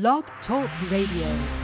Blog Talk Radio.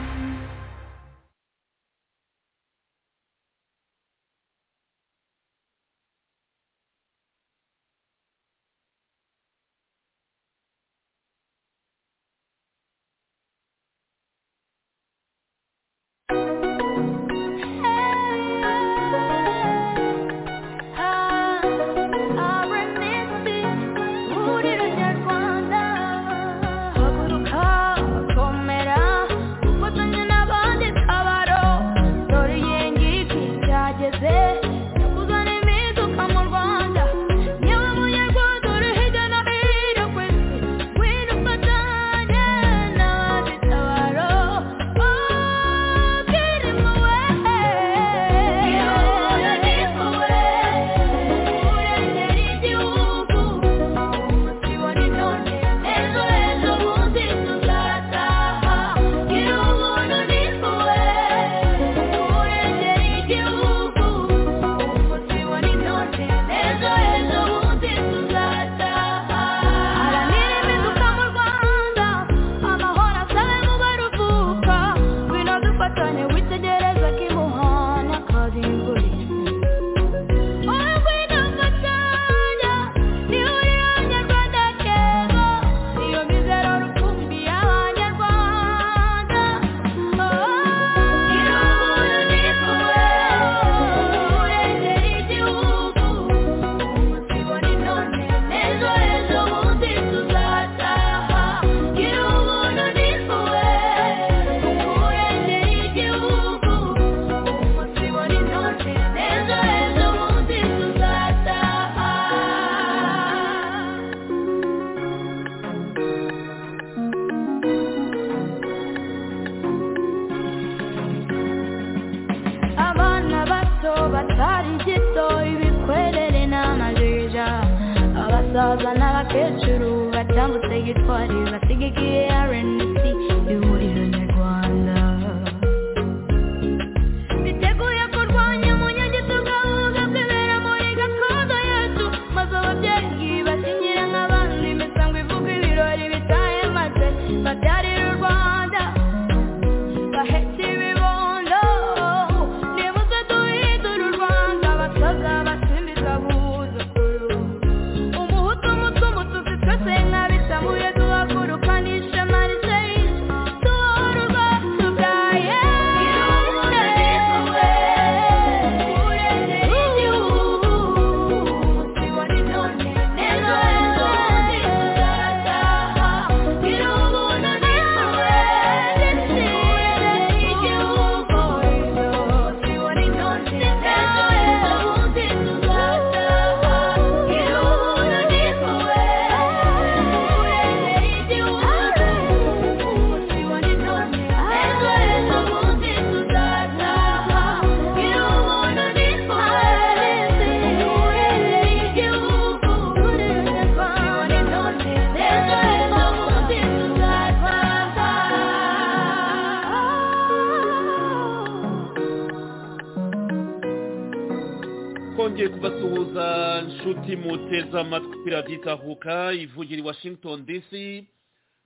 Washington dc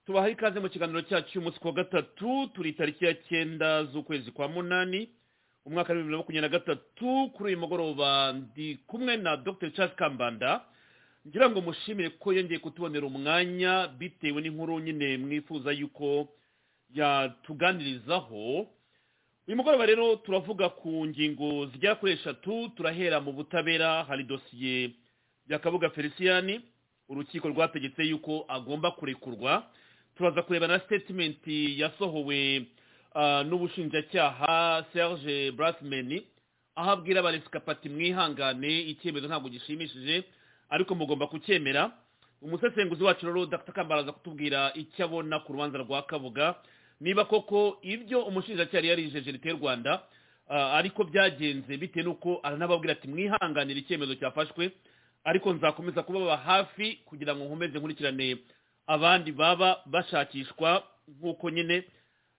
tubaha ikaze mu kiganiro cyacu cy'umunsi wa gatatu turi tariki ya cyenda z'ukwezi kwa munani umwaka wa bibiri na makumyabiri na gatatu kuri uyu mugoroba. Ndi kumwe na dr. Charles kambanda. Ngira ngo mushimire ko yongeye kutubonera umwanya bitewe n'inkuru nyine mwifuza yuko yatuganirizaho. Uyu mugoroba rero turavuga ku ngingo zigera kuri eshatu turahera mu butabera hari dosiye ya kabuga felicien. Urukiko rwategetse yuko agomba kurekurwa. Turaza kureba na statement yasohowe ah, n'ubushinjacyaha serge brasman aho abwira abaresikapati mwihangane icyemezo ntabwo gishimishije ariko mugomba kucyemera. Umusesenguzi wacu rero dr. Kambaraza kutubwira icyo abona ku rubanza rwa kabuga. Niba koko ibyo umushinjacyaha yari yarijeje leta y'u rwanda ah, ariko byagenze bitewe n'uko aranababwira ati mwihanganire icyemezo cyafashwe. Ariko nzakomeza kubaba hafi kugira ngo nkomeze nkurikirane abandi baba bashakishwa nk'uko nyine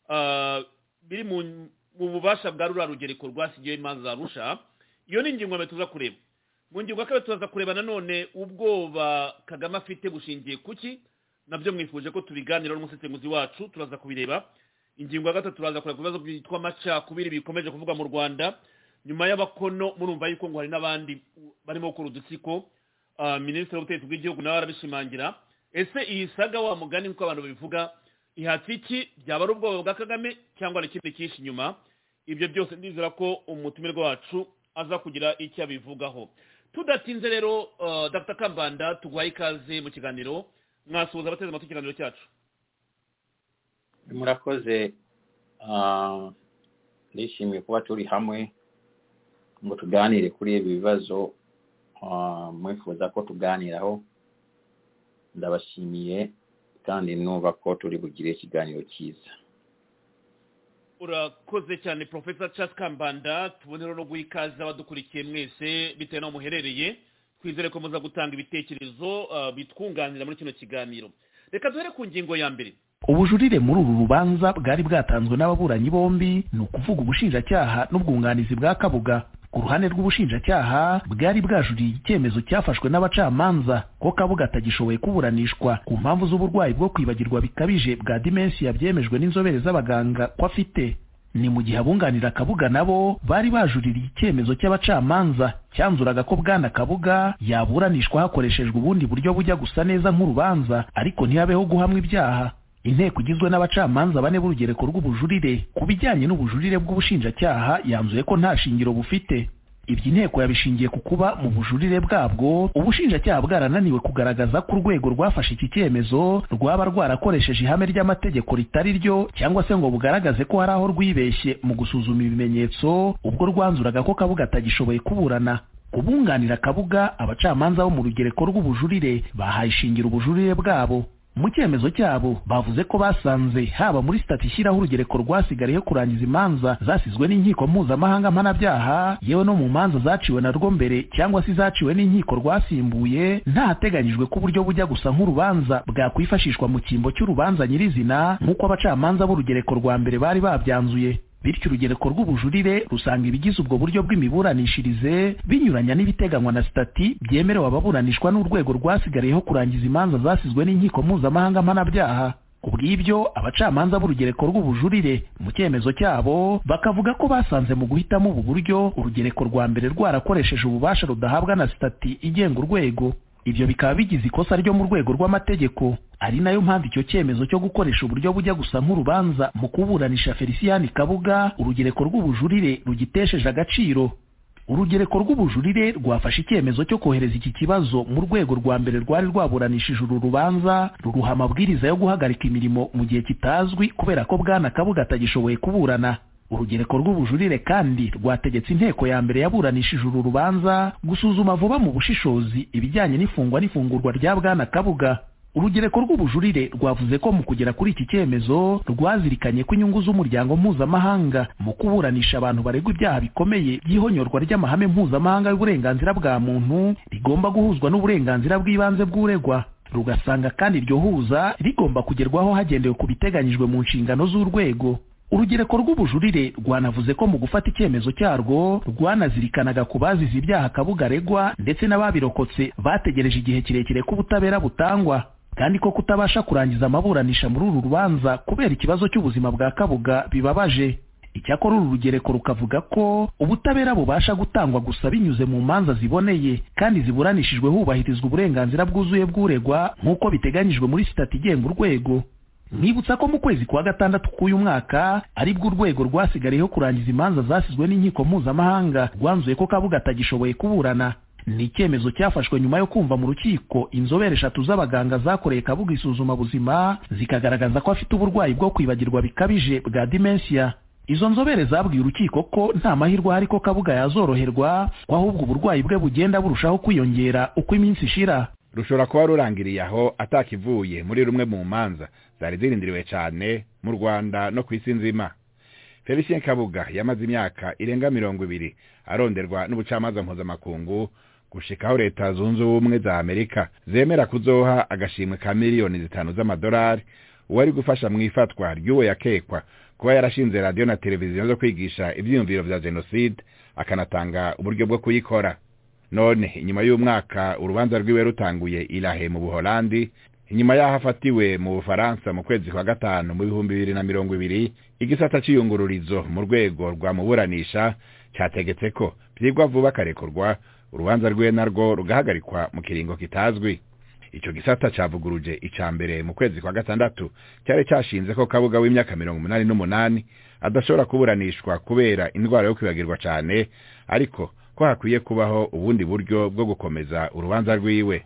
ah, biri mu bubasha bwa ruriya rugereko rwasigiyeho imanza za rusha iyo ni ingingo mbere tuza kureba. Mu ngingo ya kabiri turaza kureba nanone ubwoba kagame afite bushingiye ku ki? Nabyo mwifuje ko tubiganira n'umusesenguzi wacu turaza kubireba. Ingingo ya gatatu turaza kureba ku bibazo byitwa amacakubiri bikomeje kuvuga mu rwanda. Nyuma y'abakono murumva yuko ngo hari n'abandi barimo gukora udutsiko. Minisitiri w'ubutegetsi bw'igihugu nawe arabishimangira. Ese iyi saga wa mugani nk'uko abantu babivuga ihatse iki? Byaba ari ubwoba bwa kagame cyangwa hari ikindi cyinshi inyuma? Ibyo byose ndizera ko umutumirwa wacu aza kugira icyo abivugaho. Tudatinze rero uh, dr. Kambanda tuguhaye ikaze mu kiganiro mwasuhuza abateze amatwi ikiganiro cyacu. Murakoze. Ah, ndishimiye kuba turi hamwe ngo tuganire kuri ibi bibazo. ah, mwifuza ko tuganiraho ndabashimiye kandi numva ko turi bugire ikiganiro cyiza. Urakoze cyane profesa charles kambanda. Tubonero no guha ikaze abadukurikiye mwese bitewe n'aho muherereye. Twizere ko muza gutanga ibitekerezo uh, bitwunganira muri kino kiganiro. Reka duhere ku ngingo ya mbere. Ubujurire muri uru rubanza bwari bwatanzwe n'ababuranyi bombi ni ukuvuga ubushinjacyaha n'ubwunganizi bwa kabuga. Ku ruhande rw'ubushinjacyaha bwari bwajuriye icyemezo cyafashwe n'abacamanza ko kabuga atagishoboye kuburanishwa ku mpamvu z'uburwayi bwo kwibagirwa bikabije bwa dimensiya byemejwe n'inzobere z'abaganga ko afite. Ni mu gihe abunganira kabuga nabo bari bajuririye icyemezo cy'abacamanza cyanzuraga ko bwana kabuga yaburanishwa hakoreshejwe ubundi buryo bujya gusa neza nk'urubanza ariko ntihabeho guhamwa ibyaha. Inteko igizwe n'abacamanza bane b'urugereko rw'ubujurire ku bijyanye n'ubujurire bw'ubushinjacyaha yanzuye ko nta shingiro bufite. Ibyo inteko yabishingiye ku kuba mu bujurire bwabwo ubushinjacyaha bwarananiwe kugaragaza ko urwego rwafashe iki cyemezo rwaba rwarakoresheje ihame ry'amategeko ritari ryo cyangwa se ngo bugaragaze ko hari aho rwibeshye mu gusuzuma ibimenyetso ubwo rwanzuraga ko kabuga atagishoboye kuburana. Kubunganira kabuga abacamanza bo mu rugereko rw'ubujurire bahaye ishingiro ubujurire bwabo. Mu cyemezo cyabo bavuze ko basanze haba muri sitati ishyiraho urugereko rwasigariyeho kurangiza imanza zasizwe n'inkiko mpuzamahanga mpanabyaha yewe no mu manza zaciwe narwo mbere cyangwa se zaciwe n'inkiko rwasimbuye ntahateganyijwe ko uburyo bujya gusa nk'urubanza bwakwifashishwa mu cyimbo cy'urubanza nyirizina nk'uko abacamanza b'urugereko rwa mbere bari babyanzuye. Bityo urugereko rw'ubujurire rusanga ibigize ubwo buryo bw'imiburanishirize binyuranya n'ibiteganywa na sitati byemerewe ababuranishwa n'urwego rwasigariyeho kurangiza imanza zasizwe n'inkiko mpuzamahanga mpanabyaha. Kubw'ibyo abacamanza b'urugereko rw'ubujurire mu cyemezo cyabo bakavuga ko basanze mu guhitamo ubu buryo urugereko rwa mbere rwarakoresheje ububasha rudahabwa na sitati igenga urwego. Ibyo bikaba bigize ikosa ryo mu rwego rw'amategeko. Ari na yo mpamvu icyo cyemezo cyo gukoresha uburyo bujya gusa nk'urubanza mu kuburanisha felicien kabuga urugereko rw'ubujurire rugitesheje agaciro. Urugereko rw'ubujurire rwafashe icyemezo cyo kohereza iki kibazo mu rwego rwa mbere rwari rwaburanishije uru rubanza ruruha amabwiriza yo guhagarika imirimo mu gihe kitazwi kubera ko bwana kabuga atagishoboye kuburana. Urugereko rw'ubujurire kandi rwategetse inteko ya mbere yaburanishije uru rubanza gusuzuma vuba mu bushishozi ibijyanye n'ifungwa n'ifungurwa rya bwana kabuga. Urugereko rw'ubujurire rwavuze ko mu kugera kuri iki cyemezo rwazirikanye ko inyungu z'umuryango mpuzamahanga mu kuburanisha abantu baregwa ibyaha bikomeye by'ihonyorwa ry'amahame mpuzamahanga y'uburenganzira bwa muntu rigomba guhuzwa n'uburenganzira bw'ibanze bw'uregwa. Rugasanga kandi iryo huza rigomba kugerwaho hagendewe ku biteganyijwe mu nshingano z'urwego. Urugereko rw'ubujurire rwanavuze ko mu gufata icyemezo cyarwo rwanazirikanaga ku bazize ibyaha kabuga aregwa ndetse n'ababirokotse bategereje igihe kirekire ko ubutabera butangwa. Kandi ko kutabasha kurangiza amaburanisha muri uru rubanza kubera ikibazo cy'ubuzima bwa kabuga bibabaje. Icyakora uru rugereko rukavuga ko ubutabera bubasha gutangwa gusa binyuze mu manza ziboneye kandi ziburanishijwe hubahirizwa uburenganzira bwuzuye bw'uregwa nk'uko biteganyijwe muri sitati igenga urwego. Mwibutsa ko mu kwezi kwa gatandatu k'uyu mwaka ari bwo urwego rwasigariyeho kurangiza imanza zasizwe n'inkiko mpuzamahanga rwanzuye ko kabuga atagishoboye kuburana. Ni icyemezo cyafashwe nyuma yo kumva mu rukiko inzobere eshatu z'abaganga zakoreye kabuga isuzuma buzima zikagaragaza ko afite uburwayi bwo kwibagirwa bikabije bwa dimensiya izo nzobere zabwiye urukiko ko nta mahirwe ahari ko kabuga yazoroherwa ko ahubwo uburwayi bwe bugenda burushaho kwiyongera uko iminsi ishira. Rushobora kuba rurangiriye aho atakivuye muri rumwe mu manza zari zirindiriwe cyane mu rwanda no ku isi nzima. Felicien kabuga yamaze imyaka irenga mirongo ibiri aronderwa n'ubucamanza mpuzamakungu gushikaho leta zunze ubumwe za amerika zemera kuzoha agashimwe ka miliyoni zitanu z'amadolari uwari gufasha mu ifatwa ry'uwo yakekwa kuba yarashinze radiyo na televiziyo zo kwigisha ibyiyumviro vya jenoside akanatanga uburyo bwo kuyikora. None. Inyuma y'umwaka urubanza rwiwe rutanguye irahe mu buholandi. Inyuma y'aho afatiwe mu bufaransa mu kwezi kwa gatanu mu bihumbi bibiri na mirongo ibiri igisata c'iyungururizo mu rwego rwamuburanisha categetse ko vyigwa vuba akarekurwa urubanza rwiwe narwo rugahagarikwa mu kiringo kitazwi. Ico gisata cavuguruje ica mbere mu kwezi kwa gatandatu. Cyari cashinze ko kabuga w'imyaka mirongo umunani n'umunani adashobora kuburanishwa kubera indwara yo kwibagirwa cane ariko ko hakwiye kubaho ubundi buryo bwo gukomeza urubanza rwiwe.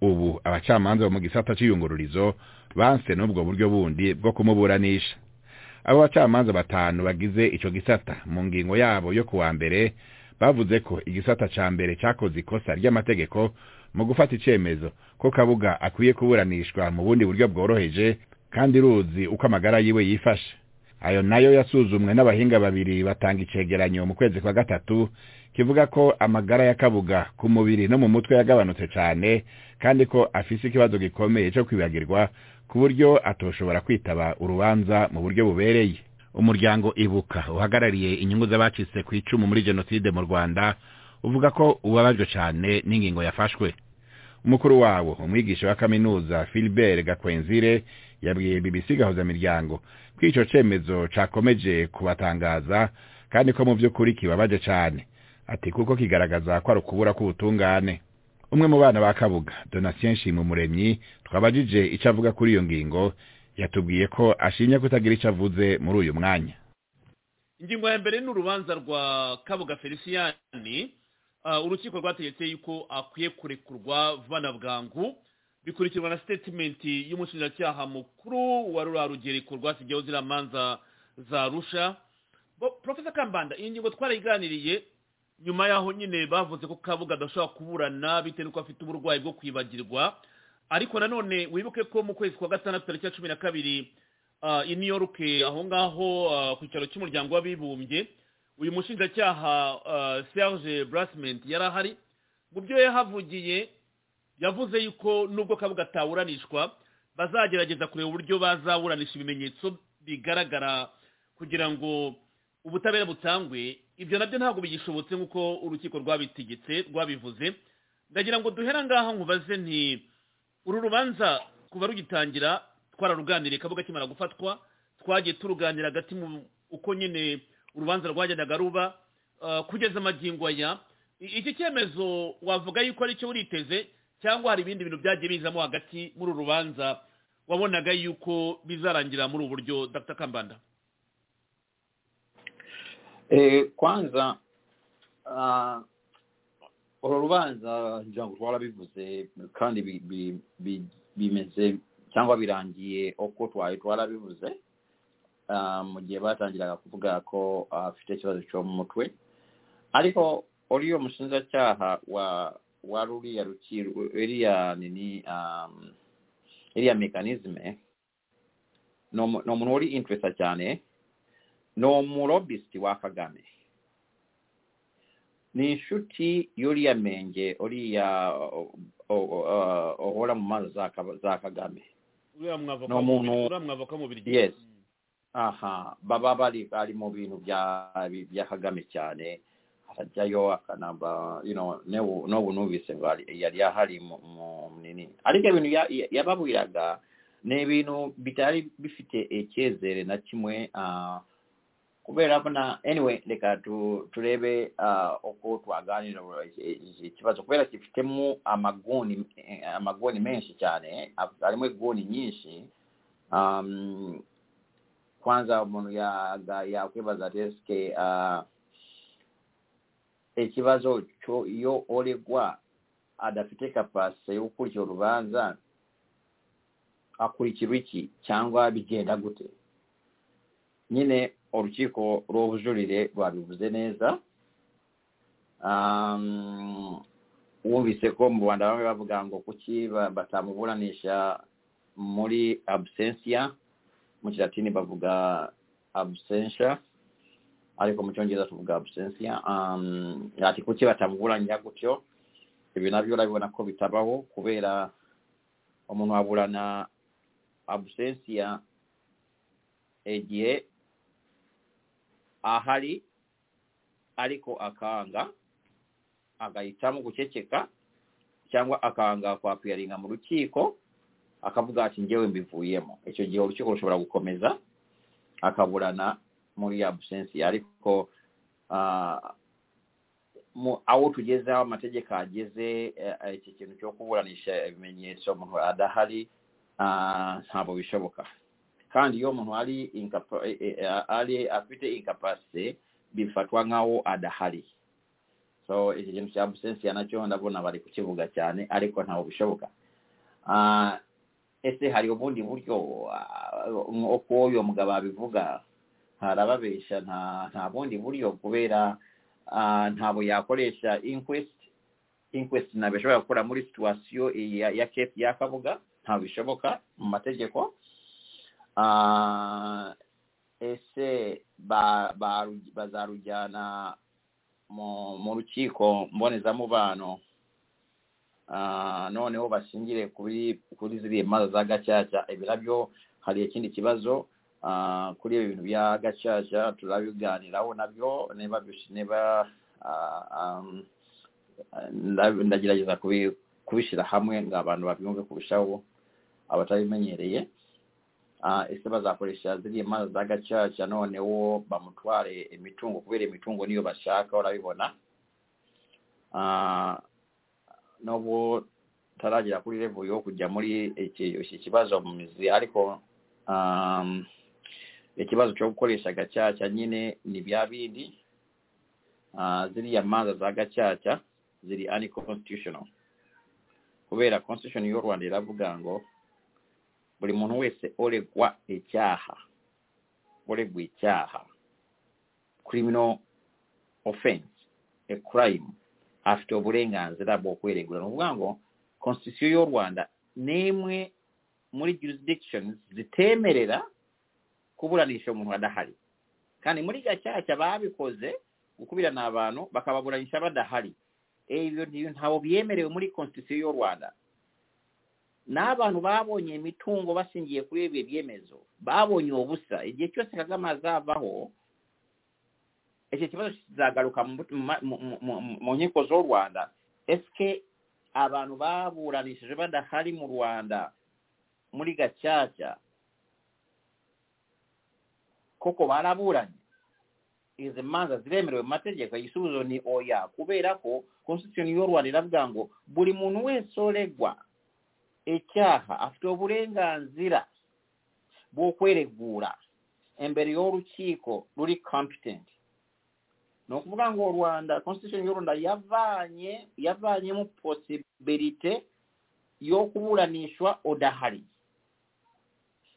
Ubu abacamanza bo mu gisata c'iyungururizo banse n'ubwo buryo bundi bwo kumuburanisha. Abo bacamanza batanu bagize ico gisata mu ngingo yabo yo kuwa mbere bavuze ko igisata ca mbere cakoze ikosa ry'amategeko mu gufata icemezo ko kabuga akwiye kuburanishwa mu bundi buryo bworoheje kandi ruzi uko amagara yiwe yifashe. Ayo na yo yasuzumwe n'abahinga babiri batanga icegeranyo mu kwezi kwa gatatu kivuga ko amagara ya kabuga ku mubiri no mu mutwe yagabanutse cane kandi ko afise ikibazo gikomeye co kwibagirwa ku buryo atoshobora kwitaba urubanza mu buryo bubereye. Umuryango ibuka uhagarariye inyungu z'abacitse ku icumu muri jenoside mu rwanda uvuga ko ubabajwe cane n'ingingo yafashwe. Umukuru wabo umwigisha wa kaminuza Philbert Gakwenzire yabwiye BBC gahuza miryango ko ico cemezo cakomeje kubatangaza kandi ko mu vy'ukuri kibabaje cane. Ati kuko kigaragaza ko ari ukubura k'ubutungane umwe mu bana ba kabuga donatien nshimumuremyi twabajije ico avuga kuri iyo ngingo yatubwiye ko ashimye kutagira ico avuze muri uyu mwanya. Ingingo ya mbere ni urubanza rwa kabuga feliciyani urukiko rwategetse yuko akwiye kurekurwa vuba na bwangu. Bikurikirwa na sitetimenti y'umushinjacyaha mukuru wa ruriya rugereko rwasigayeho ziriya manza za rusha porofesa kambanda iyi ngingo twarayiganiriye nyuma y'aho nyine bavuze ko kabuga adashobora kuburana bitewe n'uko afite uburwayi bwo kwibagirwa. Ariko nanone wibuke ko mu kwezi kwa gatandatu tariki ya cumi na kabiri i new york aho ngaho ku cyicaro cy'umuryango w'abibumbye uyu mushinjacyaha serge brasment yari ahari mu byo yahavugiye yavuze yuko nubwo kabuga ataburanishwa bazagerageza kureba uburyo bazaburanisha ibimenyetso bigaragara kugira ngo ubutabera butangwe. Ibyo na byo ntabwo bigishobotse nk'uko urukiko rwabitegetse rwabivuze. Ndagira ngo duhera ngaha nkubaze nti uru rubanza kuva rugitangira twararuganiriye kabuga akimara gufatwa twagiye turuganira hagati mu uko nyine urubanza rwagendaga ruba kugeza amagingo aya. Iki cyemezo wavuga yuko ari cyo uriteze cyangwa hari ibindi bintu byagiye bizamo hagati muri uru rubanza wabonaga yuko bizarangira muri ubu buryo dr. Kambanda? Kwanza uru rubanza ngira ngo twarabivuze kandi bimeze cyangwa birangiye uko twari twarabivuze mu gihe batangiraga kuvuga ko afite ikibazo cyo mu mutwe. Ariko uriya mushinjacyaha wa wa ruriya rukiro iriya nini iriya mekanizme. Ni umuntu uri interesa cyane ni umurobisiti wa kagame. Ni inshuti y'uriya menge uriya uhora mu mazi za kagame. Uriya ni umuntu aha. Baba bari mu bintu bya kagame cyane hajjayo akanaba you know n'obunuubise nga yali ahali mu nini. Ate ebintu yababwiraga n'ebintu bitali bifite ekyezeere nakimwe uh, kubera bona anyway leka tulebe uh, okwotwaganira ekibazo. Kubeera kifitemu amagoni amagoni menshi cyane harimu egoni nyinshi um, kwanza umuntu yakwibaza ati esike uh, ikibazo kyo iyo olegwa adafite kapasite yo gukurikira urubanza akurikirwa iki cyangwa bigenda gute? Nyine urukiko rw'ubujurire rwabivuze neza. Wumvise ko mu rwanda bamwe bavuga ngo kuki batamuburanisha muri abusensiya mu kilatini bavuga absentia ariko mu cyongereza tuvuga absentia ati kuki batamuburanira gutyo? Ibi na byo urabibona ko bitabaho kubera umuntu waburana absentia igihe ahari ariko akanga agahitamo guceceka cyangwa akanga kwakwiyaringa mu rukiko akavuga ati njyewe mbivuyemo. Icyo gihe urukiko rushobora gukomeza akaburana muri absence ariko ah, aho tugeze aho amategeko ageze eh, eh, iki kintu cyo kuburanisha ibimenyetso umuntu adahari ah, ntabwo bishoboka kandi iyo umuntu ari eh, eh, afite incapacité bifatwa nk'aho adahari so iki kintu cya absence na cyo ndabona bari kukivuga cyane ariko ntabwo bishoboka Ah, ese hari ubundi buryo ah, uko uyu mugabo abivuga harababesha nta bundi buryo kubera ah, ntabwo yakoresha inquest inquest ntabwo ishobora gukora muri situation ya, ya case ya kabuga ntabwo bishoboka mu mategeko. Ah, ese ba, ba, bazarujyana mu, rukiko mbonezamubano? Ah, noneho bashingire kuri ziriya manza za gacaca. Ibi na byo hari ikindi kibazo. Ah, kuri ibi bintu bya gacaca turabiganiraho nabyo ah, um, nda- ndagerageza kubi- kubishyira hamwe ngo abantu babyumve kurushaho abatabimenyereye Ah, ese bazakoresha ziriya manza za gacaca noneho bamutware imitungo kubera imitungo niyo bashaka urabibona n'ubu taragera kuri level yo kujya muri iki kibazo mu mizi ariko um, ikibazo cyo gukoresha gacaca nyine ni bya bindi uh, ziriya manza za gacaca ziri unconstitutional kubera constitution y'u rwanda iravuga ngo buri muntu wese uregwa icyaha uregwa icyaha criminal offense a crime afite uburenganzira bwo kweregura. Ni ukuvuga ngo constitution y'u rwanda ni imwe muri jurisdictions zitemerera kuburanisha umuntu adahari kandi muri gacaca babikoze gukubirana abantu bakababuranisha badahari ibyo ntabwo byemerewe muri constitution y'u rwanda. N'abantu babonye imitungo bashingiye kuri ibyo byemezo babonye ubusa igihe cyose kagame azavaho icyo kibazo kizagaruka mu nkiko z'u rwanda. Ese abantu baburanishije badahari mu rwanda muri gacaca koko balabuulanye ezo emmanza ziremerwe mu mategeko eisuubizo ni oyo akubeerako constitution y'orwanda eravuga ngu buli muntu weesolegwa ekyaha afite obulenganzira bw'okwereguula embere y'olukiiko luli competent. N'okuvuga ng'olwanda constitution y'olwanda yavaanye yavaanyemu possibility y'okubuulanishwa odahali.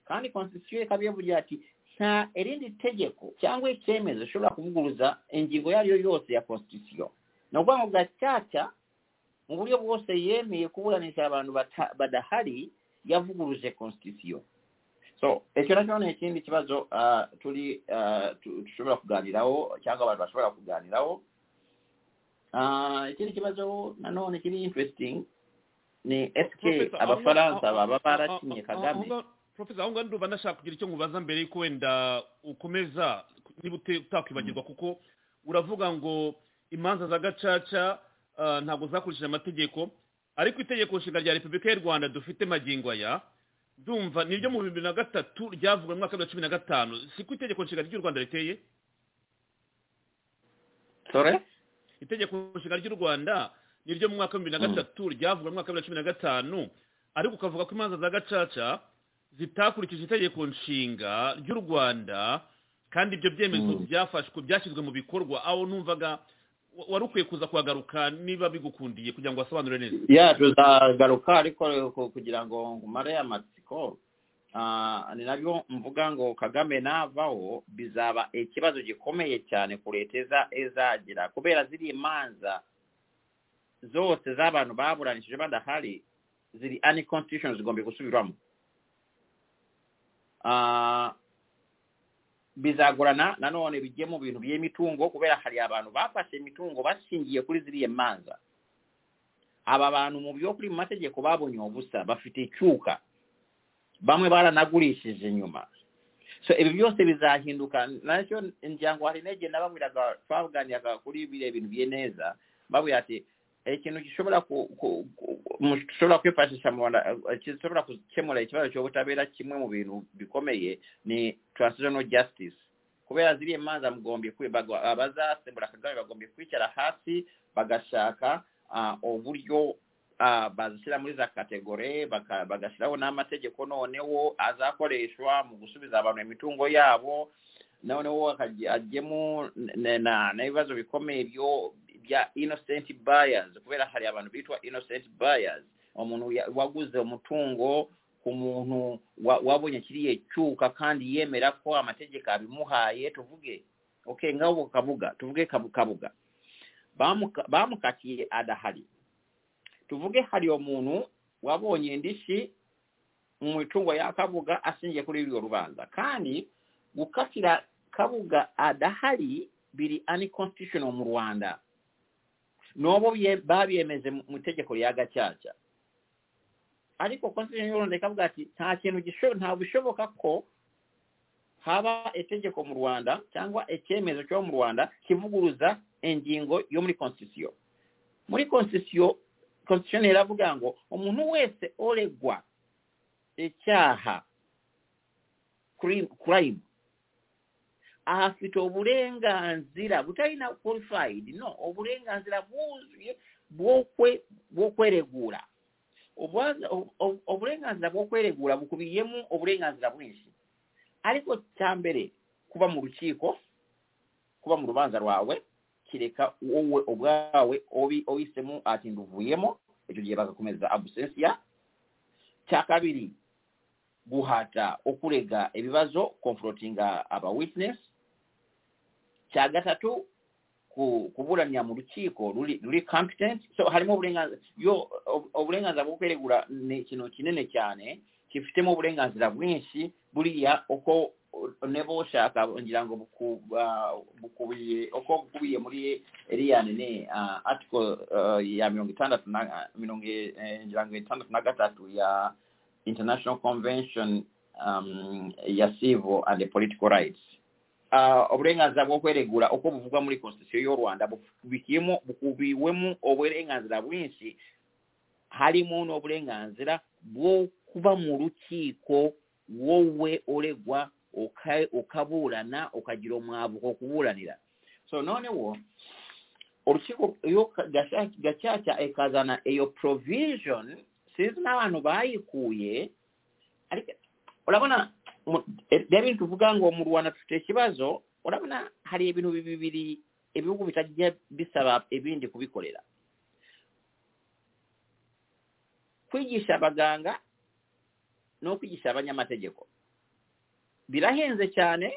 Kandi constitution ekabyevugira ati sa erindi ttegeko cyangwa ekyemezo kishobora kuvuguluza engingo yaliyo yose ya constitution nokuba nga kyakya mu buryo bwose yemeye kubulanisha abantu badahari yavuguluze constitution so ekyo nakyo nekindi kibazo uh, tuli uh, tushobora kuganirawo cyangwa abantu bashobora kuganirawo uh, ekindi kibazo nanone kiri interesting ni eske abafaransa baba barakinye kagame. Professor aho ngaho ndumva ndashaka kugira icyo nkubaza mbere yuko wenda ukomeza niba utakwibagirwa kuko uravuga ngo imanza za gacaca ah, ntabwo zakurikije amategeko. Ariko itegeko nshinga rya repubulika y'u rwanda dufite magingo aya ndumva ni ryo mu bibiri na gatatu ryavuwe mu mwaka wa cumi na gatanu. Siko itegeko nshinga ry'u rwanda riteye? Sore itegeko nshinga ry'u rwanda ni ryo mu mwaka wa bibiri na Mm. gatatu ryavuwe mu mwaka wa cumi na gatanu. Ariko ukavuga ko imanza za gacaca zitakurikije itegeko nshinga ry'u rwanda kandi ibyo byemezo Mm. byafashwe byashyizwe mu bikorwa aho numvaga wa- wari ukwiye kuza kuhagaruka niba bigukundiye kugira ngo wasobanure neza. Ya tuzagaruka ariko ku- kugira ngo ngumare amatsiko. Ah, ni na byo mvuga ngo kagame navaho bizaba ikibazo gikomeye cyane ku leta eza- ezagira. Kubera ziriya imanza zose z'abantu baburanishije badahari ziri unconstitutional zigomba gusubirwamo. Ah, bizagulana nanone bijje mu bintu by'emitungo okubeera kali abantu bakwasa emitungo basingiye kuli ziri emmanza abo abantu mu byokuli mu mategeko baabonye obusa bafite ekyuka bamwe balanaguliisiza enyuma so ebyo byose bizahinduka nakyo njangu alina gye nabamwiraga twavuganiraka kuli bira ebintu byeneeza babwira ati ikintu gishobora ku- ku- mushobora kwifashisha rwanda eh, gishobora gukemura ikibazo cy'ubutabera kimwe mu bintu bikomeye ni transitional justice. Kubera ziriya manza bagwa- abazasembura kagame bagombye kwicara hasi bagashaka ah, uburyo ah, bazishyira muri za kategori bagashyiraho n'amategeko noneho azakoreshwa mu gusubiza abantu imitungo yabo noneho na- n'ibibazo bikomeye byo bya innocent buyers. Kubera hari abantu bitwa innocent buyers umuntu waguze umutungo ku muntu wa- wabonye kiriya cyuka kandi yemera ko amategeko abimuhaye tuvuge okay ngabo kabuga tuvuge Kabu- kabuga. Bamuka- bamukatiye adahari. Tuvuge hari umuntu wabonye indishi mu mitungo ya kabuga ashingiye kuri urwo rubanza. Kandi gukatira kabuga adahari biri unconstitutional mu rwanda. Nobo bye- babyemeze mu itegeko rya gacaca. Ariko ikavuga ati nta kintu nta bishoboka ko haba itegeko mu rwanda cyangwa icyemezo cyo mu rwanda kivuguruza ingingo yo muri constitution. Muri constitution constitution iravuga ngo umuntu wese oregwa icyaha crime afite obulenganzira butalina qualified no obulenganzira bwuzuye bwokweregula. Obulenganzira bwokweregula bukubiyemu obulenganzira bwingi aliko kyambere kuba mu lukiiko kuba mu lubanza lwawe kireka wowe obwawe oyisemu ati nduvuyemo ekyo gye bakakomeza abusensia kyakabiri guhata okulega ebibazo confrontinga aba uh, witness. Cya gatatu ku- kuburanira mu rukiko ruri competent. So harimo uburenganzira bwo kweregura ni ikintu kinini cyane gifitemo uburenganzira bwinshi buriya uko nebo ushaka ngira ngo bukubiye uko bukubiye muri iriya nini uh, article ya mirongo itandatu na mirongo ngo itandatu na gatatu ya international convention um, ya civil and political rights. Uh, obulenganzira bw'okweregula okw'obuvugwa muri constitution y'orwanda bukubikiemu bukubiwemu obwerenganzira bw'ensi halimu n'obulenganzira bw'okuba mu lukiiko wowe olegwa okabuulana okagira omwabuka okubuulanira. So noonewo olukiiko gakyakya ekazana eyo provision sinzi n'abantu baayikuuye olabona Eh, ebyabintu tuvuga ng'omulwana tute ekibazo olabona hali ebintu bibiri ebibugu bitajja bisaba ebindi kubikolera. Kwigisha abaganga n'okwigisha abanyamategeko birahenze cyane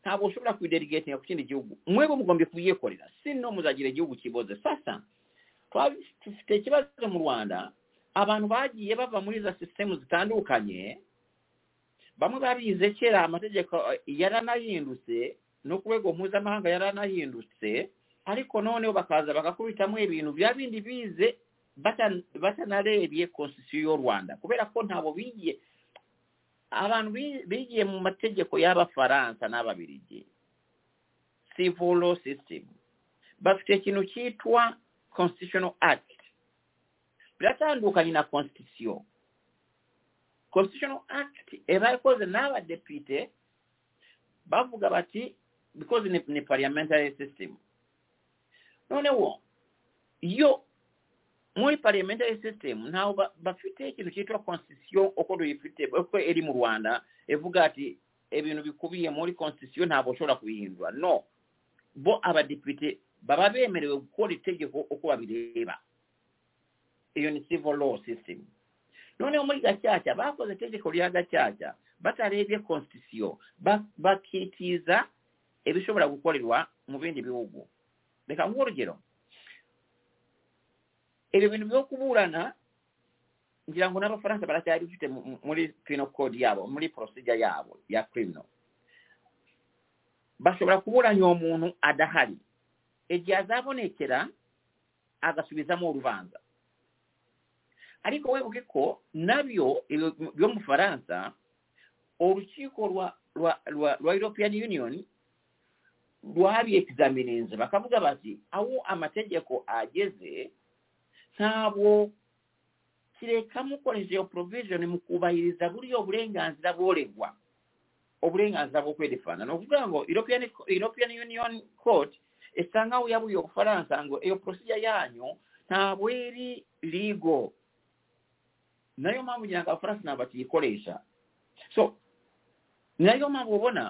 ntabwo ushobora kubiderigetinga ku kindi gihugu mwebwe mugombye kubyikorera si no muzagira igihugu kiboze. Sasa dufite ikibazo mu rwanda. Abantu bagiye bava muri za sisitemu zitandukanye bamwe babize kera amategeko eh, yaranahindutse no ku rwego mpuzamahanga yaranahindutse ariko noneho bakaza bagakubitamo ibintu bya bindi bize bata- batanarebye constitution y'u rwanda. Kubera ko ntabwo bigiye abantu bi- bigiye mu mategeko y'abafaransa n'ababirigi. Civil law system. Bafite ikintu cyitwa constitutional act. Biratandukanye na constitution. Constitutional act. Eba ikoze n'abadepite bavuga bati because ni, ni parliamentary system. Noneho iyo muri parliamentary system ntaho ba- bafite ikintu cyitwa constitution uko duyifite uko iri mu rwanda ivuga ati ibintu bikubiye muri constitution ntabwo ushobora kubihindura no. Bo abadepite baba bemerewe gukora itegeko uko babireba. Iyo ni civil law system noneho muri gacaca bakoze itegeko rya gacaca batarebye constitution. Ba- bakitiza ibishobora gukorerwa mu bindi bihugu. Reka nguhe urugero ibyo bintu byo kuburana ngira ngo n'abafaransa baracyari bifite mu- mu- muri penal code yabo muri procedure yabo ya criminal. Bashobora kuburanya uwo muntu adahari. Igihe azabonekera agasubizamo urubanza ariko webuke ko nabyo byo mu faransa olukiiko lwa european union lwabyekizamininze bakavuga bati awo amategeko ageze ntabwo kireka mukoleza eyo provision mukubayiriza buli obulenganzira bwolegwa obulenganzira bwokwedefaanana okuvuga ngo european union court esangawo yabuye obufalansa ngo eyo procedure yanyu ntabweri legal. nayo maama gyange afurasina abakiikolesha so nayo maama obona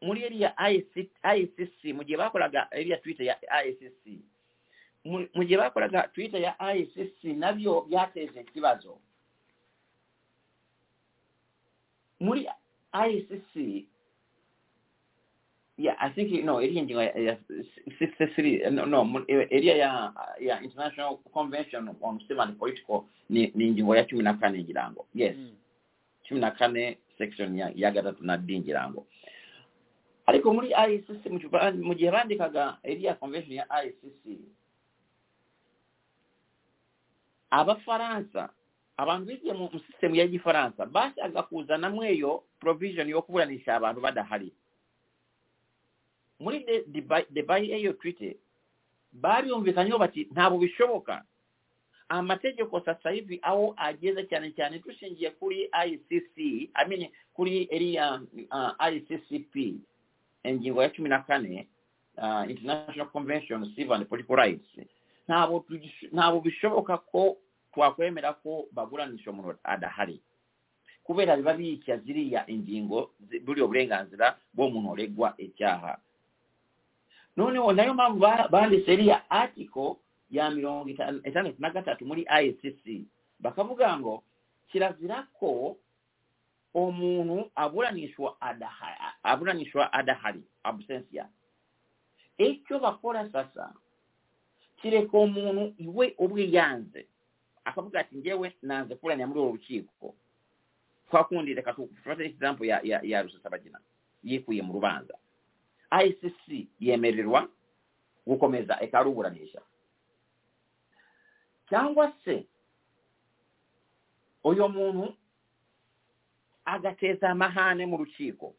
muli eri ya icc mugye bakolaga eri ya twitter ya icc mugye bakolaga twitter ya icc nabyo byateeza ekibazo. Muli icc yeah, I think no ngingo ya, ya 63 no, no mu- ya ya International Convention on Civil and Political ni, ni ingingo ya cumi na kane ngira ngo yes. Mm. cumi na kane section ya, ya gatatu na D ngira ngo ariko muri ICC mu gihe bandikaga iriya convention ya ICC abafaransa abantu bigiye mu mu system ya gifaransa bashaka kuzana mweyo provision yo kuburanisha abantu badahari muri de- Dubai- Dubai eyo treaty bariyumvikanyeho bati ntabwo bishoboka amategeko sasa hivi aho ageze cyane cyane dushingiye kuri ICC I mean kuri iriya uh, ICCP ingingo ya cumi na kane uh, International Convention on Civil and Political Rights. Ntabwo bishoboka ko twakwemera ko baguranisha umuntu adahari kubera biba bica ziriya ingingo buriya burenganzira bw'umuntu uregwa icyaha noneho na yo mpamvu ba- banditse iriya article ya mirongo itandatu na gatatu muri ICC bakavuga ngo kirazira ko umuntu aburanishwa adahari aburanishwa adahari absentia. Icyo bakora sasa kireka umuntu iwe ubwe yanze. Akavuga ati ngewe nanze kuburanira muri uru rukiko kwa kundi reka tufate example ya ya, ya rusesabagina yikuye mu rubanza. ICC yemererwa gukomeza ikaruburanisha cyangwa se uyu muntu agateza amahane mu rukiko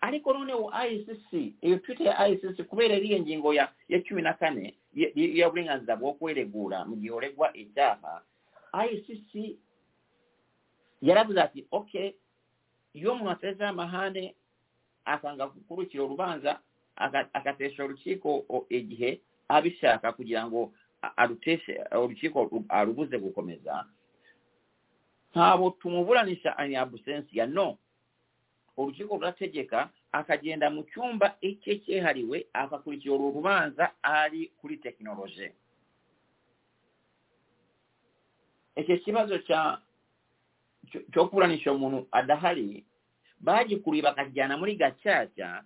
ariko noneho ICC iyo twite ya ICC kubera iriya ngingo ya ya cumi na kane y'uburenganzira bwo kweregura mu gihe uregwa icyaha ICC yaravuze ati okay iyo umuntu ateza amahane akanga gukurikira urubanza aka- agatesha urukiko igihe abishaka kugira ngo aruteshe urukiko ru- arubuze gukomeza. Ntabwo tumuburanisha ani abusensiya no. Urukiko rurategeka akagenda mu cyumba icye cyihariwe akakurikira uru rubanza ari kuri tekinoloji icyo kibazo cyo kuburanisha umuntu adahari baagikulibwa kajjana muli gakyakya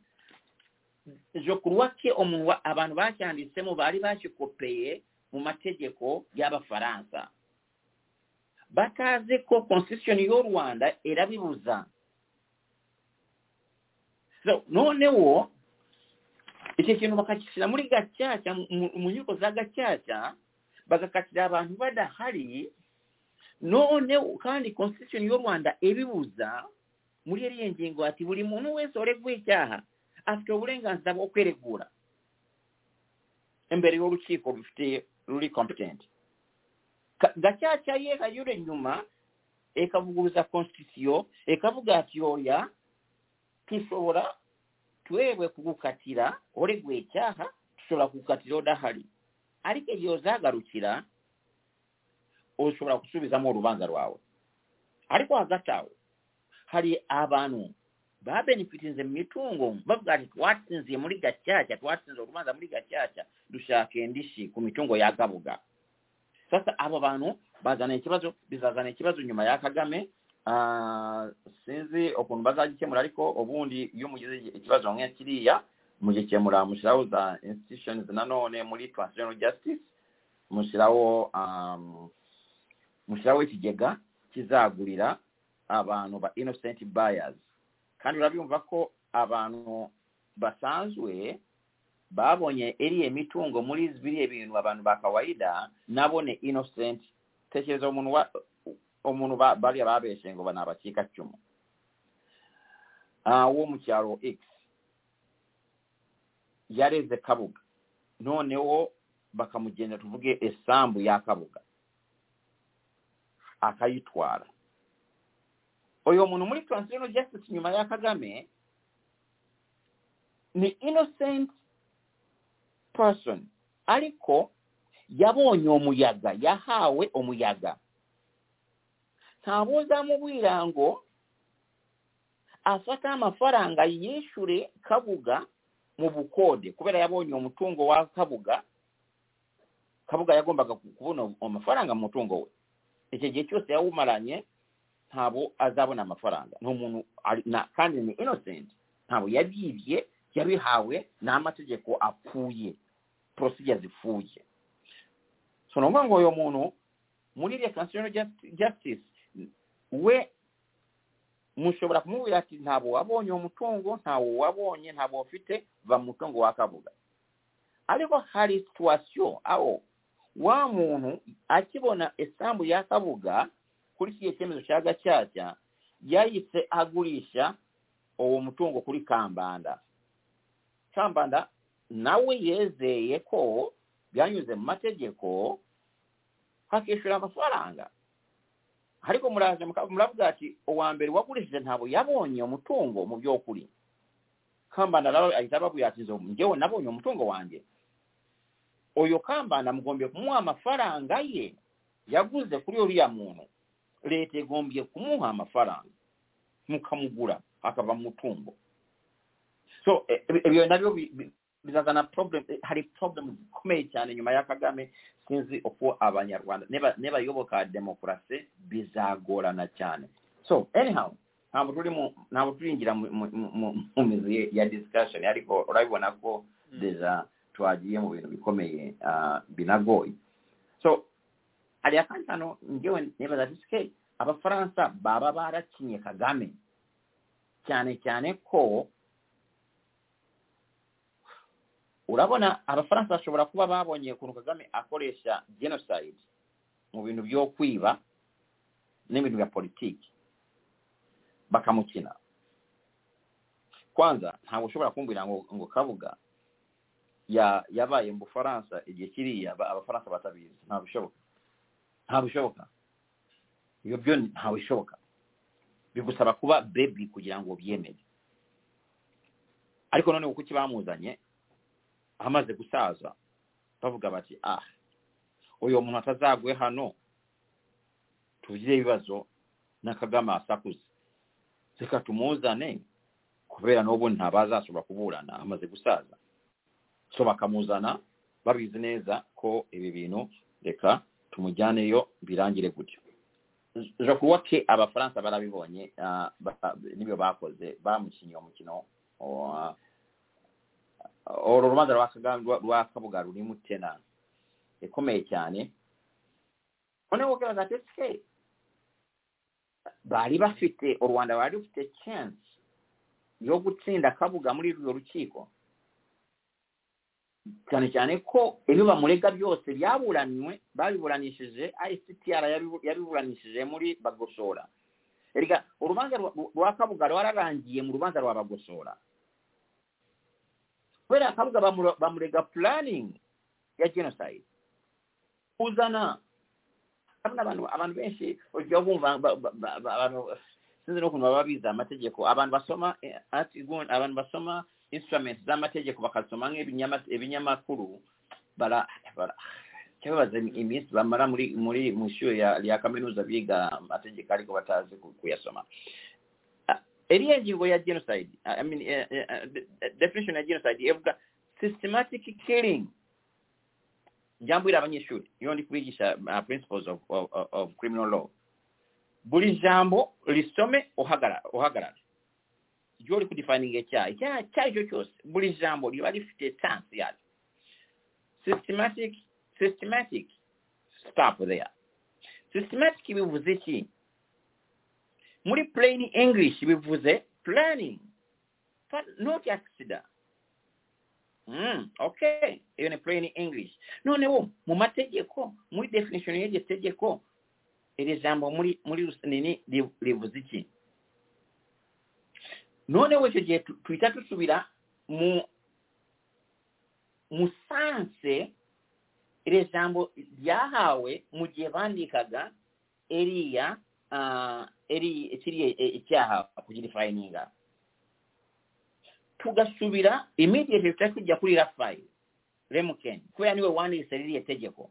nze ku lwakke omuwa abantu bakyandisemu baali bakikopeye mu mategeko g'abafaransa bataazeko constitution y'o rwanda erabibuza. So noonewo ekyo kintu bakakisira muli gakyakya mu nyiko za gakyakya bagakatira abantu badahali noonewo kandi constitution y'o rwanda ebibuza muri eri engingo ati buli muntu wese oleggwa ekyaha afite obulenganzira bw'okwereguula embere y'olukiiko lufite luli competent. Gakyakyayo ekayula ennyuma ekavuguluza constitutio ekavuga ati oya tusobola twebwe kukukatira olegwa ekyaha tusobola kukukatira odahali ariko ebyoza agalukira osobola kusuubizamu olubanza lwawe ariko agataawo hari abantu babenefitinze mu mitungo. Bavuga ati twatsinziye muri gacaca twatsinze urubanza muri gacaca dushaka indishi ku mitungo ya gabuga sasa abo bantu bazana ikibazo bizazana ikibazo nyuma ya kagame. Ah, sinzi ukuntu bazagikemura ariko ubundi iyo mugize ikibazo nk'iya kiriya mugikemura mushyiraho za institutions nanone muri transitional justice mushyiraho um, mushyiraho ikigega kizagurira abantu ba innocent buyers. Kandi olabye muvako abantu basanzwe babonye eri emitungo muli biri ebintu abantu bakawaida nabo ne innocent. Tekereza omuntu omuntu balya babeese ngoba n'abakiika kcumu ah, w'omukyalo x. Yaleeza ekabuga noonewo bakamugenda tuvuge essambu yakabuga akayitwala. Uyu muntu muri transitional justice nyuma ya kagame ni innocent person. Ariko yabonye umuyaga yahawe umuyaga ntabwo uzamubwira ngo afate amafaranga yishyure kabuga mu bukode kubera yabonye umutungo wa kabuga kabuga yagombaga kubona amafaranga mu mutungo we. Icyo gihe cyose yawumaranye ntabwo azabona amafaranga. Ni umuntu kandi ni innocent. Ntabwo yabyibye yabihawe n'amategeko apfuye. Procedure zipfuye so ni ukuvuga ngo uyu muntu muri Justi- justice we mushobora kumubwira ati ntabwo wabonye uwo mutungo ntawo wabonye ntabwo ufite va mu mutungo wa kabuga ariko hari situation aho wa muntu akibona esambu ya kabuga kuri kiriya cyemezo cya gacaca yahise agurisha uwo mutungo kuri kambanda. Kambanda nawe yezeye ko byanyuze mu mategeko hakishyura amafaranga ariko muraje muravuga ati uwa mbere wagurishije ntabwo yabonye umutungo mu by'ukuri kambanda nawe ahita ababwira ati "Zo, njyewe nabonye umutungo wanjye uyu kambanda mugombye kumuha amafaranga ye yaguze kuri uriya muntu leta igombye kumuha amafaranga. Mukamugura akava mu mutungo. So ibyo na byo bi- bi- bizazana problem eh, hari problem zikomeye cyane nyuma ya kagame. Sinzi uko abanyarwanda niba nibayoboka demokarasi bizagorana cyane. So anyhow ntabwo turi mu ntabwo turinjira mu- mizi ya discussion. Ariko urabibona ko deja twagiye mu bintu bikomeye ah, binagoye. So njyewe nibaza ati "Ske, abafaransa baba barakinye kagame. Cyane cyane ko urabona abafaransa bashobora kuba babonye ukuntu kagame akoresha genocide mu bintu byo kwiba n'ibintu bya politiki. Bakamukina. Kwanza ntabwo ushobora kumbwira ngo ngo kabuga ya yabaye mu bufaransa igihe kiriya ba- abafaransa batabizi. Ntabwo bishoboka. Ntabwo bishoboka ibyo byo ntabwo bishoboka bigusaba kuba bebi kugira ngo ubyemere ariko noneho kuki bamuzanye? Amaze gusaza bavuga bati ah uyu muntu atazagwe hano? Tugire ibibazo na kagame asakuze. Reka tumuzane kubera n'ubu ntabazashobora kuburana. Amaze gusaza. So bakamuzana babizi neza ko ibi bintu reka tumujyaneyo birangire gutyo. Que abafaransa barabibonye ba- ni byo bakoze bamukinnye umukino wa- uru rubanza rwa kabuga rurimo tena ikomeye cyane. Noneho ati ese bari bafite u rwanda bari rufite chance yo gutsinda kabuga muri urwo rukiko? Cyane cyane ko ibyo bamurega byose byaburanywe babiburanishije ICTR yabibu- yabiburanishije muri bagosora. Erega urubanza rwa- kabuga rwararangiye mu rubanza rwa bagosora. Kubera kabuga bamurega planning ya genocide. Uzana abantu abantu benshi ujya bumva ba- ba- ba- ba- abantu sinzi n'ukuntu baba bize amategeko. Abantu basoma eh, abantu basoma instruments z'amategeko bakasoma nk'ibinyama- ibinyamakuru bara bara cyababaza iminsi bamara muri muri mu ishuri ya ya kaminuza biga amategeko ariko batazi kuyasoma. Ah, iriya ngingo ya genocide I mean, eh, de- definition ya genocide ivuga systematic killing. Njyambwira abanyeshuri iyo ndi kubigisha uh, principles of, of- of criminal law. Buri jambo risome uhagarara iyo uri kudifaninga icyaha icyaha icyo ari cyo cyose buri jambo riba rifite tansi yaryo systematic systematic stop there. Systematic bivuze iki muri plain english bivuze planning. Not accident. Mm, okay. Iyo ni plain english. Noneho mu mategeko muri definition y'iryo tegeko iri jambo muri muri nini ri- rivuze iki noneho icyo gihe tu- tuhita dusubira mu musanse iri jambo ryahawe mu gihe bandikaga eriya eri kiriya eh, icyaha kugirifayininga tugasubira immediately tutari kujya kuri rafayi remukeni kubera ni we wanditse ririya tegeko.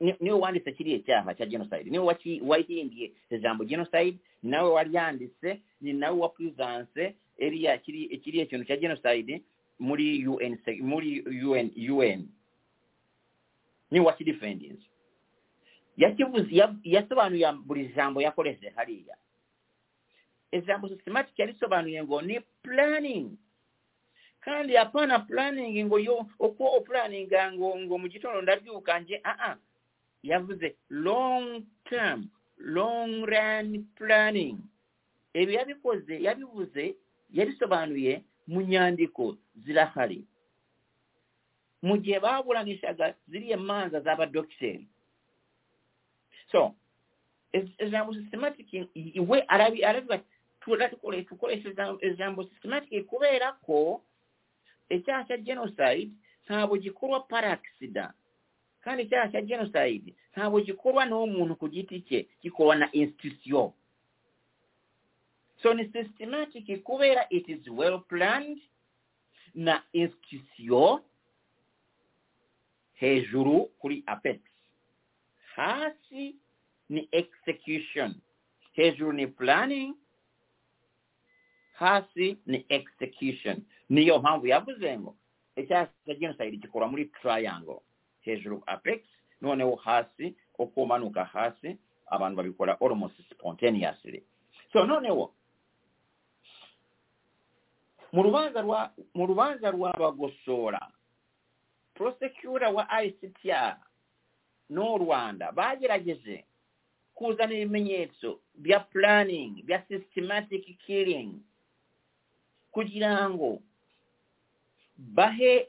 Ni- ni we wanditse kiriya cyaha cya genocide. Niwe wahindiye ijambo genocide ni nawe waryanditse ni nawe wapurizanse eriya kiri- kiriya kintu cya genocide muri un muri un un. Niwe wakidifendinze yakivuze ya- yasobanuye buri jambo yakoresheje hariya ijambo systematic yarisobanuye ngo ni planning. Kandi hapana planning ngo yo uko opulaninga ngo ngo mu gitondo ndabyuka nje aa yavuze long term long run planning. Ibi yabikoze yabivuze yabisobanuye mu nyandiko zirahari. Mu gihe babulanishaga ziri emanza z'abadokiteri so ejambo systematic we arabiba tukoleseza ejambo systematic kubera ko ekyaha kya genocide ntabwo gikorwa parakisida kandi ekyaha kya genocide ntabwo gikorwa n'omuntu ku giti kye gikorwa na institution. So ni systematic kubera it is well planned na institution hejuru kuri apex hasi ni execution. Hejuru ni planning hasi ni execution. Niyo mpamvu yavuze ngo icyaha cya genocide gikora muri triangle. Hejuru apex noneho hasi uko umanuka hasi abantu babikora almost spontaneously. So noneho mu rubanza rwa rw'abagosora prosecutor wa ICTR n'u Rwanda bagerageje kuzana ibimenyetso bya planning bya systematic killing kugira ngo bahe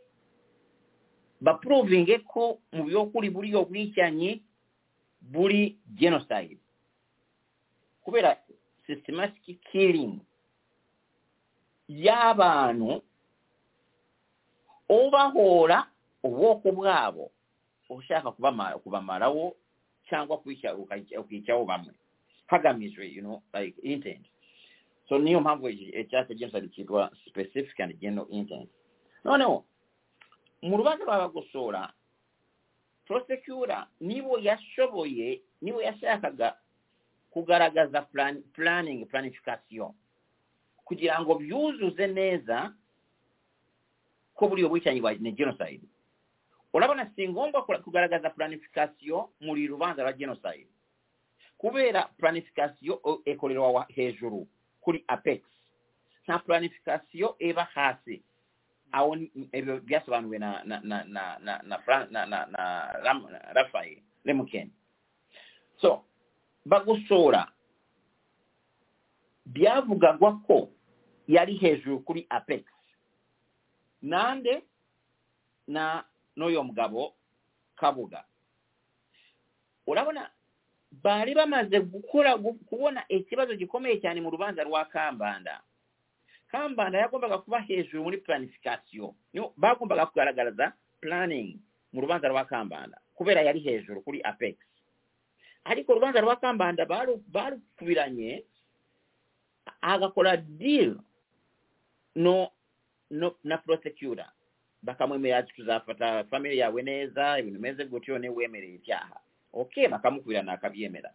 bapuruvinge ko mu by'ukuri buriyo bwicanyi buri genocide. Kubera systematic killing y'abantu ubahora ubwoko bwabo kubamara kubamarawo cyangwa kwica ukicaho bamwe. Hagamijwe you know like intent. So niyo mpamvu icyatsi genocide cyitwa specific and general intent. Noneho mu rubanza rw'abagosora prosecutor nibo yashoboye nibo yashakaga kugaragaza plan, planning planification. Kugira ngo byuzuze neza ko buriyo bwicanyi bwa ni genocide. Urabona si ngombwa kugaragaza planification muri rubanza rwa genocide. Kubera planification o- ekorerwa wa- hejuru kuri apex nta planification eba hasi. Aho byasobanuwe na na na na na na Raphael Lemuken. So bagosora. Byavugagwa ko yari hejuru kuri apex nande na n'uyo mugabo kabuga. Urabona bari bamaze gukora gu- kubona ikibazo gikomeye cyane mu rubanza rwa kambanda. Kambanda yagombaga kuba hejuru muri planification. Niyo bagombaga kugaragaza planning mu rubanza rwa kambanda kubera yari hejuru kuri apex ariko urubanza rwa kambanda baru- barukubiranye agakora deal no no na prosecutor. Bakamwemerera ati tuzafata family yawe neza ibintu bimeze gutyo niwe wemereye icyaha okay bakamukubirana akabyemera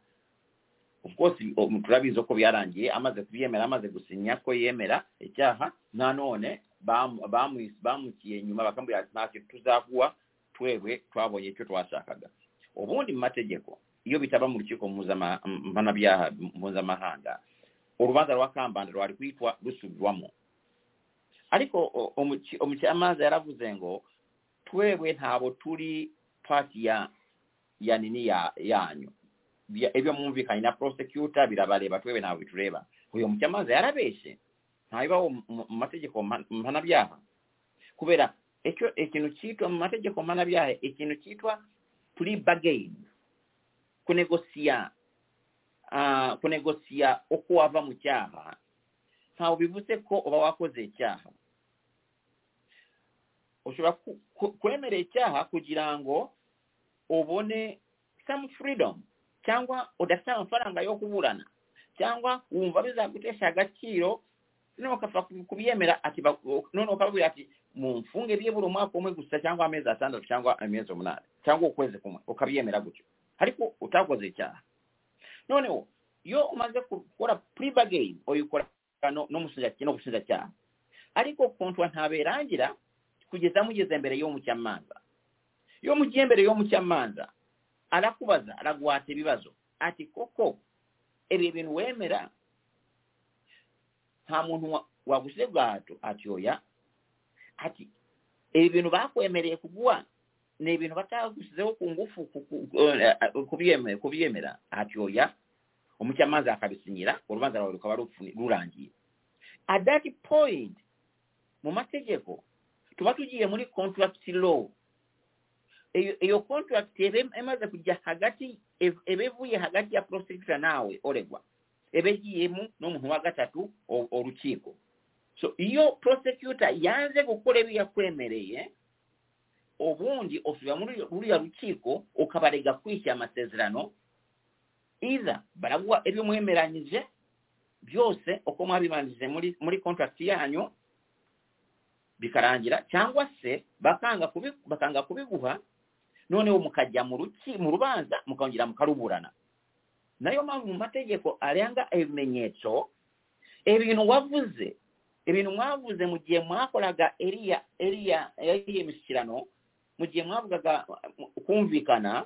of course turabizi ko byarangiye amaze kubyemera amaze gusinya ko yemera icyaha nanone bamu- bamu- bamukiye nyuma bakamubwira ati ntacyo tuzakuwa twebwe twabonye icyo twashakaga. Ubundi mu mategeko iyo bitaba mu rukiko mpanabyaha mpuzamahanga urubanza rwa kambanda rwari kwitwa rusubirwamo ariko omucamanza yaravuze ngo twebwe ntabo tuli paati ya ya nini yanyu. Ebyo mumvikanye na prosecutor birabaleba twebwe ntabwo bitureba oyo omucamanza yarabeshe. Ntabibaho mu mategeko mpanabyaha. Kubera ekyo ekintu kitwa mu mategeko mpanabyaha ekintu kitwa plea bargain. Kunegosiya ah, kunegosiya okuwava mu kyaha ntawe bivuze ko uba wakoze icyaha? Ushobora kwemera icyaha kugira ngo ubone some freedom cyangwa udafite amafaranga yo kuburana cyangwa wumva bizagutesha agaciro noneho ukapfa kubyemera ati noneho ukababwira ati mumfunge byibura umwaka umwe gusa cyangwa amezi atandatu cyangwa amezi umunani cyangwa ukwezi kumwe ukabyemera gutyo. Ariko utakoze icyaha. Noneho iyo umaze gukora pre-bargain uyikora n'umushinjacyaha ariko kontwa ntaberangira kugeza mugeze mbere y'umucamanza iyo mugiye mbere y'umucamanza arakubaza araguhata ibibazo ati koko ibi bintu wemera nta muntu wa- wagusize bwato ati oya. Ati ibi bintu bakwemereye kuguha ni ibintu batagusizeho ku ngufu ku- ku- eh, kubyemera kubyemera ati oya umucamanza akabisinyira urubanza rwawe rukaba rurangiye at that point mu mategeko tuba tugiye muri contract law. Iyo contract eba emaze kujya hagati eb- eba evuye hagati ya prosecutor nawe oregwa eba egiyemu n'omuntu wa gatatu o- olukiiko. So iyo prosecutor yanze gukora ebyo yakwemereye obundi osubira muri luriya lukiiko okabarega kwisya amasezerano either baraguwa ebyo mwemeranyije byose uko mwabibanjije muri muri contract yanyu bikarangira cyangwa se bakanga kubi, bakanga kubiguha noneho mukajya mu ruki mu rubanza mukongera mukaruburana. Nayo mpamvu mu mategeko aranga ibimenyetso ibintu wavuze ibintu mwavuze mu gihe mwakoraga eriya eriya eriya imishyikirano mu gihe mwavugaga kumvikana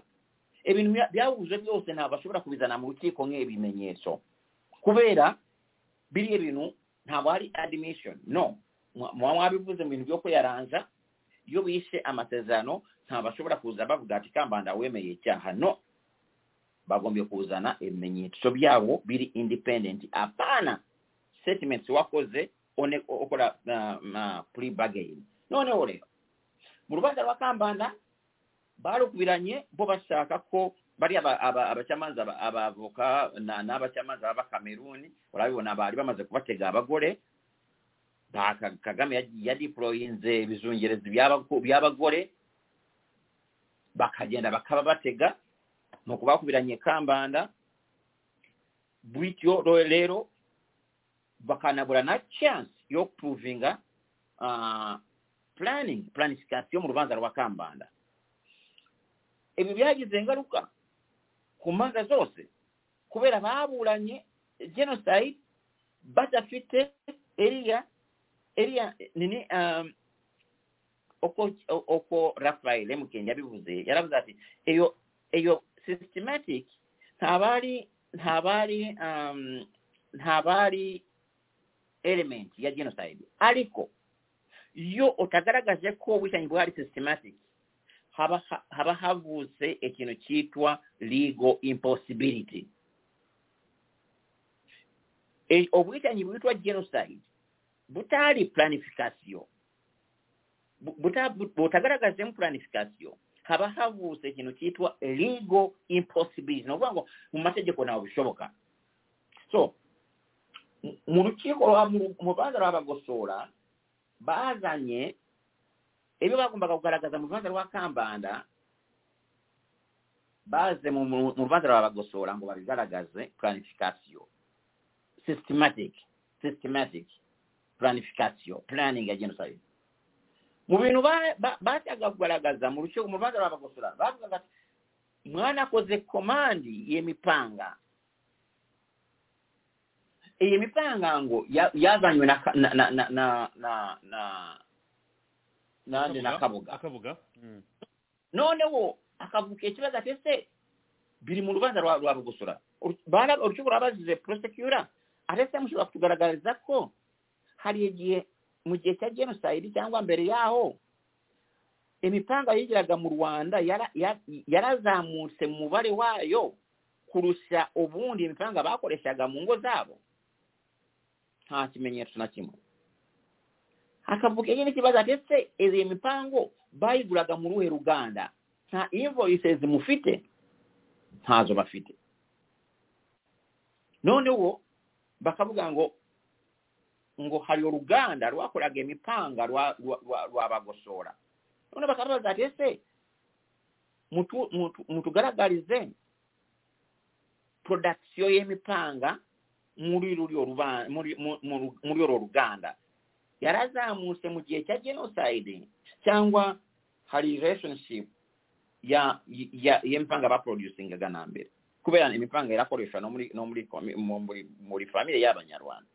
ibintu bya- byavuze byose ntabwo bashobora kubizana mu rukiko nk'ibimenyetso kubera biriya bintu ntabwo ari admission. No. Muba mwabivuze mu bintu byo kweyaranza iyo bishe amasezerano ntabwo bashobora kuza bavuga ati kambanda wemeye icyaha no. Bagombye kuzana ibimenyetso byabo biri independent. Apana statements wakoze ukora pre bargain. Noneho rero mu rubanza rwa kambanda baalukubiranye bo basaakako bali abakyamazi abavoka n'abakyamazi ababa kameruuni olabi bona baali bamaze kubatega abagole kagame yadiployinze ebizungerezi by'abagole bakagenda bakaba batega nokubakubiranya ekambanda bwityo leero bakanabula na chance y'okuprovinga ah, planning planification mu lubanza lwa kambanda. Ibi byagize ingaruka ku manza zose kubera baburanye genocide badafite eriya eriya nini um, uko uko rafael mukenge yabivuze yaravuze ati eyo iyo systematic ntabari ntabari um, ntabari element ya genocide. Ariko iyo utagaragaje ko ubwicanyi bwari systematic haba habuuse ekino kiyitwa legal impossibility. E, Obwetanyi buyitwa genocide butaali planification. Bwotagaragazemu planification. Haba habuuse kino kiyitwa legal impossibility. Nobuga ngo mu mategeko nawe bishoboka so mu lukiiko mu lubanza lw'abagosoola baazanye ibyo bagombaga kugaragaza mu rubanza rwa kambanda baze mu rubanza rw'abagosora ngo babigaragaze planification. Systematic systematic planification planning ya genocide. Mu bintu batyaga kugaragaza mu rukiko mu rubanza rw'abagosora bavugaga ati mwanakoze komandi y'emipanga iyi mipanga. Ngo yazanywe na na na na na na na nande na kabuga akabuga Mm. noneho akavuga ikibazo ati ese biri mu rubanza rwa bara- urukiko rwabazize prosecutor ate se mushobora kutugaragariza ko hari igihe mu gihe cya genocide cyangwa mbere yaho imipanga yigiraga mu rwanda yara- ya- yarazamutse mu mubare wayo kurusha ubundi imipanga bakoreshaga mu ngo zabo. Nta kimenyetso na kimwe akapokea n'ekibazo ati ese ezo emipango bayiguraga mu ruhe luganda nta invoices mufite? Ntazo bafite. Noneho bakavuga ngo ngo hari uruganda rwakolaga emipanga rwabagosora. None bakabaza ati ese mutugaragarize production y'emipanga muri luryo rubanda muri muri olwo ruganda? Yarazamutse mu gihe cya genocide cyangwa hari relationship y'emipanga baproducingaga na mbere kubera imipanga irakoreshwa no muri no muri muri famille y'abanyarwanda.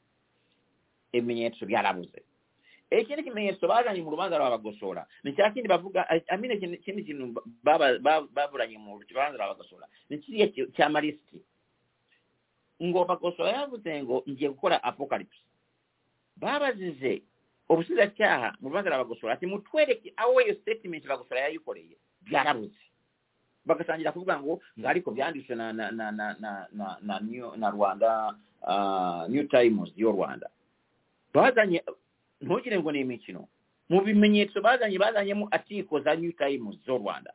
Ibimenyetso byarabuze. Ikindi kimenyetso bazanye mu rubanza rwabagosora ni cya kindi bavuga amine ikindi kintu baburanye mu rubanza rwabagosora ni kiriya ki- cya marisiti ngo bagosora yavuze ngo ngiye gukora apocalypse. Babajije ubushinjacyaha mu rubanza rwabagosora ati mutwereke aho iyo statement bagosora yayikoreye byarabuze bagatangira kuvuga ngo ngo ariko byanditswe na na na na na na na new na rwanda uh, new times yo rwanda. Bazanye ntugire ngo ni imikino. Mu bimenyetso bazanye bazanyemo atiko za new times zo rwanda.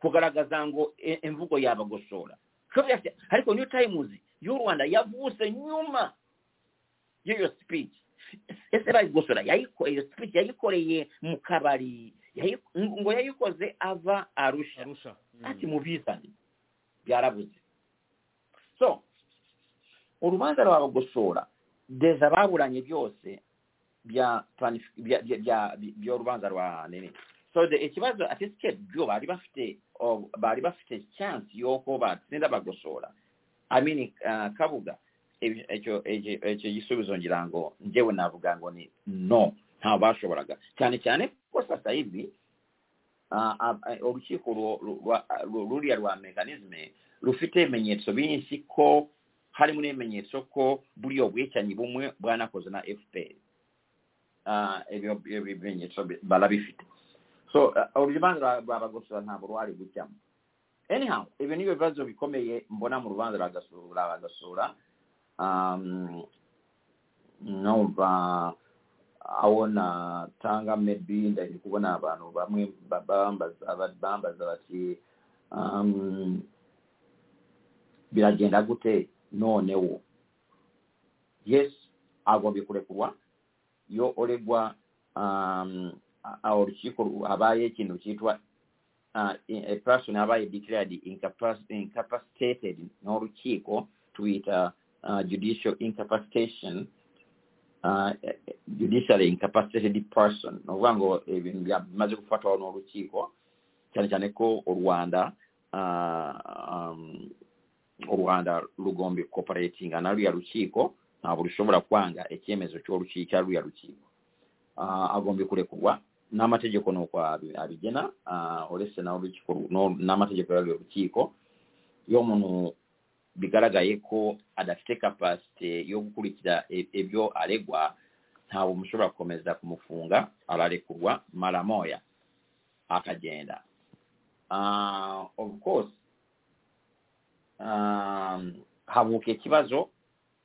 Kugaragaza ngo e- imvugo yabagosora. Kubera ati, ariko new times y'u rwanda yavutse nyuma y'iyo speech. Ese bayigosora yayiko- iyo speech yayikoreye mu kabari. Ngo yayikoze ava arusha. Ati mubizane byarabuze so urubanza rwabagosora deza baburanye byose bya planif- bya bya- bya- byo rubanza rwa nini so ikibazo ati sike byo bari bafite bari bafite chance yoko batsinda bagosora i mean uh, kabuga. Ecyo gisubizo ngira ngo njyewe navuga ngo ni no nta bashoboraga. Cyane cyane ko sasa hivi ah, urukiko ruriya rwa mekanizme rufite ibimenyetso byinshi ko harimo n'ibimenyetso ko buriya bwicanyi bumwe bwanakoze na fpr ibyo bimenyetso bi- barabifite so urubanza rwa- bagosora ntabwo rwari gujyamo anyhow ibi ni ibibazo bikomeye mbona mu rubanza rwa Gasura- um, no ba awona tanga maybe ndali kubona abantu bamwe bambaza bati um, biragenda gute? Noonewo yes agombye kulekulwa. Yo olegwa um, olukiiko abaayo ekintu kiyitwa uh, a person abaayo declared incapacitated n'olukiiko tuyita uh, judicial incapacitation uh, judicially incapacitated person. Nolwanga eh, ebintu bimaze kufatwawo n'olukiiko kyane kyaneko olwanda uh, um, olwanda lugombye kucooperating nga naluya lukiiko kwanga ekyemezo kyolukiikyaluya lukiiko. Uh, agombye kulekulwa n'amategeko n'okwa abigena uh, olese n'amategeko yalyo olukiiko y'omunu bigaragaye ko adafite kapasite yo gukurikira ibyo aregwa ntabwo mushobora gukomeza kumufunga ararekurwa mara moya akagenda. Uh, of course um, havuka ikibazo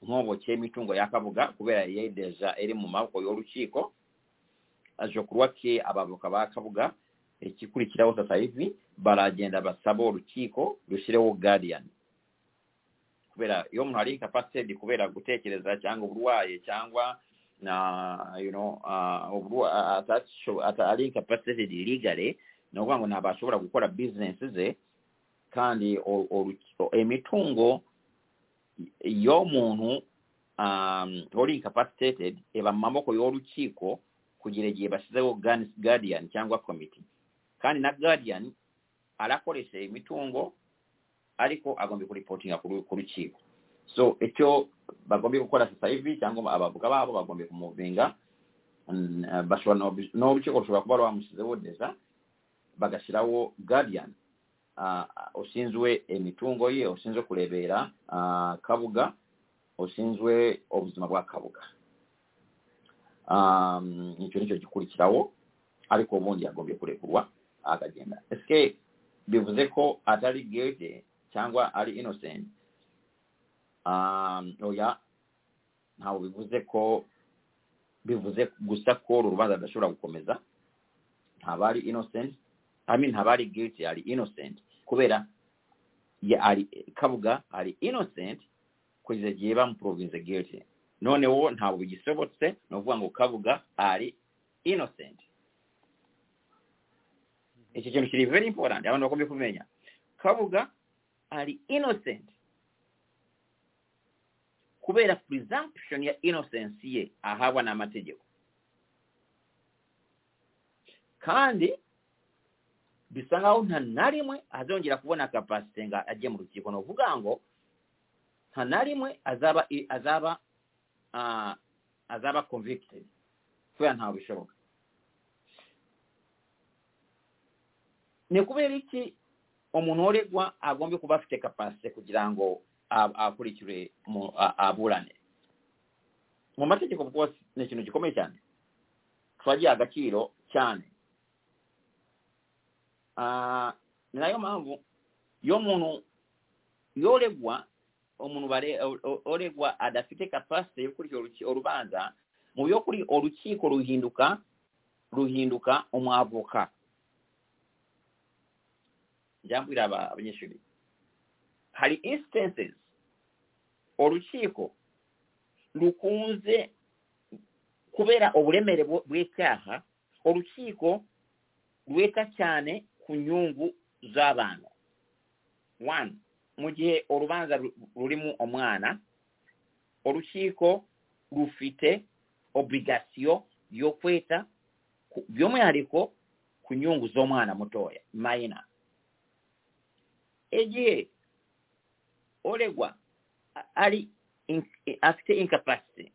nk'ubu cy'imitungo ya kabuga kubera yedeja iri mu maboko y'urukiko aje kuruwa ke abavoka ba kabuga ikikurikiraho sasa hivi baragenda basaba urukiko rushyireho guardian kubera iyo umuntu ari incapacitated kubera gutekereza cyangwa uburwayi cyangwa you know ari incapacitated legally ni ukuvuga ngo ntabwo ashobora gukora business ze kandi imitungo y'omuntu um, uri incapacitated eba mu maboko y'urukiko kugira igihe bashyizeho guardian- cyangwa committee. Kandi na guardian arakoresha imitungo ariko agombye kuripootinga ku lukiiko. So ekyo bagombye kukola sasa hivi cyangwa abavuga baabo bagombye kumuvinga. Mm, eh, Bashobora n'olukiiko lushobora kuba lwamusizewo deza bagashyirawo guardian. Ah, ah, oshinzwe emitungo ye oshinzwe kurebera ah, kabuga oshinzwe obuzima bwa kabuga. Mm, Icyo nicyo gikurikirawo ariko ubundi yagombye kurekurwa akagenda. Ese bivuze ko atari gede cyangwa ari innocent. Um, oya ntabwo bivuze ko bivuze gusa ko uru rubanza rudashobora gukomeza. Ntaba ari innocent. Mean ntaba ari guilty ari innocent. Kubera ari kabuga ari innocent kugeza igihe bamuprovinze guilty. Noneho ntabwo bigisobotse ni ukuvuga ngo kabuga ari innocent. Iki kintu kiri very important. Abantu bakomeye kumenya kabuga ari innocent. Kubera presumption ya innocence ye ahabwa n'amategeko. Kandi bisa nkaho nta na rimwe azongera kubona kapasite ngo ajye mu rukiko. Ni ukuvuga ngo nta na rimwe azaba azaba azaba convicted. Kubera ntawe bishoboka. Ni kubera iki? omuntu oleggwa agombye kuba afite kapasite kugira ngo akulikirwe abuulane mu mategeko obukuba nekino kikome kyange. Twagi agakiiro kyane. Nayo manvu y'omuntu y'oleggwa omuntu olegwa adafite kapasite yokulikira olubanza mu byokuli olukiiko luhinduka luhinduka omwavuuka njyambwira aba- abanyeshuri hari instances urukiko rukunze kubera uburemere bw- bw'icyaha urukiko rwita cyane ku nyungu z'abantu. One mu gihe urubanza ru- rurimo umwana urukiko rufite obligasiyo yo kwita by'umwihariko ku nyungu z'umwana mutoya mayina AGA olegwa ali in, afite incapacity.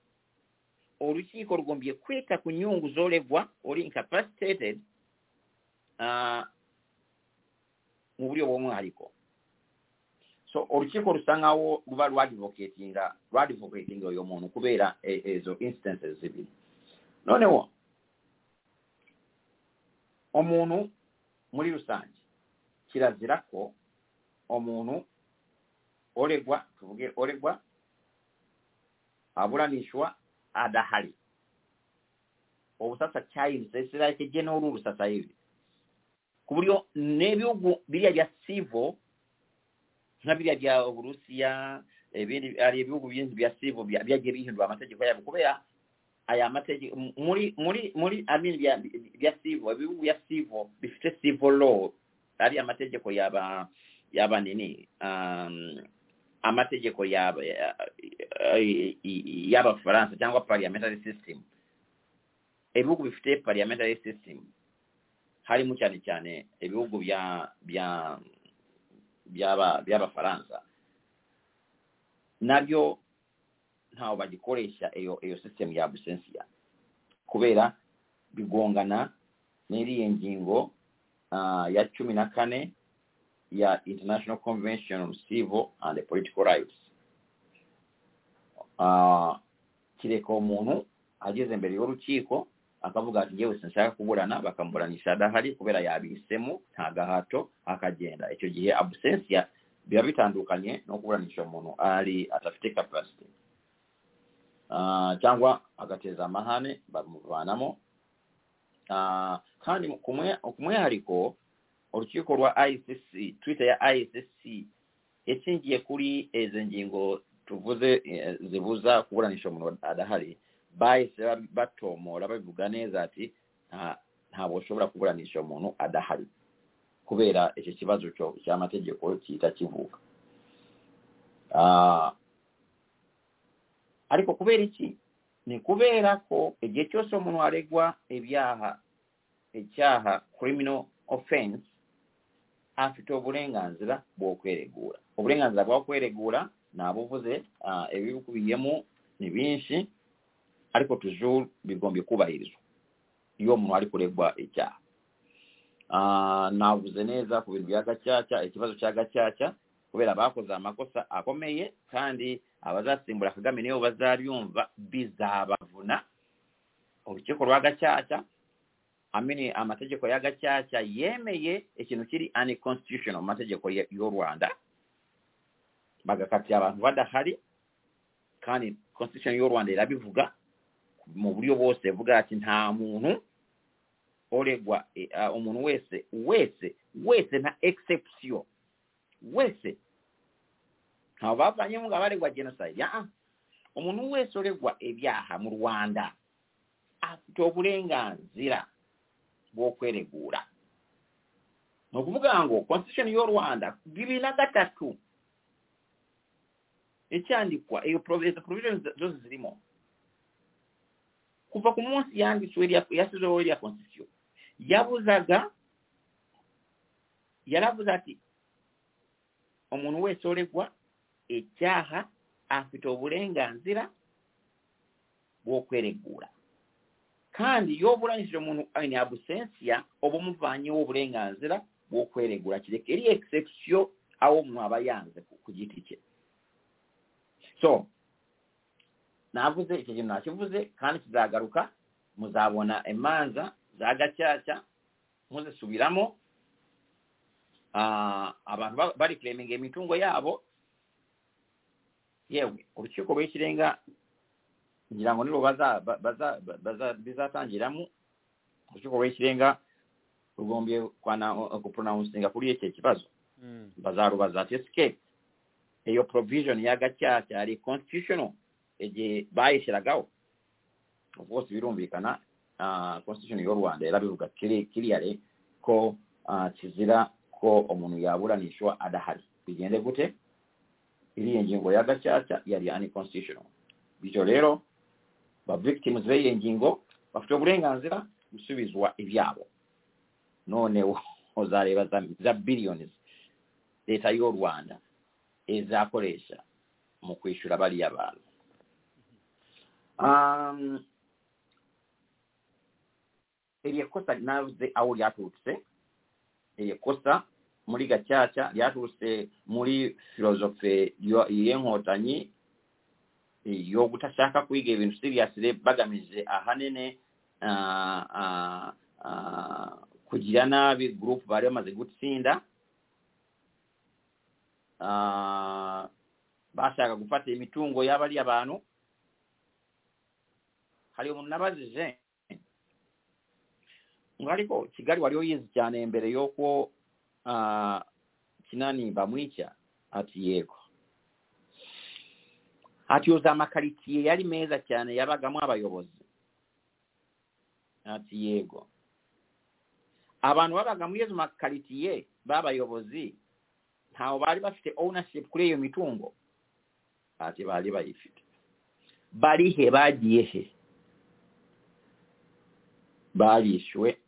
Olukiiko lugombye kweta ku nyungu z'olebwa oli incapacitated uh, mu buli obwomu aliko so olukiiko lusangawo luba lwadvocatinga lwadvocatinga oyo muntu kubeera e, ezo instances zibiri. Nonewo omuntu muri rusange kirazirako omuntu olegwa tuvuge olegwa abulaniswa adahali. Obusasa chives ekirala kyejje n'olwolusasa ebyo ku bulyo n'ebyogwo birya bya sivo byonna birya bya oburusiya ebindi ali ebibugu bingi bya sivo byajja bihindwa amategeko yabwe kubeera ayo amategeko muri muri muri amin bya sivo ebibugu bya sivo bifite sivo law ali amategeko yaba yaba nini? Um, amategeko yaba ya- ya- y'abafaransa cyangwa parliamentary system. Ibihugu bifite parliamentary system. Harimo cyane cyane ibihugu bya bya byaba by'abafaransa na byo ntawe bagikoresha iyo iyo system ya absentia. Kubera bigongana n'iriya ngingo ah, ya cumi na kane ya international convention on civil and political rights. Ah, kireka umuntu ageze imbere y'urukiko akavuga ati ngewe sinshaka kuburana bakamuburanisha adahari kubera yabihisemo nta gahato akagenda. Icyo gihe absentia biba bitandukanye no kuburanisha umuntu ari adafite capacity. Ah, cyangwa agateza amahane bamuvanamo Ah, kandi ku mwihariko urukiko rwa ICC twitter ya ICC yashingiye kuri izo ngingo tuvuze eh, zibuza kuburanisha umuntu adahari bahise ba- batomora babivuga neza ati nta ntabwo ushobora kuburanisha umuntu adahari kubera icyo kibazo cy'amategeko kita kivuka Ah, ariko kubera iki ni kubera ko igihe cyose umuntu aregwa ibyaha icyaha criminal offense afite uburenganzira bwo kweregura uburenganzira bwo kweregura nabuvuze ah, ibibukubiyemo ni byinshi ariko toujours bigombye kubahirizwa iyo umuntu ari kuregwa icyaha Ah, navuze neza ku bintu bya gacaca ikibazo cya gacaca kubera bakoze amakosa akomeye kandi abazasimbura kagame nibo bazabyumva bizabavuna. Urukiko rwa gacaca amini amategeko ya gacaca yemeye ikintu kiri unconstitutional mu mategeko y'u rwanda. Bagakatira abantu badahari kandi constitution y'u rwanda irabivuga mu buryo bwose buvuga ati nta muntu oregwa ah, umuntu wese wese wese nta exception wese. Ntawe bavanyemo ngo abaregwa genocide umuntu wese oregwa ibyaha mu rwanda afite uburenganzira bw'okwereguula. Nokuvuga nga constitution y'olwanda bibiina gatatu. Ekyandikwa eyo ezo provisions zo zirimu kuva ku munsi yandiswa yasizewo erya constitution yabuzaga yalabuza ati omuntu weesolegwa ekyaha afite obulenga nzira bw'okwereguula. Kandi iyo buranishije umuntu in absentia uba umuvanyeho uburenganzira bwo kweregura kireka iri exception aho umuntu aba yanze ku giti cye so navuze icyo kintu nakivuze kandi kizagaruka muzabona imanza za gacaca muzisubiramo abantu bari kureminga imitungo yabo yewe urukiko rw'ikirenga ngira ngo nibo bizatangiramo urukiko rw'ikirenga rugombye kupronouncinga kuri icyo kibazo bazarubaza ati esike iyo provision ya gacaca ari constitutional igihe bayishyiragaho rwose birumvikana constitution y'u rwanda yarabivuga kiriyare ko kizira ko umuntu yaburanishwa adahari. Bigende gute? Iriya ngingo ya gacaca yari constitutional. Bityo rero ba victims beeyo engingo bafute obulenganzira bisubizwa ebyabo. Noonewo ozaleeba za billions leetayo olwanda ezakoleesa mu kwishyura baliya bantu um, eryo ekkosa naze awo lyatuuse eryo ekkosa muri gacaca lyatuuse muri filozofe y'enkotanyi y'obutasaaka kuyiga ebintu siryasire bagamize ahanene kugira n'abi gurupu baali bamaze gutsinda. Baasaaga gufata emitungo y'abali abantu. Kali omunabazize ngaliko kigali wali oyizi kyana embere y'okwo kinani bamwica ati yeeko atyoza amakalikiya eyali meeza kyane yabagamu abayobozi. Ati yeego abantu babagamu yezo makalitiye b'abayobozi ntawe baali bafite ownership kuri eyo mitungo. Ati baali bayifite. Bali he bagiye he? Baaliiswe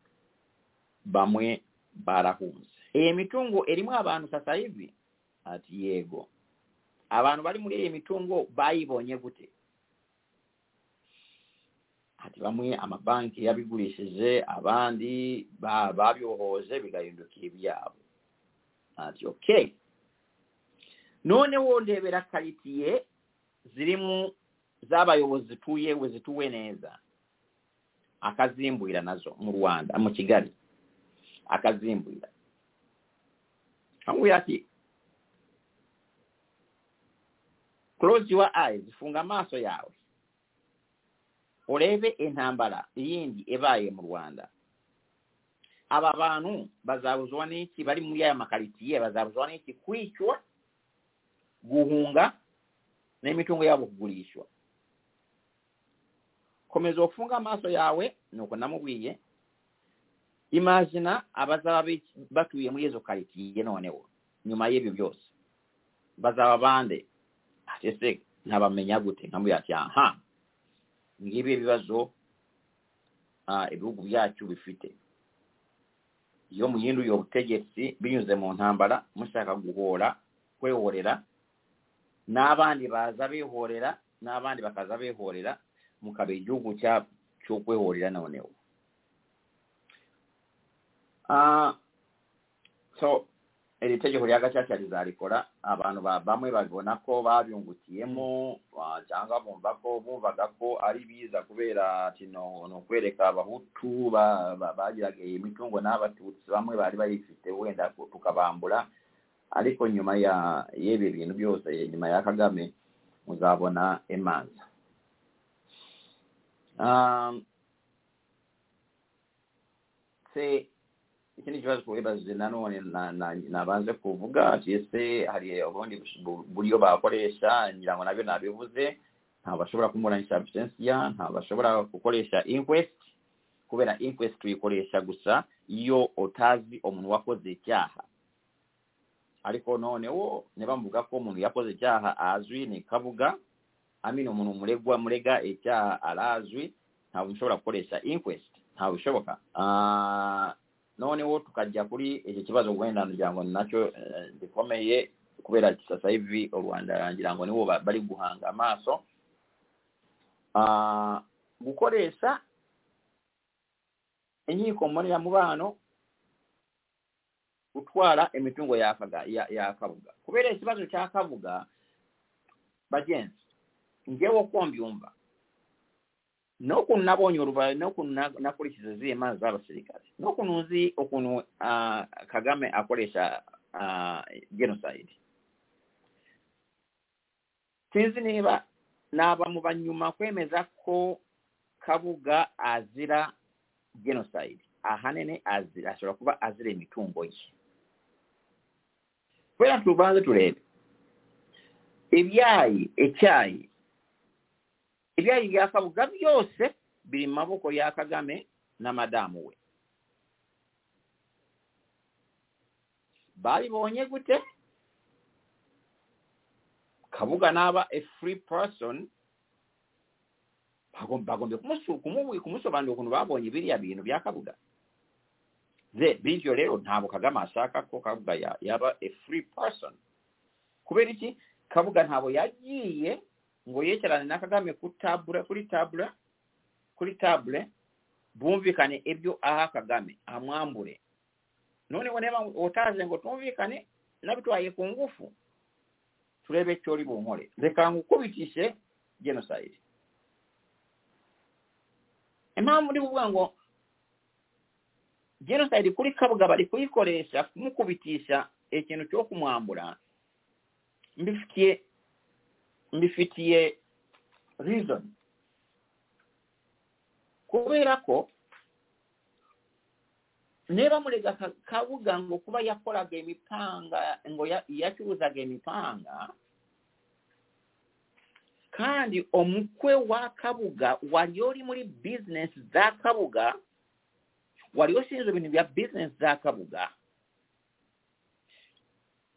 bamwe barahunze. Eyo emitungo erimu abantu sasa hivi? Ati yeego abantu bali mu eyo emitungo baayibonye gute? Kati bamwe amabanki yabigulishije abandi babyohoze bigahinduka ebyabo ati okay. Noneho ndebera karitiye zirimu z'abayobozi tuyewe zituwe neza akazimbwira nazo mu rwanda mu kigali. Akazimbwira kamubwira ati close your eyes funga amaso yawe urebe intambara iyindi ibaye mu rwanda. Aba bantu bazabuzwa n'iki bari muri aya makaritiye bazabuzwa n'iki kwicwa guhunga n'imitungo yabo kugurishwa komeza ufunga amaso yawe nuko namubwiye. Imagina abazaba batuye muri izo karitiye noneho nyuma y'ibyo byose. Bazaba bande ate se nabamenya gute nga muyo ati aha ng'ebyo ebibazo ebibugu byakyo bifite. Yo muyindu y'obutegetsi binyuze mu ntambala mushaka guhoora kweworera n'abandi baza beehorera n'abandi bakaza beehorera mukaba egihugu kyokwehorera noneho. So iri tegeko rya gacaca rizarikora abantu bamwe babona ko babyungukiyemo cyangwa bumva ko bumvaga ko ari biza kubera ni ukwereka abahutu bagiraga iyi mitungo n'abatutsi bamwe bari bayifite wenda tukabambura. Ariko nyuma ya y'ibi bintu byose nyuma ya kagame muzabona imanza. Se ikindi kibazo kubibaze nanone nabanze kuvuga ese hari ubundi buryo bakoresha ngira ngo na byo nabivuze. Ntabwo bashobora kumuburanisha absentia ntabwo bashobora gukoresha inquest kubera inquest tuyikoresha gusa iyo utazi umuntu wakoze icyaha. Ariko noneho nibamuvuga ko umuntu yakoze icyaha azwi ni kabuga. Amina umuntu muregwa murega icyaha arazwi ntabwo ushobora gukoresha inquest. Ntabwo bishoboka. noonewo tukajja kuli ekyo kibazo ogwendaano gyange nakyo eh, ndikomeye kubeera kisasa ivi olwandalangira ngo niwo bali guhanga amaaso. Ah, gukoleesa enyiika omumanira mu baano kutwala emitungo yakabuga kubeera ekibazo kyakabuga bagenzi njewa okwombyumba n'okunnabonya olubala n'okunakulisiza ziri emaanyi z'abaserikale n'okununzi okunu kagame akolesa genocide. Sinzi niba n'abamu banyuma kwemezako kabuga azira genocide. Ahanene azira asobola kuba azira emitungo gye kubera tubanze tuleebe ebyayi ekyayi ibyayi bya kabuga byose biri mu maboko ya kagame na madamu we. Babibonye gute? Kabuga naba a free person. Bagom- bagombye kumusu- kumu- kumusobanurira ukuntu babonye biriya bintu bya kabuga. Ze bityo rero ntabwo kagame ashaka ko kabuga ya- yaba a free person. Kubera iki kabuga ntabwo yagiye ng'oyeekyalane n'akagambye ku tabula kuli tabula kuli tabule bumvikane ebyo aha kagame amwambule none woneba otaaze ng'otumvikane nabitwaye ku ngufu tulebe ekyoli bw'omole leka ngukubitise genocide. Emaamu ndi bubwa ngo genocide kuli kabuga bali kuyikolesa kumukubitiisa ekintu ky'okumwambula. Mbifukye mbifitiye reason. Kubera ko niba murega kabuga ngo kuba yakoraga imipanga ngo ya- yacuruzaga imipanga kandi omukwe wa kabuga wari uri muri business za kabuga wari ushinzwe ibintu bya business za kabuga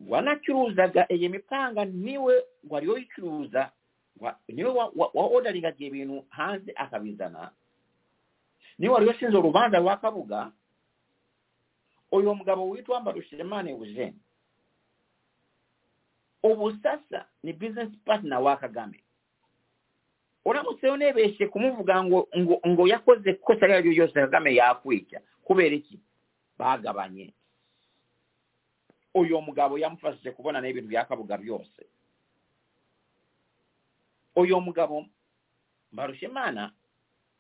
wanacuruzaga iyi mipanga niwe wari uyicuruza niwe wa, wa ibintu hanze akabizana. Niwe wari washinze urubanza rwa kabuga uyu mugabo witwa mbarushimane eugene. Ubu sasa ni business partner wa kagame. Uramutse unebeshe kumuvuga ngo ngo ngo yakoze kosa iyo ari ryo ryose kagame yakwica kubera iki? Bagabanye oyo omugabo yamufasise kubona n'ebintu byakabuga byose. Oyo omugabo barushemana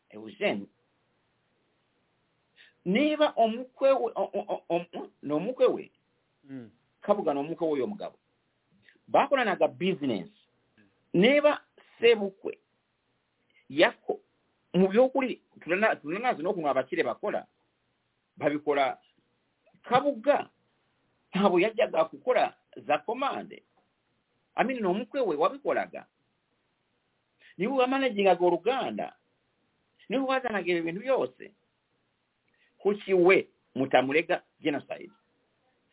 eugene niba omukwe we n'omukwe we hmm. kabuga n'omukwe we oyo omugabo bakolanaga bizinensi niba sebukwe yako mu byokuli tulina zina okuno abakire bakola babikola kabuga ntabwo yajyaga gukora za komande amini ni omukwe we wabikoraga niwe wamanagingaga uruganda niwe wazanaga ibi bintu byose. Kuki we mutamurega genocide?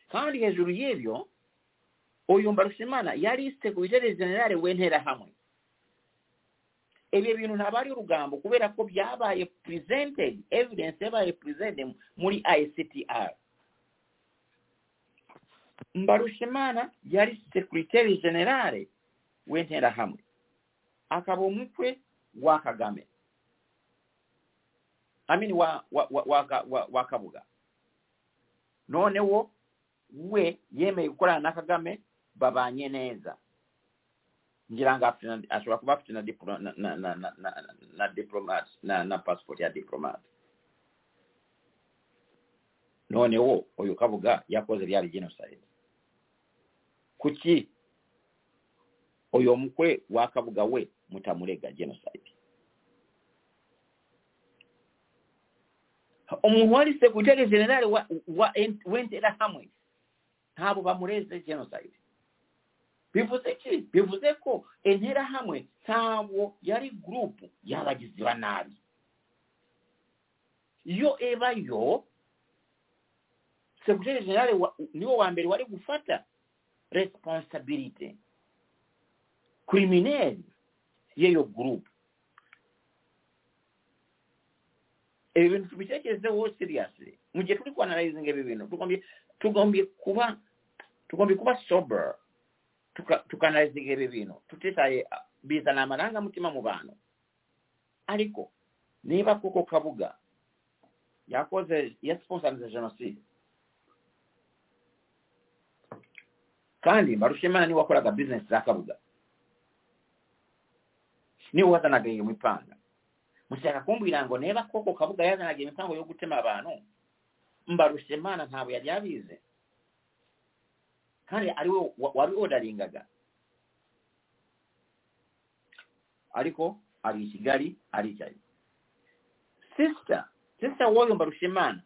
Kandi hejuru y'ibyo uyu mbarushimana yari secretary general w'interahamwe ibyo bintu ntabwo ari urugambo kubera ko byabaye presented evidence yabaye presented muri ictr mbarushimana yari secretary wentera w'interahamwe akaba umukwe wa kagame. Amini wa wa wa, kabuga. Noneho we yemeye gukorana na kagame babanye neza. Ngira ngo ashobora kuba afite na na na na na, na, na na passport ya diplomat noonewo oyo kabuga yakoze lyali genocide. Kuki oyo omukwe wa kabuga we mutamulega genocide? Omuwalise kutege generali wentera hamwe ntaabo bamureze genocide. Bivuze ki? Bivuze ko entera hamwe ntabwo yari gurupu y'abagizi ba nabi yo ebayo sekretari general wa- niwo wa mbere wari gufata responsibility. Criminelle y'eyo group. Ibi bintu tubitekerezeho seriously mu gihe turi kuanalyzinga ibi bintu tugombye tugombye kuba tugombye kuba sober. Tuka- ebyo ibi bintu tutitaye ah, bizana amarangamutima mu bantu ariko niba koko kabuga. Yakoze yasponsanze jenoside kandi mbarushimana niwe wakoraga bizinesi za kabuga niwe wazanaga iyo mipanga. Mushaka kumbwira ngo neba koko kabuga yazanaga imipango yo gutema abantu? Mbarushemana ntabwo yari yabize. Kandi ari wari odaringaga. Ariko ari i kigali aricaye sisita sisita w'oyo mbarushimana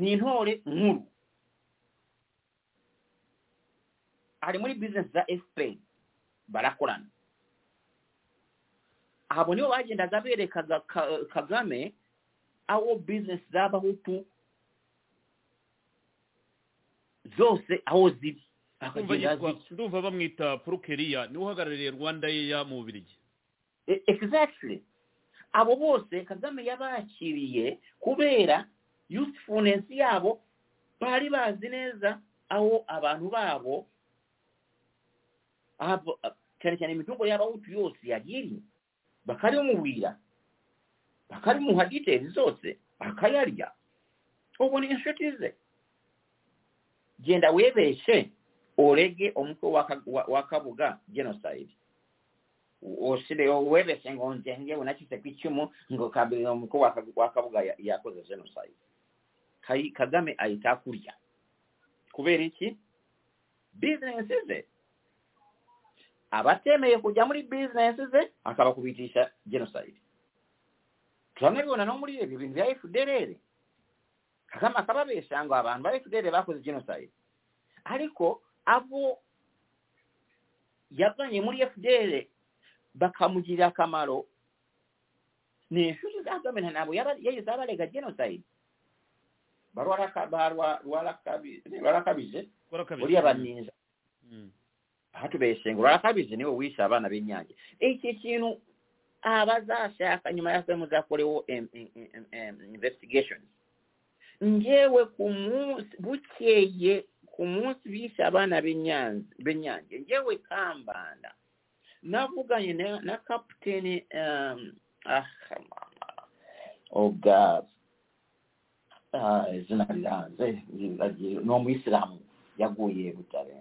ni intore nkuru ari muri bizinesi za fpr barakorana abo nibo bagendaga berekaga Ka- kagame aho bizinesi z'abahutu zose aho ziri. Ndumva bamwita purukeriya ni we uhagarariye rwanda yeya mu bubirigi E- exactly. Abo bose kagame yabakiriye kubera usefulness ensi yaabo baali bazi neza awo abantu baabo. Abo cyane cyane imitungo y'abahutu yose yari iri bakabimubwira bakabimuha details zose akayarya ubona inshuti ze. Genda webeshe orege omutwe wakabuga genocide. Osire webeshe ngo nje ngewe nakise ku icumu ngo kabiri omutwe wakabuga yakoze genocide. Kagame ahita kurya. Kubera iki? Bizinesi ze. Abatemeye kujya muri bizinesi ze akabakubitisha genocide. Turanabibona no muri ibi bintu bya fdrr kagame akababesha ngo abantu ba fdrr bakoze genocide. Ariko abo yazanye muri fdr bakamugirira akamaro. Ni inshuti za kagame ntabwo yahise abarega genocide. balwalakabize olya baninza atubeesenga olwalakabize niwe wiisa abaana b'ennyanja ekyo ekintu abazaasa akanyuma yasemuza akolewo investigation njewe ku munsi bukyeye ku munsi biisa abaana b'ennyanja njewe kambanda. Navuganye na kaputeni ah, oh god. Izina ni umuyisilamu yaguye butare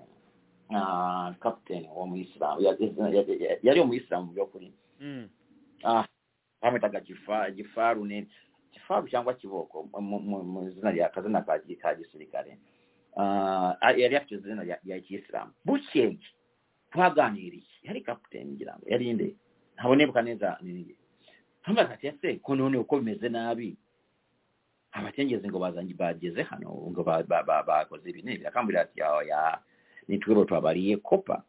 ah, kapiteni wa muyisilamu yari umuyisilamu mu by'ukuri Mm. ah bamwitaga gifaru ni gifaru cyangwa kiboko mu- izina rya kazina ka gi- ka gisirikare Ah, yari afite izina rya kiyisilamu bukeye twaganiriye yari kapiteni ngira ngo yari inde ntabonebuka neza nini ntumbaza ati ese ko none uko bimeze nabi abacengezi ngo bageze hano ngo ba- ba- ba- bakoze ibi. N'ibi akambwira ati oya ni twebwe twabariye kopa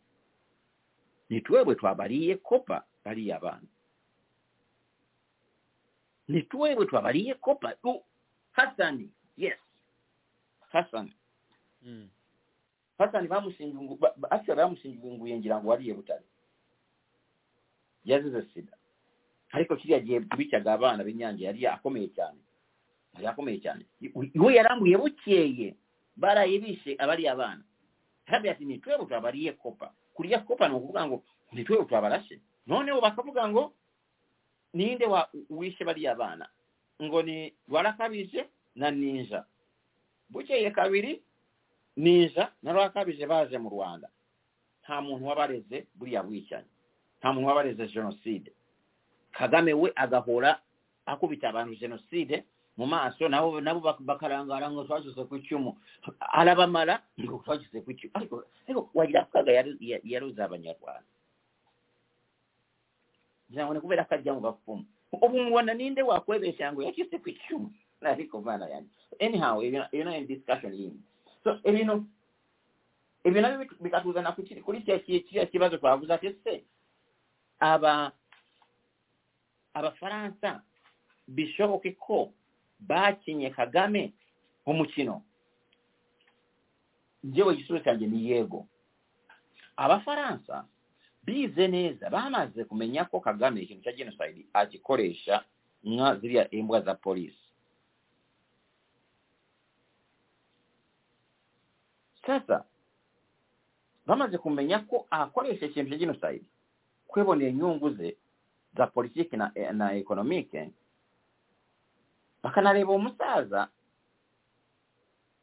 ni twebwe twabariye kopa bariya bana. Ni twebwe twabariye kopa tu hasani yes hasani Mm. hasani bamushinjungu ba- ba- actually bamushinjunguye ngira ngo wariye butare. Yazize sida. Ariko kiriya gihe bicaga abana b'inyange yari akomeye cyane yari akomeye cyane iwe yarambuye bukeye baraye bishe abariya bana arabwira ati ni twebwe twabariye kopa. Kuriya kopa ni ukuvuga ngo ni twebwe twabarashe noneho bakavuga ngo ninde wa wishe bariya bana ngo ni rwarakabije na ninja. Bukeye kabiri ninja na rwarakabije baje mu rwanda. Nta muntu wabareze buriya bwicanyi nta muntu wabareze jenoside kagame we agahora akubita abantu jenoside mu maso nabo nabo bak- bakarangara ngo twashyize ku cyumu arabamara ngo twashyize ku cyumu ariko wagira kaga yari- abanyarwanda. Ngira ni kubera ko ajya mu bapfumu. Ubu mubona ninde wakwebeshya ngo yashyize ku cyumu ariko mana yanjye anyhow you know in discussion yindi. So ibintu ibyo nabyo bikatuzana kuri kiriya kibazo twavuze ati se aba abafaransa bishoboke ko bakinye kagame umukino. Njyewe igisubizo cyanjye ni yego. Abafaransa bize neza bamaze kumenya ko kagame ikintu cya genocide agikoresha nka ziriya imbwa za polisi sasa bamaze kumenya ko akoresha ikintu cya genocide kwibonera inyungu ze za politiki na, na ekonomike bakanareba umusaza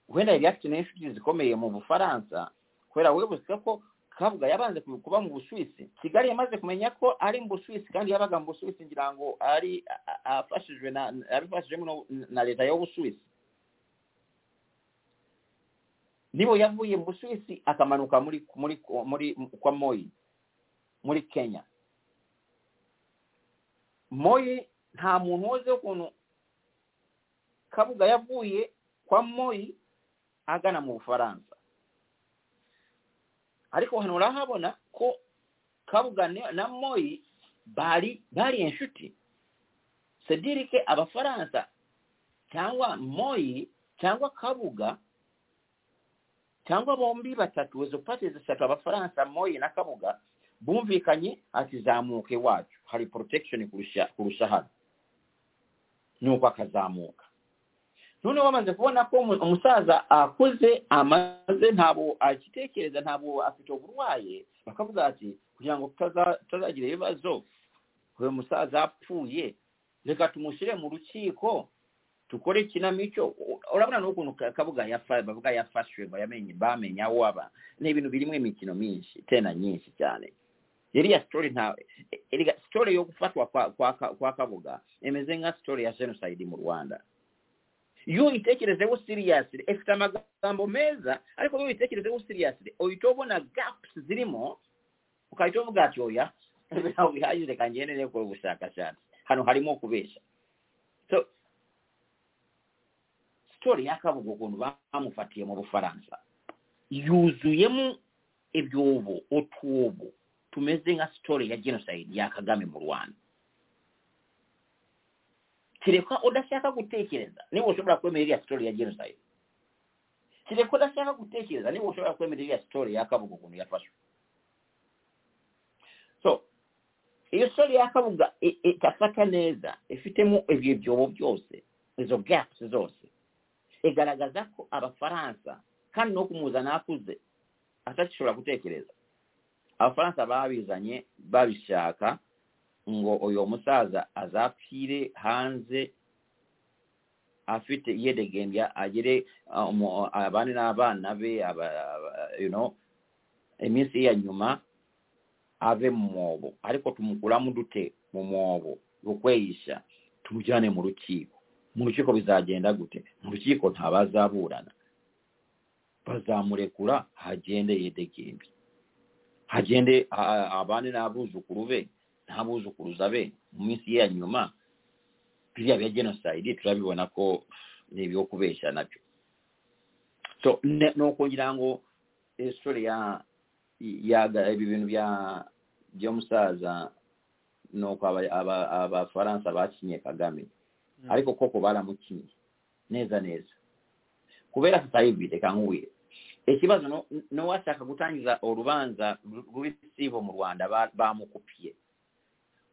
wenda yari afite n'inshuti zikomeye mu bufaransa kubera wibutswe ko kabuga yabanze kuba mu busuwisi. Kigali yamaze kumenya ko ari mu busuwisi kandi yabaga mu busuwisi ngira ngo ari afashijwe na leta y'ubusuwisi nibo yavuye mu busuwisi akamanuka muri muri muri kwa moyi muri kenya. Moyi nta muntu woze ukuntu kabuga yavuye kwa moyi agana mu bufaransa. Ariko hano urahabona ko kabuga na moyi bari bari inshuti. Sedirike abafaransa cyangwa moyi cyangwa kabuga cyangwa bombi batatu izo pati zitatu abafaransa moyi na kabuga bumvikanye ati zamuka iwacu hari protection kurusha kurusha hano. Nuko akazamuka noneho bamaze kubona ko umusaza akuze amaze ntabwo akitekereza ntabwo afite uburwaye bakavuga ati kugira ngo tutazagira ibibazo uyu musaza apfuye reka tumushyire mu rukiko tukore ikinamico. Urabona n'ukuntu kabuga bavuga yafashwe bamenya aho aba. Ni ibintu birimo imikino myinshi tena nyinshi cyane. Iriya sitori nta sitori yo gufatwa kwa kabuga imeze nka sitori ya jenoside mu rwanda. Iyo uyitekerezeho siriyasire ifite amagambo meza ariko iyo uyitekerezeho siriyasire uhita ubona gapusi zirimo ukahita uvuga ati oya ntabwo bihagije reka ngende gukora ubushakashatsi hano harimo kubeshya sitori ya kabuga ukuntu bamufatiye mu bufaransa. Yuzuyemo ibyobo utwobo tumeze nka sitori ya genocide ya kagame mu rwanda. Kireka udashaka gutekereza niba ushobora kwemera iriya ya genocide? Kireka udashaka gutekereza niba ushobora kwemera iriya sitori ya kabuga ukuntu yafashwe? So iyo sitori ya kabuga igafata neza ifitemo ibyo byobo byose izo gaps zose igaragaza ko abafaransa kandi no kumuzana akuze atagishobora gutekereza abafaransa babizanye babishaka ngo uyu musaza azapfire hanze afite yedegembya agire abandi n'abana be iminsi ya nyuma ave mu mwobo. Ariko tumukuramo dute mu mwobo? Rukweyisha. Tumujyane mu rukiko. Mu rukiko bizagenda gute? Mu rukiko ntabazaburana bazamurekura hagende yedegembye hagende abandi n'abuzukuru be ntabuzukuruza be mu minsi ye ya nyuma biriya bya genocide turabibona ko ni ibyo kubeshya nabyo so ni ukugira ngo istori ya ibi bintu by'umusaza ni uko abafaransa bakinye kagame. Ariko koko baramukinye neza neza. Kubera tutayivi reka nkubwire ikibazo n'uwashaka gutangiza urubanza ruri sivo mu rwanda bamukupiye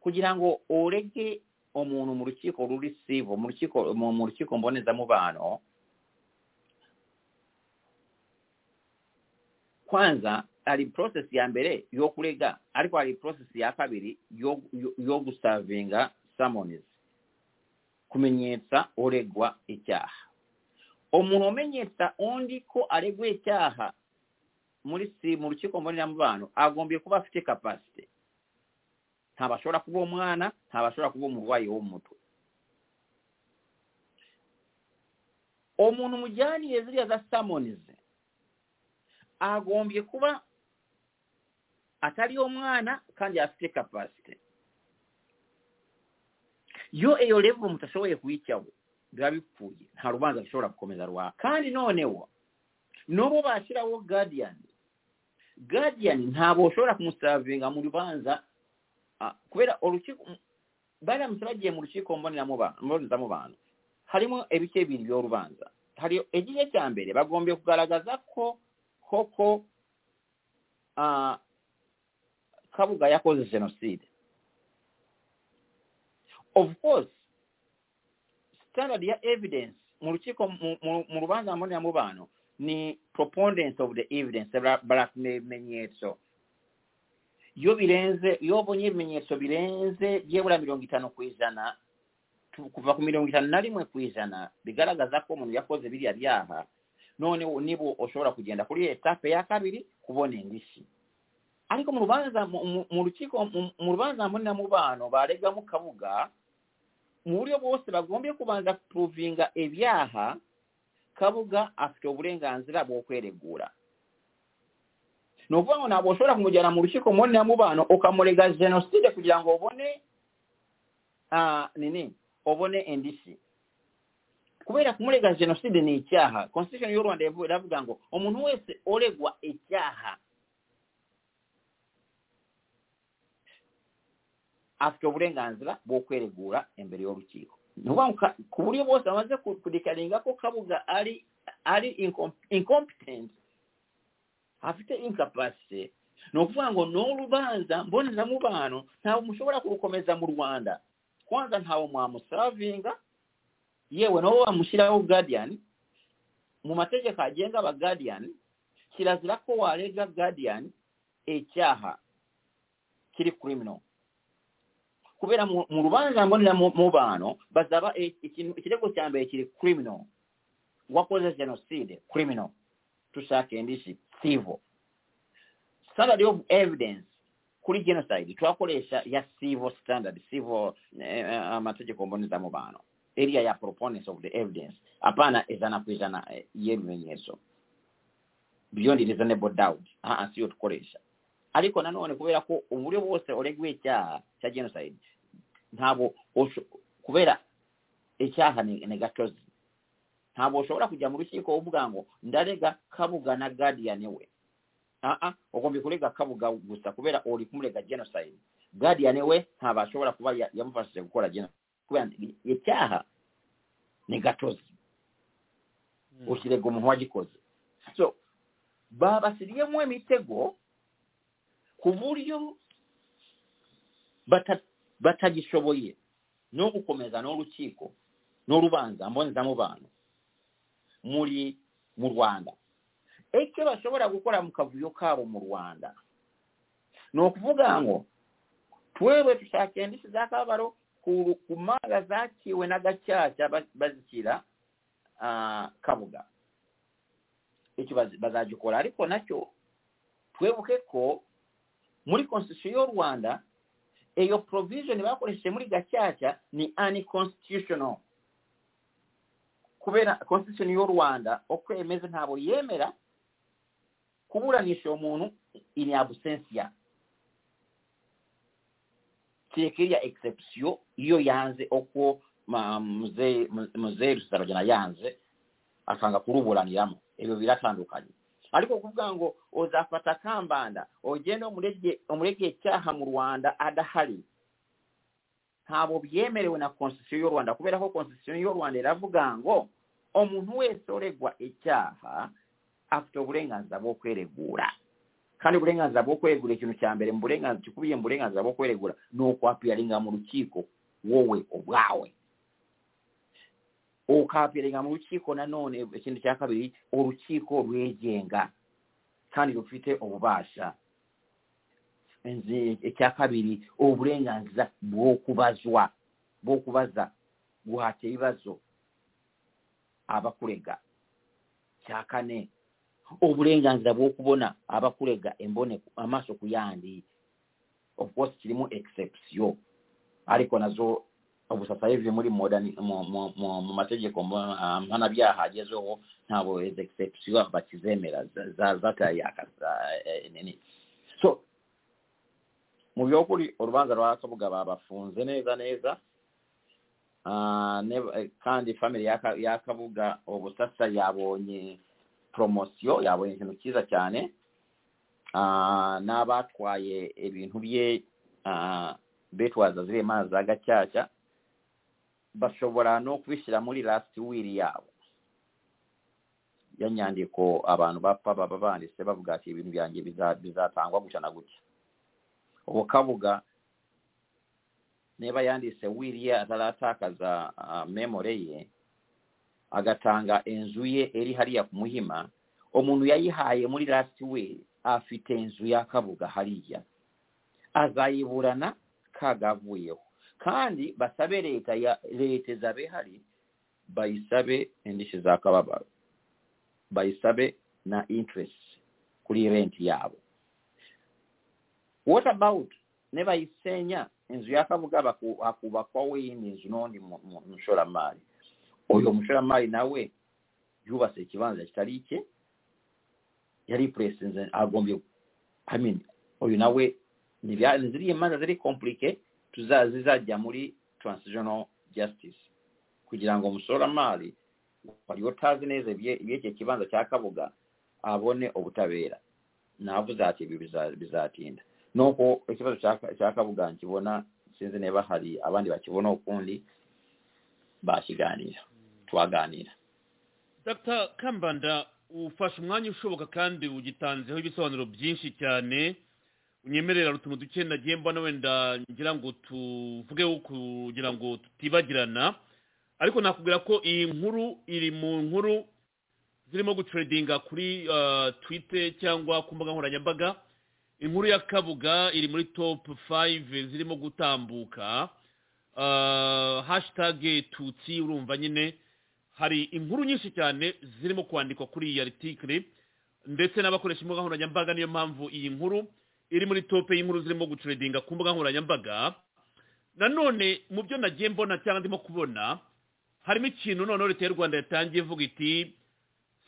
kugira ngo urege umuntu mu rukiko ruri sivo mu rukiko mu rukiko mbonezamubano kwanza hari process ya mbere yo kurega ariko hari process ya kabiri yo, gusavinga summons kumenyetsa uregwa icyaha umuntu umenyetsa undi ko aregwa icyaha muri si mu rukiko mbonezamubano agombye kuba afite capacity. Ntabashobora kuba umwana ntabashobora kuba umurwayi wo mu mutwe umuntu mujyaniye ziriya za samonize agombye kuba atari umwana kandi afite kapasite iyo iyo level mutashoboye kuyicyaho biba bipfuye nta rubanza rushobora gukomeza rwa kandi noneho n'ubu bashyiraho guardian guardian ntabwo ushobora kumusavinga mu rubanza Ah, kubera olukiiko baira musirajje mu lukiiko mboneramu bantu. Halimu ebika ebiri by'olubanza. Haliyo ekice ekyambere bagombye okugalagazako koko ah, kabuga yakoze genocide. Of course standard ya evidence mu lukiiko mu lubanza mboneramu bano ni propondence of the evidence balakimenyetso iyo birenze iyo ubonye ibimenyetso birenze byebura mirongo itanu ku ijana kuva ku mirongo itanu na rimwe ku ijana bigaragaza ko umuntu yakoze biriya byaha none niba ushobora kugenda kuri etape ya kabiri kubona indishyi. Ariko mu rubanza mu- rukiko mu- rubanza mboneramubano baregamo kabuga mu buryo bwose bagombye kubanza kupuruvinga ibyaha kabuga afite uburenganzira bwo kweregura. nokuba ono abwosobola kumujana mu lukiiko mwonnamu baano okamulega genoside kugira ngu obone nini? Obone endisi. Kubeera kumulega genoside nekyaha constitution y'orwanda eravuga ngu omuntu wese olegwa ekyaha. Afite obulenganzira bw'okwereguura embere y'olukiiko. Noba ku bulyo bwose amaze kudikalingako kabuga ali ali incompetent afite incapacity. Ni ukuvuga ngo n'urubanza mbonezamubano ntabwo mushobora kurukomeza mu rwanda. Kwanza ntawe mwamusavinga yewe nabo bamushyiraho guardian. Mu mategeko agenga aba guardian kirazira ko warega guardian icyaha kiri criminal. Kubera mu rubanza mboneramubano bazaba e- ikirego cya mbere kiri criminal. Wakoze jenoside criminal. Tushaka indishyi civil standard of evidence. Kuri genocide. Twakoresha ya civil standard. Civil eh, eh, amategeko mbonezamubano area ya proponents of the evidence. Hapana ijana ku ijana beyond reasonable doubt. Aha siyo dukoresha ariko nanone kubera ko uburyo bwose olegwe icyaha cya genocide. Ntabwo kubera icyaha ni gatozi ntabwo ushobora kujya mu rukiko uvuga ngo ndarega kabuga na guardian we. Aa ugomba kurega kabuga gusa kubera uri kumurega genocide. Guardian we ntabwo ashobora kuba yamufashije gukora genocide. Kubera icyaha. Ni gatozi. Ukirega umuntu wagikoze. So babasiriyemo imitego ku buryo batagishoboye. No gukomeza n'urukiko n'urubanza mbonezamubano muri mu rwanda. Icyo bashobora gukora mu kavuyo kabo mu rwanda. Ni ukuvuga ngo twewe dushaka indishyi za kabaro ku manga zaciwe na bazishyira kabuga. Icyo bazagikora ariko nacyo twebuke ko muri constitution y'u rwanda iyo provision bakoresheje muri gacaca ni unconstitutional kubera constitution y'u rwanda uko yemeze ntabwo yemera kuburanisha uwo muntu in absentia. Kereka exception iyo yanze uko muzehe rusaragina yanze akanga kuruburaniramo. Ibyo biratandukanye. Ariko kuvuga ngo uzafata kambanda ugende umurege icyaha mu rwanda adahari ntabwo byemerewe na constitution y'u rwanda. Kubera ko constitution y'u rwanda iravuga ngo umuntu wese uregwa icyaha afite uburenganzira bwo kweregura. Kandi uburenganzira bwo kweregura ikintu cya mbere gikubiye mu burenganzira bwo kweregura ni ukwapiyaringa mu rukiko wowe ubwawe ukapiyaringa mu rukiko nanone ikintu cya kabiri urukiko rwegenga. Kandi rufite ububasha ekyakabiri obulenganza bwokubazwa bwokubaza bwate ebibazo abakulega. Kyakane obulenganzira bw'okubona abakulega embone amaaso kuyandi of course kirimu exception. Ariko nazo obusasa hivi muri modern mu mategeko mpanabyaha agezeho ntabwo ezo exception bakizemera zatayaka eh, eh, nini. So mu by'ukuri urubanza rwa kabuga babafunze neza neza. Ah, kandi family ya Ka- ya kabuga ubu sasa yabonye promosiyo yabonye ikintu cyiza cyane. Ah, n'abatwaye ibintu bye ah, betwaza ziriya imanza za gacaca bashobora no kubishyira muri last will yabo. Ya nyandiko abantu bapfa baba banditse bavuga ati ibintu byanjye biza- bizatangwa gutya na gutya. Uwo kabuga niba yanditse will ye ataratakaza memore ye agatanga inzu ye iri hariya ku muhima umuntu yayihaye muri last will afite inzu ya kabuga hariya. Azayiburana kagavuyeho kandi basabe leta ya leta zabe hari bayisabe indishyi za kababaro. Bayisabe na interest kuri rent yabo what about ne bayiseenya enzu yakabuga akubakwawo eyindi enzu nondi musholamaali oyo omusholamaali nawe yubasa ekibanza kitali kye yali president agombye i mean oyo nawe ziri emanda ziri complicate zizajja muli transitional justice. Kugira ngo omusolamaali wali otaazi neeza ebyekyo ekibanza kyakabuga abone obutabeera. Naabuza ati ebyo bizatinda. Nuko ikibazo cya- kabuga nkibona sinzi niba hari abandi bakibona ukundi bakiganira twaganira. Dr kambanda ufashe umwanya ushoboka kandi ugitanzeho ibisobanuro byinshi cyane unyemerera utuntu duke nagiye mbona wenda ngira ngo tuvugeho kugira ngo tutibagirana. Ariko nakubwira ko iyi nkuru iri mu nkuru zirimo guteredinga kuri uh, twitter cyangwa ku mbuga nkoranyambaga. Inkuru ya kabuga iri muri top 5 zirimo gutambuka. Uh, hashtag tutsi urumva nyine. Hari inkuru nyinshi cyane zirimo kwandikwa kuri iyi article ndetse n'abakoresha imbuga nkoranyambaga niyo mpamvu iyi nkuru iri muri tope y'inkuru zirimo guteredinga ku mbuga nkoranyambaga. Nanone mu byo nagiye mbona cyangwa ndimo kubona harimo ikintu noneho leta y'u rwanda yatangiye ivuga iti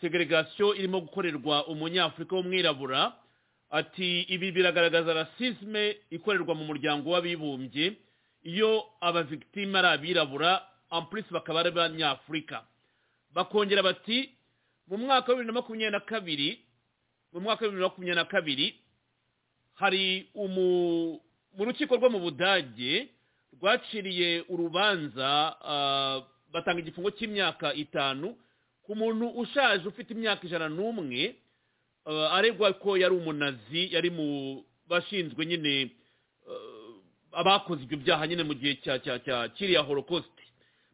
segregasiyo irimo gukorerwa umunyafurika w'umwirabura ati ibi biragaragaza rasisme ikorerwa mu muryango w'abibumbye. Iyo abavigitime ari abirabura ampurisi bakaba ari abanyafurika. Bakongera bati mu mwaka wa bibiri na makumyabiri na kabiri mu mwaka wa bibiri na makumyabiri na kabiri hari umu mu rukiko rwo mu budage rwaciriye urubanza batanga igifungo cy'imyaka itanu ku muntu ushaje ufite imyaka ijana n'umwe aregwa ko yari umunazi yari mu bashinzwe nyine ah, abakoze ibyo byaha nyine mu gihe cya cya cya kiriya holocaust.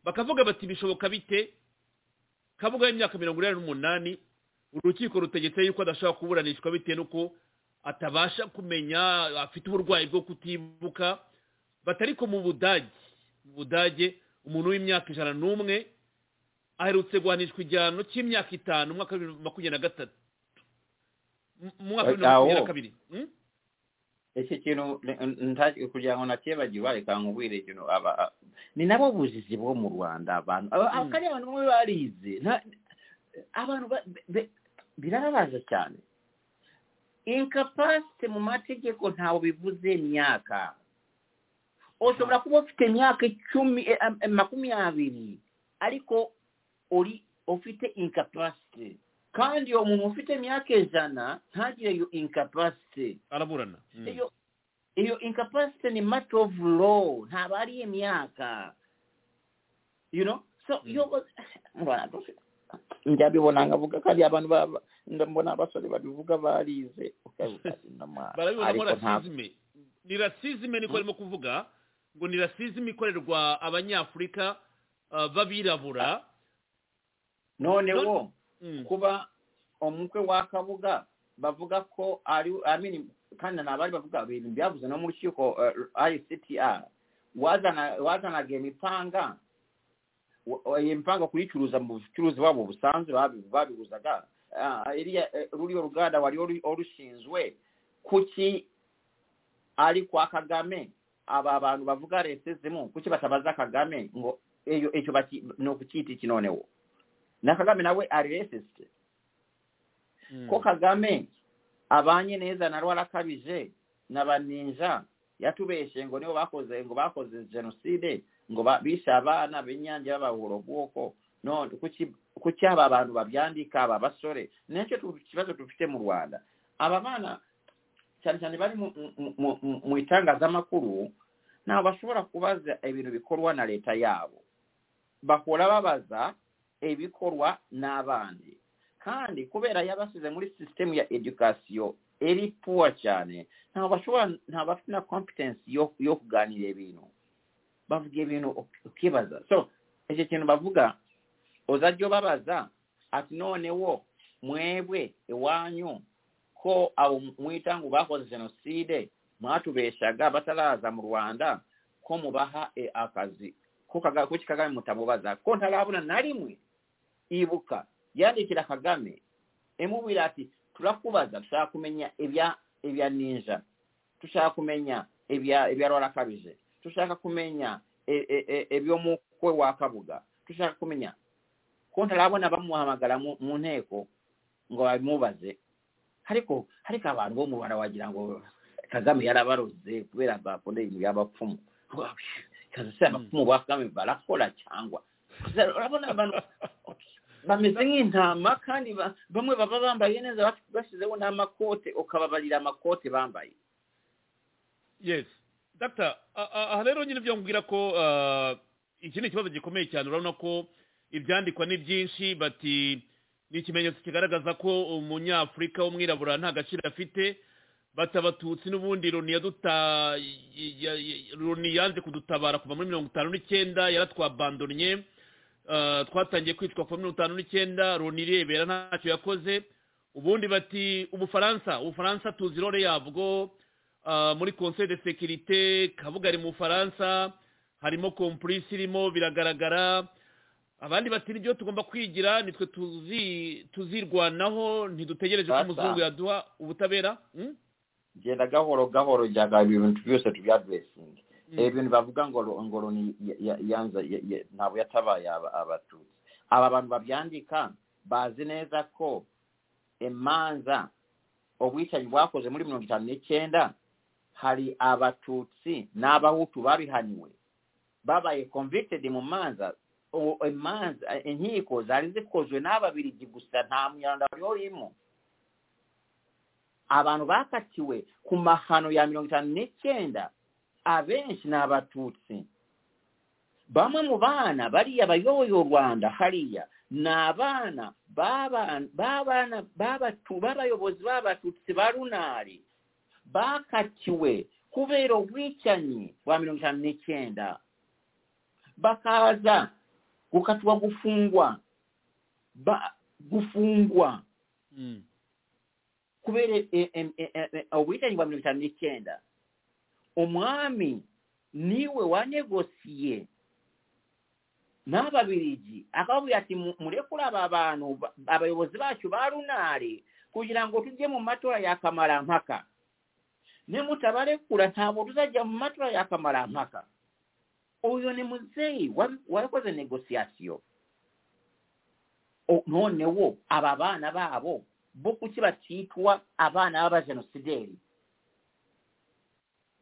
Bakavuga bati bishoboka bite? Kabuga y'imyaka mirongo inani n'umunani urukiko rutegetse yuko adashobora kuburanishwa bitewe n'uko atabasha kumenya afite uburwayi bwo kutibuka. Batari ko mu budage mu budage umuntu w'imyaka ijana n'umwe aherutse guhanishwa igihano cy'imyaka itanu mu mwaka wa bibiri na makumyabiri na gatatu. Mu- mwaka wa bibiri na makumyabiri na kabiri ese iki kintu kugira ngo nakibagirwa reka nkubwire ikintu aba ni nabo buzizi bwo mu rwanda abantu aba- aba- kariya abantu bamwe barize abantu ba- birababaza cyane. Incapacity mu mategeko ntawe bivuze imyaka ushobora kuba ufite imyaka icumi eh, eh, makumyabiri ariko uri ufite incapacity kandi uwo muntu ufite imyaka ijana ntagire iyo incapacity. Araburana. Hmm. iyo iyo incapacity ni matter of law. Ntabwo ari imyaka. You know? So iyo mbona njyabibona nkavuga kandi abantu baba ndabona abasore babivuga barize. Barabibonamo rasizme ni rasizme niko barimo kuvuga. Ngo ni rasizme ikorerwa abanyafurika ah, b'abirabura. Noneho. Mm. kuba omukwe wa kabuga bavugako amini kandi nabali bavuga bintu byavuze no mu lukiiko uh, ictr wazanaga emipanga uh, empanga kuyicuruza mu bucuruzi bwabo obusanzwe babibuzaga uh, eriya luli oluganda wali olushinzwe kuki ali kwa kagame abo abantu bavuga lesezimu kuki batabaza kagame ngo ekyo nokukiyiti kinonewo na kagame nawe Mm. ko kagame abanye neza na rwarakabije na baninja yatubeshe ngo nibo bakoze ngo bakoze jenoside ngo bishe abana b'inyange b'abahuro bwoko none kuki aba bantu babyandika aba basore? Nicyo kibazo dufite mu rwanda. Aba bana cyane cyane bari mu itangazamakuru ntabwo bashobora kubaza ibintu bikorwa na leta yabo. Bahora babaza ebikolwa n'abandi. Kandi kubeera yabasize muri sisitemu ya education eri puwa cyane ntabafuna competensi yo kuganira ebintu. Bavuga ebintu okibaza. So ekyo kintu bavuga ozajja obabaza ati noonewo mwebwe ewanyu ko abo muyita ngu bakoze jenoside mwatubeshaga batalaaza mu rwanda ko mubaha eh, akazi ko kikagambye mutamubaza ko ntalaabuna nalimwe ibuka. Yandikira kagame emubuira ati tulakubaza tusobola kumenya ebya ninja tusobola kumenya ebya lwalakabize tushaka kumenya e, e, e, eby'omukwe wa kabuga tushaka kumenya kontalabona bamuhamagala mu nteeko nga bamubaze hariko hariko abantu bomubara wagira ngo kagame yarabaroze kubera bakunda ibintu by'abapfumu kazisa abapfumu ba hmm. kagame barakora cyangwa urabona abantu bameze nk'intama kandi ba- bamwe baba bambaye neza bashyizeho n'amakote ukababarira amakote bambaye. Yes. Dr aha rero nyine byo nkubwira ko iki ni ikibazo gikomeye cyane. Urabona ko ibyandikwa ni byinshi bati ni ikimenyetso kigaragaza ko umunyafurika w'umwirabura nta gaciro afite. Bati abatutsi n'ubundi loni yanze kudutabara kuva muri mirongo itanu n'icyenda yaratwabandonnye Ah, twatangiye kwicwa kuva mirongo itanu n'icyenda loni irebera ntacyo yakoze. Ubundi bati ubufaransa ubufaransa tuzi role yabwo ah, muri conseil de sécurité kabuga ari mu bufaransa harimo complice irimo biragaragara. Abandi bati ni byo tugomba kwigira nitwe tuzi tuzirwanaho ntidutegereje ko umuzungu yaduha ubutabera. Hmm? genda gahoro gahoro jyaga ibintu byose tubyaduresinge Ibintu bavuga ngo ro- ngo Loni ya- ya- yanze ya- ya- ntabwo yatabaye abatutsi. Aba bantu babyandika bazi neza ko imanza ubwicanyi bwakoze muri mirongo itanu n'icyenda hari abatutsi n'abahutu babihaniwe babaye convicted mu manza. Imanza inkiko zari zikozwe n'ababirigi gusa nta myanda wari urimo. Abantu bakatiwe ku mahano ya mirongo itanu n'icyenda abensi n'abatuusi bamwe mu baana baliya bayooyoolwanda haliya n'abaana b'abaana b'abayobozi b'abatuusi ba lunaali baakatiwe kubeera obwikyanyi bwa mirongo etaano n'ekyenda. Bakaaza gukatibwa gufungwa gufungwa hmm. kubeera e, e, e, obwikyanyi bwa mirongo etaano n'ekyenda. omwami niiwe wanegosiye. N'ababirigi akabuya ti mulekulaba abaano abayobozi baakyo baalunaale kugira ngu otujje mu matwala yakamala mpaka ne mutabalekula ntabwe otuzajja mu matwala yakamala mpaka oyo ne muzeeyi wakoze negosiatio noonewo abo abaana baabo bo kuki bakiitwa abaana baba genosideeri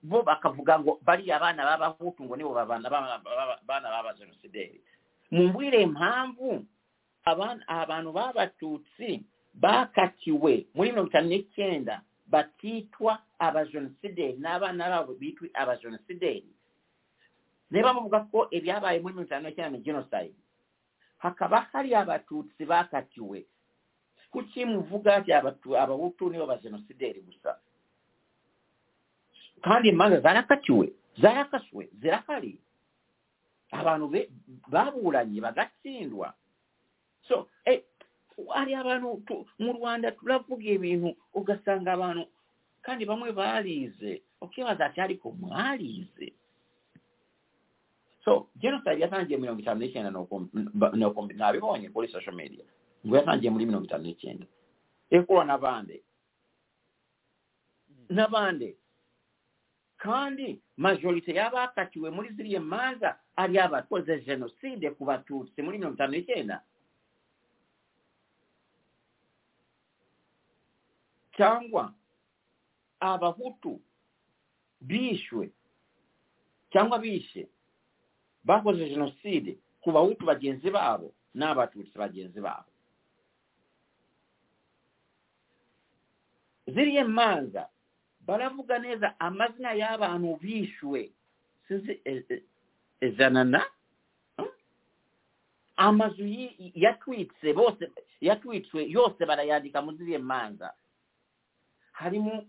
bo bakavuga ngo bariya abana b'abahutu ngo nibo babana b'aba- b'aba- bana b'abajenosideri mumbwire impamvu abantu b'abatutsi bakatiwe muri mirongo itanu n'icyenda batitwa abajenosideri n'abana babo bitwa abajenosideri niba muvuga ko ibyabaye muri mirongo itanu n'icyenda ni genocide. Hakaba hari abatutsi bakatiwe. Kuki muvuga abahutu nibo bajenosideri gusa? kandi emmanga zalakatiwe zalakaswe zirakali. Abantu babuulanye bagasindwa so eh, wali abantu mu rwanda tulavuga ebintu ogasanga abantu kandi bamwe baaliize okyebaza ati aliko mwaliize so genocide yatangiye mu mirongo itaano n'ekyenda nabibonye kuri social media. Ngo yatangiye muri mirongo itaano n'ekyenda ekolwa nabande hmm. nabande kandi majorite y'abakatiwe muri ziriya manza ari abakoze jenoside ku batutsi muri mirongo itanu n'icyenda. Cyangwa abahutu bishwe cyangwa bishe bakoze jenoside ku bahutu bagenzi babo n'abatutsi bagenzi babo. Ziriya manza baravuga neza amazina y'abantu bishwe. Sinzi e- e- ijana na? Hmm? amazu yatwitse bose yatwitswe yose barayandika muri ziriya manza harimo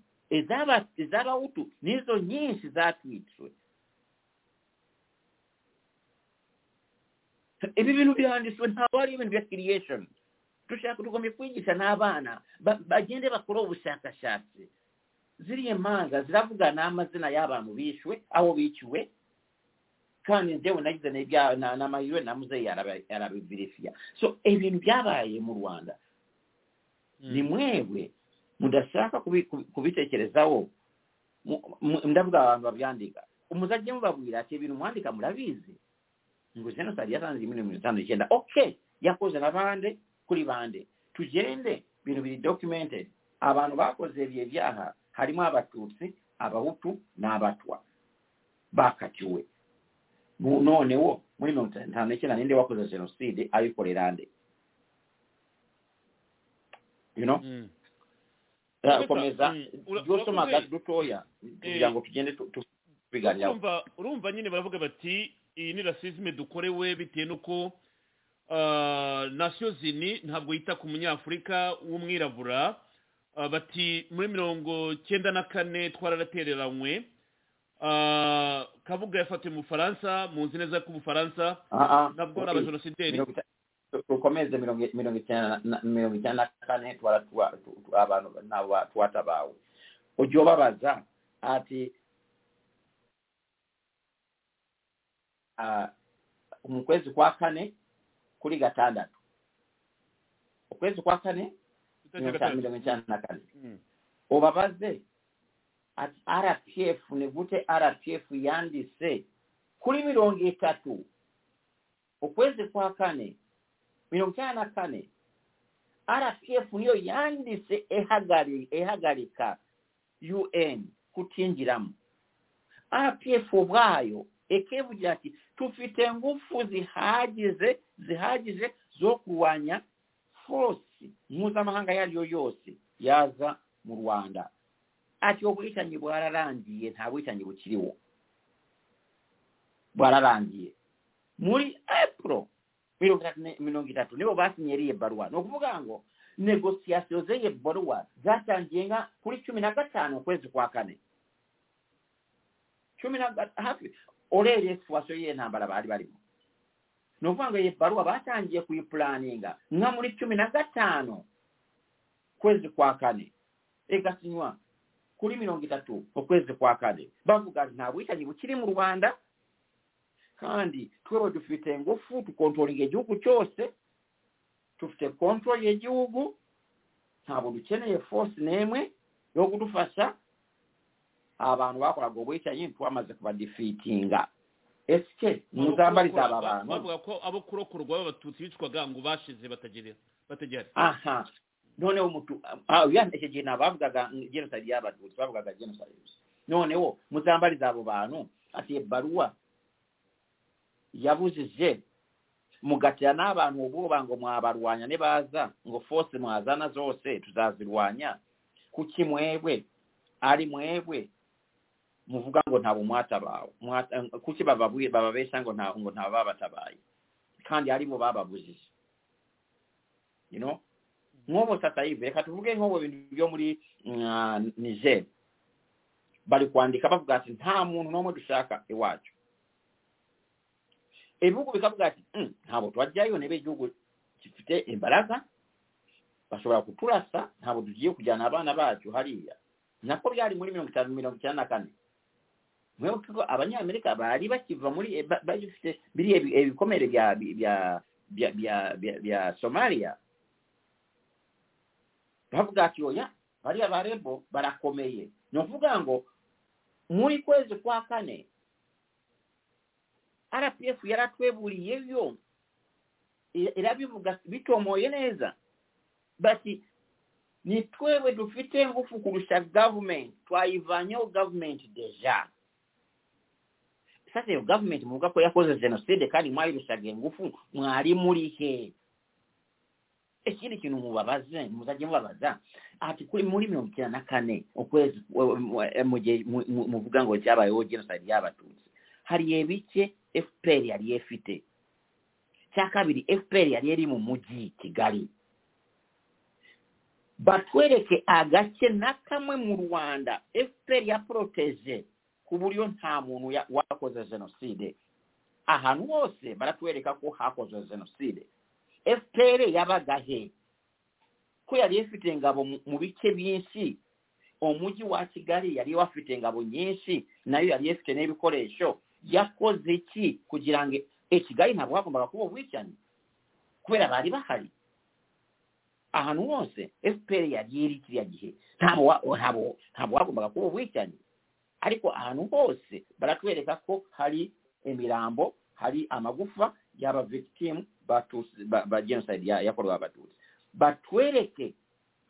iz'abawutu n'izo nyinshi zatwitswe. Ibi bintu byanditswe ntabwo ari ibintu bya creation. Dushaka tugomba kwigisha n'abana bagende bakora ubushakashatsi ziriya manza ziravuga n'amazina y'abantu bishwe aho biciwe. Kandi njyewe nagize n'amahirwe na muzeyi arabiverifiya so ibintu byabaye mu rwanda. Ni mwebwe mudashaka kubi- kubi- kubitekerezaho ndavuga abantu babyandika. Umuzajye mubabwira ati ibintu mwandika murabizi. Ngo jenoside yatanze muri mirongo itanu n'icyenda okay yakoze na bande kuri bande. Tugende ibintu biri documented. Abantu bakoze ibyo byaha. Harimo abatutsi abahutu n'abatwa. Bakatiwe Mu- noneho muri mirongo itanu n'icyenda ninde wakoze jenoside ayikorera nde komeza dusoma dutoya kugira ngo tugende tu- tu- tubiganiraho urumva nyine baravuga bati iyi ni rasizme dukorewe bitewe n'uko ah, nasiyo zini ntabwo yita ku munyafurika w'umwirabura. Bati muri mirongo cyenda na kane twararatereranywe. Ah, kabuga yafatiwe mu bufaransa muzi neza ko ubufaransa Ah, ah, nabwo ari abajenosideri tukomeze mirongo icyenda na- kane abantu twatabawe ujya ubabaza ati ah, mu kwezi kwa kane kuri gatandatu. Ukwezi kwa kane mirongo icyenda- mirongo icyenda na kane Mm. ubabaze ati rpf negute rpf yandise kuri mirongo itatu ukwezi kwa kane. Mirongo icyenda na kane. Rpf niyo yandise ehagarika un kutinjiramo rpf ubwayo ekevugira ati tufite ngufu zihagize zihagije zo kurwanya force mpuzamahanga iyo ari yo yose yaza mu rwanda. Ati ubwicanyi bwararangiye nta bwicanyi bukiriho bwararangiye muri april mirongo itatu nibo basinyeriye baruwa ni ukuvuga ngo negosiyasiyo z'iyi baruwa zatangiye nka kuri cumi na gatanu ukwezi kwa kane. Cumi na hafi urebye situwasiyo y'iyi ntambara bari barimo novanga eyo ebbaluwa batandije kuyipulaninga nga muli kkumi na gataano kwezi kwakane egasinywa kuli mirongo etatu okwezi kwakane bavuga nti nabwitanyi bukiri mu rwanda kandi tweba dufite engufu tukontrolinga egihugu kyose tufite control y'egihugu ntabwo dukeneye force n'emwe y'okudufasha abantu bakolaga obwekianyi twamaze kubadifiitinga esike muzambariza aba bantu? bavuga ko abo kurokorwa b'abatutsi bicwaga ngo bashize batagera batagera aha. Noneho umutu ah ya icyo gihe nabavugaga genocide y'abatutsi bavugaga genocide noneho muzambariza abo bantu? Ati baruwa yabujije mugatira n'abantu ububa ngo mwabarwanya nibaza ngo force mwazana zose tuzazirwanya. Kuki mwebwe? Ari mwebwe muvuga ngo ntabo mwatabawe Mwata- kuki bababuye bababesha ngo nta ngo nta babatabaye? Kandi aribo bababujije. You know? Nkobo sasa hivi reka tuvuge nkobo bintu byo muri uh, niger. Bari kwandika bavuga ati nta muntu n'umwe dushaka iwacu. Ibihugu bikavuga ati "Mm, ntabwo twajyayo nebe igihugu gifite imbaraga bashobora kuturasa ntabwo tugiye kujyana abana bacu hariya. Nako byari muri mirongo itanu mirongo icyenda na kane bwebutiko abanyamerika baali bakiva muri eh, bagifite biri ebikomere bya bya somalia. Bavuga ati oya bali abarebo barakomeye nokuvuga ngo muri kwezi kwa kane rpf yaratwebuliye byo. Erabivuga bitomoye neza. Bati ni twebwe dufite ngufu kurusha gavumenti twayivanyeho gavumenti deja. sasa eyo gavumenti mu mugako yakoze jenoside kandi mwayirusaga engufu mwali mulike. Ekindi kino mubabaze muzajje mubabaza ati kuli mulimi omukira nakane okwezi eh, muvuga ngaokyabayewo jenoside y'abatutsi. Hali ebike fpr yali efite. Kyakabiri fpr yali eri mu mugi kigali. Batwereke agace nakamwe mu rwanda fpr ya protege. Ku buryo nta muntu wakoze jenoside ahantu hose baratwereka ko hakozwe jenoside fpr yabaga ko yari ifite ingabo mu- bice byinshi. Umujyi wa kigali yari wafite ingabo nyinshi nayo yari ifite n'ibikoresho yakoze iki kugira ngo e kigali ntabwo hagombaga kuba ubwicanyi kubera bari bahari. Ahantu hose fpr yari iri kiriya gihe. Ntabwo hagombaga kuba ubwicanyi ariko ahantu hose baratwereka ko hari imirambo hari amagufa y'aba victim ba, genocide ya- yakorwa abatutsi. Batwereke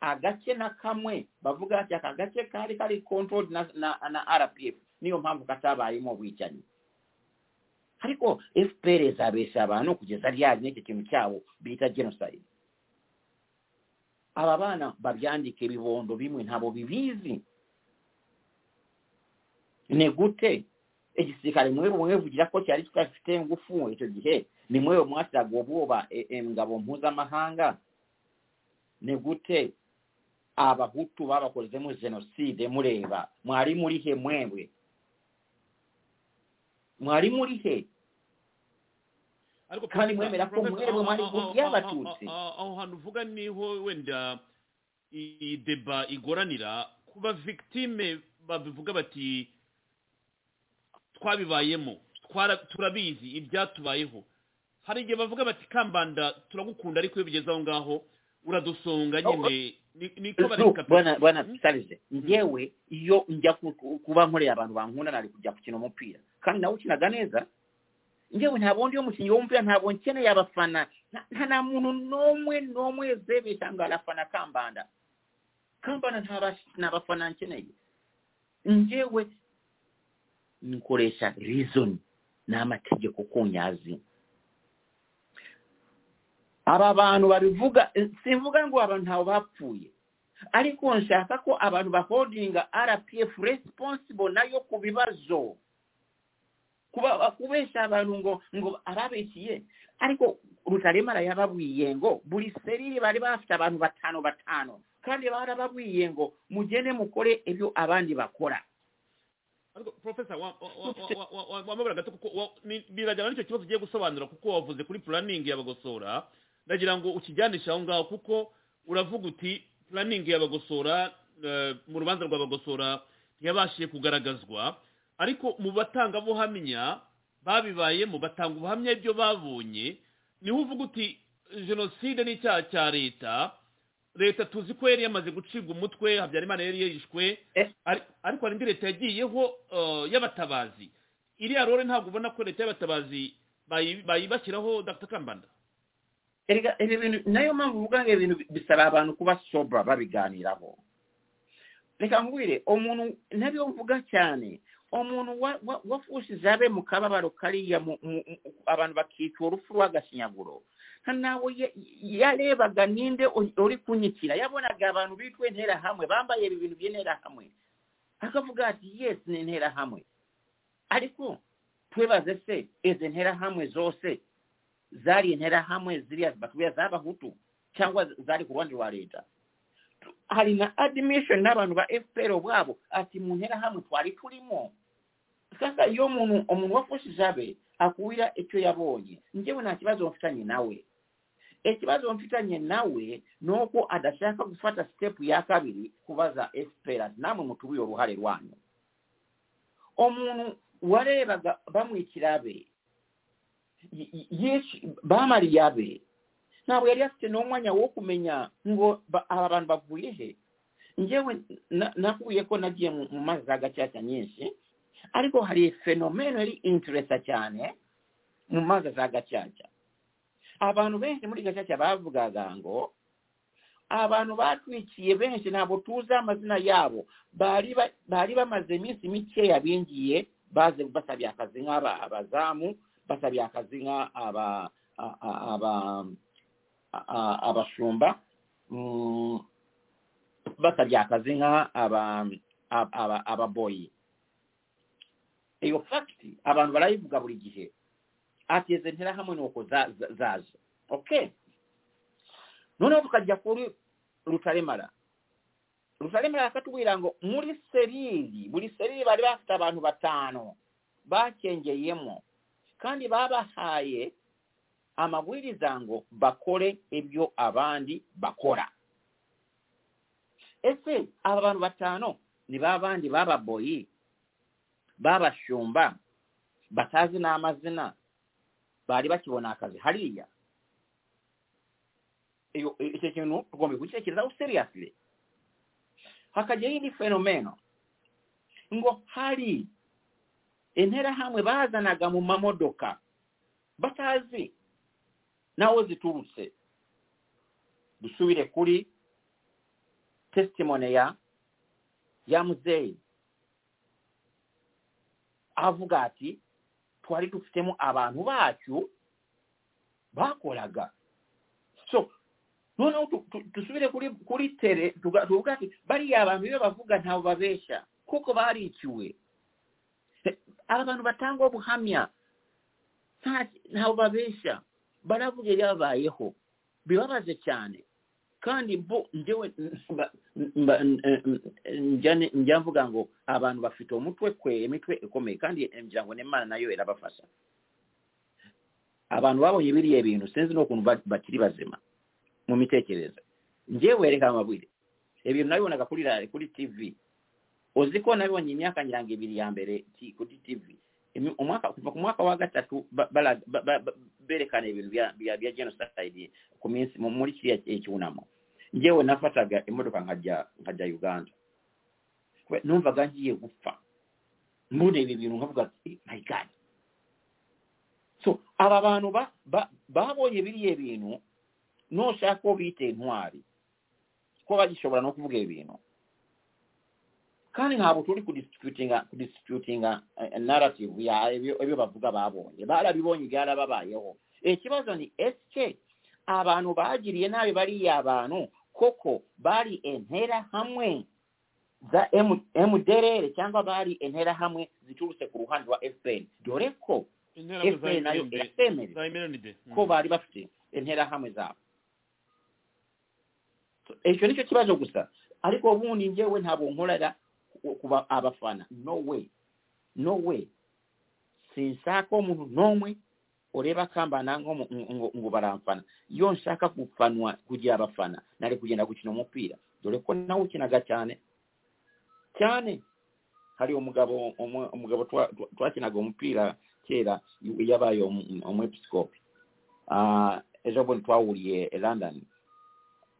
agace na kamwe bavuga ati aka gace kari kari controlled na, na, na rpf niyo mpamvu katabayemo ubwicanyi ariko fpr zabesha abantu kugeza ryari n'iki kintu cyabo bita genocide? Aba bana babyandika ibibondo bimwe ntabwo bibizi negutte ekisirikale mwevugirako kyali kikafite engufu ekyo gihe nimwe omwasiraga obwoba engabo e, mpuzamahanga negutte abahutu babakolezemu genocide muleeba mwali mulihe mwembwe mwali mulihe kandi mwemerako mwere bwe oh, mwali oh, oh, yabatutsi aho hantu uvuga niho wenda ideba igoranira kuba victime babivuga bati twabibayemo turabizi ibyatubayeho. Hari igihe bavuga bati kambanda turagukunda ariko iyo bigeze aho ngaho uradusonga nyine. Ni- niko bareka bwana bwana sarije njyewe iyo njya ku- ku- kuba nkoreye abantu bankunda nari kujya gukina umupira kandi nawe ukinaga neza? Njyewe ntabwo ndi umukinnyi w'umupira ntabwo nkeneye abafana. Nta- na muntu n'umwe n'umwe zebesha ngo arafana kambanda. Kambanda nta bafana nkeneye. Njyewe nkoresha reason n'amategeko ko nyazi aba bantu babivuga simvuga ngo abantu ntawe bapfuye ariko nshaka ko abantu bahodinga rpf responsible na yo ku bibazo. Kubesha abantu ngo ngo arabeshiye ariko rutaremara yababwiye ngo buri serire bari bafite abantu batanu batanu kandi barababwiye ngo mugende mukore ibyo abandi bakora. Ariko profesa wamubura gato kuko wa- ni- birajyana n'icyo kibazo ugiye gusobanura kuko wavuze kuri puraningi y'abagosora. Ndagira ngo ukijyanishe aho ngaho kuko uravuga uti puraningi y'abagosora eh, mu rubanza rw'abagosora ntiyabashije kugaragazwa. Ariko mu batangabuhamya babibayemo batanga ubuhamya ibyo babonye ni ho uvuga uti jenoside ni icyaha cya leta. Leta tuzi ko yari yamaze gucibwa umutwe habyarimana yari yishwe Eh. Ari- ariko hari indi leta yagiyeho eh, y'abatabazi. Iriya rore ntabwo ubona ko leta y'abatabazi bayi- bayibashyiraho dr. Kambanda? Ibi bintu na yo mpamvu uvuga ngo ibintu bisaba abantu kuba sobra babiganiraho. Reka nkubwire umuntu ntabyo mvuga cyane. Umuntu wa- wa- wafushije abe mu kababaro kariya abantu bakica urupfu rw'agashinyaguro nawe ya- yarebaga ninde uri- kunyikira. Yabonaga abantu bitwa interahamwe bambaye ibi bintu by'interahamwe akavuga ati yes ni interahamwe ariko twebaze se izi nterahamwe zose zari interahamwe ziriya bakubwira z'abahutu cyangwa zari ku ruhande rwa leta. Hari na admission n'abantu ba fpr ubwabo ati mu nterahamwe twari turimo sasa iyo umuntu umuntu wafushije abe akubwira icyo yabonye. Njyewe nta kibazo mfitanye nawe. Ikibazo mfitanye nawe ni uko adashaka gufata step ya kabiri kubaza ati namwe mutubuye uruhare rwanyu. Umuntu warebaga bamwikira abe y- y- yishi- bamariye abe ntabwo yari afite n'umwanya wo kumenya ngo ba- aba bantu bavuye he? Njyewe na- nakubwiye ko nagiye mu mazi za gacaca nyinshi ariko hari fenomeno yari interesa cyane mu mazi za gacaca abantu benshi muri gacaca bavugaga ngo abantu batwikiye benshi ntabwo tuzi amazina yabo. Bari ba- bari bamaze iminsi mikeya bingiye baze basabye akazi nk'aba abazamu basabye akazi nk'aba a- a- aba a- a- abashumba mm, basabye akazi nk'aba aba- aba- ababoyi iyo fagiti abantu barayivuga buri gihe ati ezentera hamwe n'okwo zaazo okay noona tukajja ku lutalemala lusalemera akatubwira ngo muri seriri buli seriri bali bafite abantu bataano bakyengeyemu kandi babahaye amabwiriza ngo bakole ebyo abandi bakola. Ese abo bantu bataano ni babandi bababoyi babashumba batazi n'amazina baali bakibona akazi. Haliya. Ekyo kintu tugombe kukiteekerezawo seriously. Hakaja hii ni fenomeno. Ngo hali enterahamwe baazanaga mu mamodoka. Bataazi nawo zituluse. Dusubire kuli testimony ya ya muzeeyi. Avuga ati twari dufitemo abantu bacu bakoraga so noneho dusubire kuri kuri tere tuvuga ati bariya abantu iyo bavuga ntabwo babeshya kuko bariciwe aba bantu batanga ubuhamya nta- ntabwo babeshya baravuga ibyababayeho bibabaje cyane kandi bo nja nvuga ngo abantu bafite omutwe kwe emitwe ekomeye kandi emirango n'emmaana nayo erabafasa abantu babonye biri ebintu sinzi n'okuntu bakiri bazima mu miteekereza njeweereka amabwire ebyo nabibonaga kuli lale kuli tv oziko nabiwonye emyaka gyange ebiri yambere kuli tv omwaka kuva ku mwaka wa gatatu berekana ebintu bya genoside muri kiriya ekiwunamu. njewe nafataga emmotoka nkajja uganda. Numva ganjiye gupfa. Mbuna ebyo bintu nkavuga my god. So abo abantu babonye biri ebintu noshaka obiyita entwari kuba bagisobola n'okuvuga ebintu. Kandi nkaabwe tuli kudisputinga eh, narrative ya ebyo bavuga babonye baala bibonye byalaba bayewo ekibazo ni sk abantu bagirye naabe baliyo abantu koko bari intera hamwe. Za mdrr cyangwa bari intera hamwe ziturutse ku ruhande rwa fpr dore ko fpr nayo MND ko bari bafite interahamwe zabo. So, icyo nicyo kibazo gusa. Ariko ubundi njyewe ntabwo nkorera ku- kuba abafana. No way. No way. Sinshaka umuntu n'umwe ureba kambana ngo baramfana iyo nshaka gufanwa kugira abafana. Nari kugenda gukina umupira dore ko nawe ukinaga cyane cyane hari umugabo umugabo twa- twa- twakinaga umupira kera yabaye umwepiskopi Ah, ejo bundi twahuriye i london.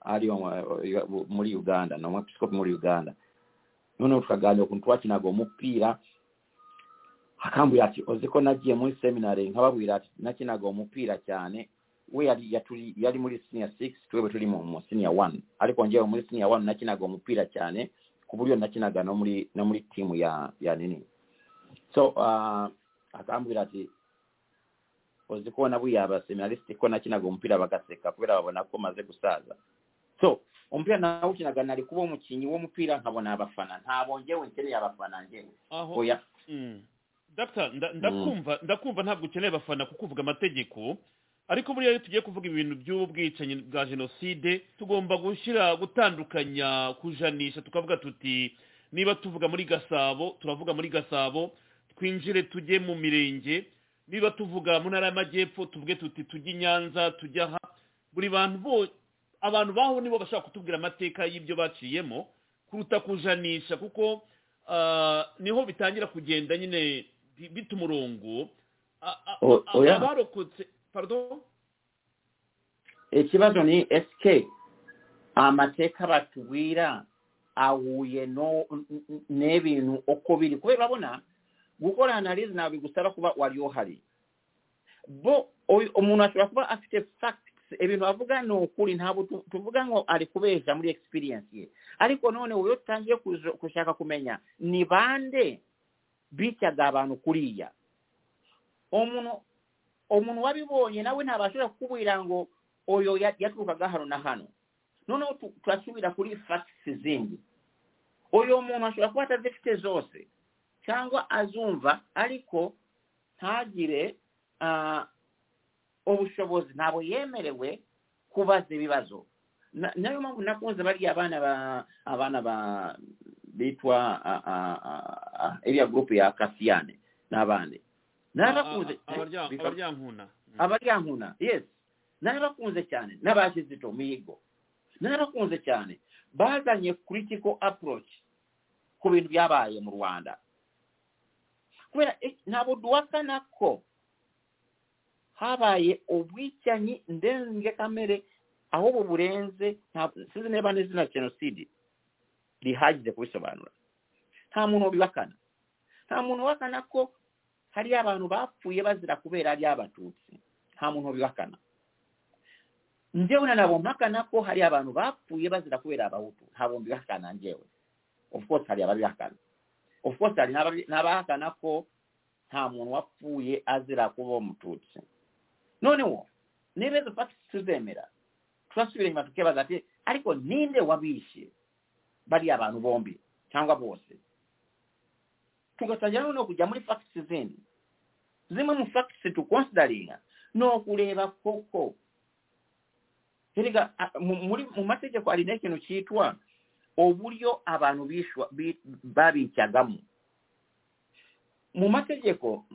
Ari mu- muri uganda ni umwepiskopi muri uganda. Noneho tukaganira ukuntu twakinaga umupira akambwira ati oziko nagiye muri seminary nkababwira ati nakinaga umupira cyane. We yari yaturi yari muri senior 6 twebwe turi mu senior 1 ariko njyewe muri senior 1 nakinaga umupira cyane ku buryo nakinaga no muri no muri team ya ya nini. So uh, akambwira ati uzi ko nabwiye abaseminarisiti ko nakinaga umupira bagaseka kubera babona ko maze gusaza. So umupira nawe ukinaga nari kuba umukinnyi w'umupira nkabona abafana. Ntabwo njyewe nkeneye abafana njyewe. Oya. Mm. Nda- ndakumva ndakumva ntabwo ukeneye abafana kuko uvuga amategeko ariko buriya iyo tugiye kuvuga ibintu by'ubwicanyi bwa jenoside tugomba gushyira gutandukanya kujanisha tukavuga tuti niba tuvuga muri gasabo turavuga muri gasabo twinjire tujye mu mirenge. Niba tuvuga mu ntara y'amajyepfo tuvuge tuti tujye i nyanza tujye aha. Buri bantu bo abantu baho nibo bashaka kutubwira amateka y'ibyo baciyemo kuruta kujanisha kuko ah, ni ho bitangira kugenda nyine bita umurongo abarokotse pardon? Ikibazo ni ese amateka batubwira ahuye n'ibintu uko biri. Kubera urabona gukora analize ntabwo bigusaba kuba wari uhari bo umuntu ashobora kuba afite facts ibintu avuga ni ukuri ntabwo tu- tuvuga ngo ari kubeshya muri experience ye. Ariko none iyo utangiye gushaka kumenya ni bande bicaga abantu kuriya umuntu umuntu wabibonye nawe ntabashobora kukubwira ngo oyo ya- yaturukaga hano na hano. Noneho tu- turasubira kuri facts zindi. Uyu muntu ashobora kuba atazifite zose cyangwa azumva ariko ntagire ubushobozi. Ntabwo yemerewe kubaza ibibazo. Nayo mpamvu nakunze bariya abana ba abana ba bitwa iriya gurupe ya kasiyane n'abandi bitwa- abaryankuna abaryankuna yes. Narabakunze cyane n'abakizito mihigo narabakunze cyane bazanye critical approach ku bintu byabaye mu rwanda. Kubera eh, ntabwo duhakana ko habaye ubwicanyi ndengekamere ahubwo burenze nta- sinzi niba n'izina jenoside rihagize kubisobanura. Nta muntu ubihakana nta muntu uhakana ko hariyo abantu bapfuye bazira kubera ari abatutsi. Nta muntu ubihakana njyewe na nabo mpakana ko hari abantu bapfuye bazira kubera abahutu. Ntabwo mbihakana njyewe. Of course hari ababihakana of course hari n'abahakana ko nta muntu wapfuye azira kuba umututsi. Noneho niba izo facts tuzemera turasubira inyuma tukibaza ati ariko ninde wabishe? bali abantu bombi cyangwa bose. Tugasajjawo n'okujja muri facts zindi zimwe mu facts tuconsideringa n'okuleeba koko. Erega mu mategeko alina ekintu kiyitwa obulyo abantu babiikyagamu mu mategeko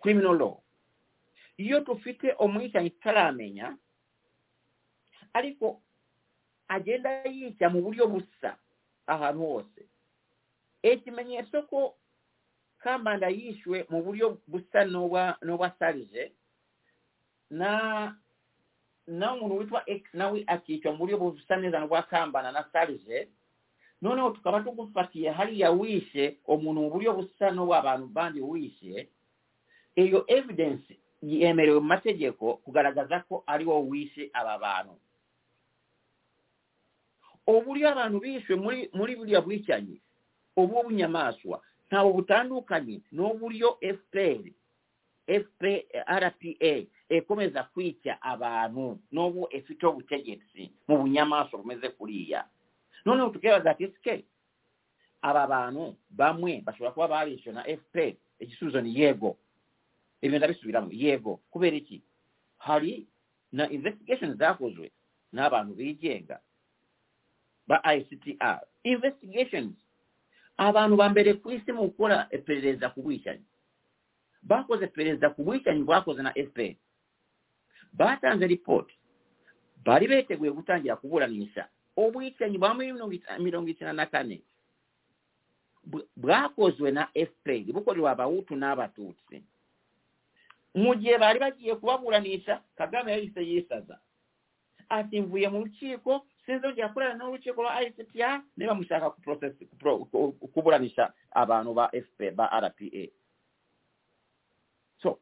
criminal law yo tufite omuyita nti talamenya ariko agenda yica mu buryo busa ahantu hose. Ikimenyetso ko kambanda yishwe mu buryo busa n'ubwa n'ubwa sarije na na umuntu witwa x nawe akicwa mu buryo busa neza n'ubwa kambanda na sarije noneho tukaba tugufatiye hariya wishe umuntu mu buryo busa n'ubw'abantu bandi wishe iyo evidence yemerewe mu mategeko kugaragaza ko ari wowe wishe aba bantu. Uburyo abantu bishwe muri buriya bwicanyi obw'obunyamaswa bunyamaswa. Ntabwo butandukanye n'uburyo fpr rpa ekomeza kwica abantu n'ubu efite ubutegetsi mu bunyamaswa bumeze kuriya noneho tukibaza ati sike aba bantu bamwe bashobora kuba barishwe na fpr igisubizo ni yego. Ibyo ndabisubiramo yego. Kubera iki? Hari na investigation zakozwe n'abantu bigenga ba ictr investigations. Abantu ba mbere ku isi mu gukora iperereza ku bwicanyi. Bakoze iperereza ku bwicanyi bwakoze na fpr batanze ripoti bari beteguye gutangira kuburanisha ubwicanyi bwa mirongo icyenda na kane bw- bwakozwe na fpr bukorewe abahutu n'abatutsi. Mu gihe bari bagiye kubaburanisha kagame yahise yisaza. Ati mvuye mu rukiko sinzongera kurana n'urukiko rwa ictr niba mushaka kuprocess- kupro- ku- kuburanisha abantu ba fp ba rpa so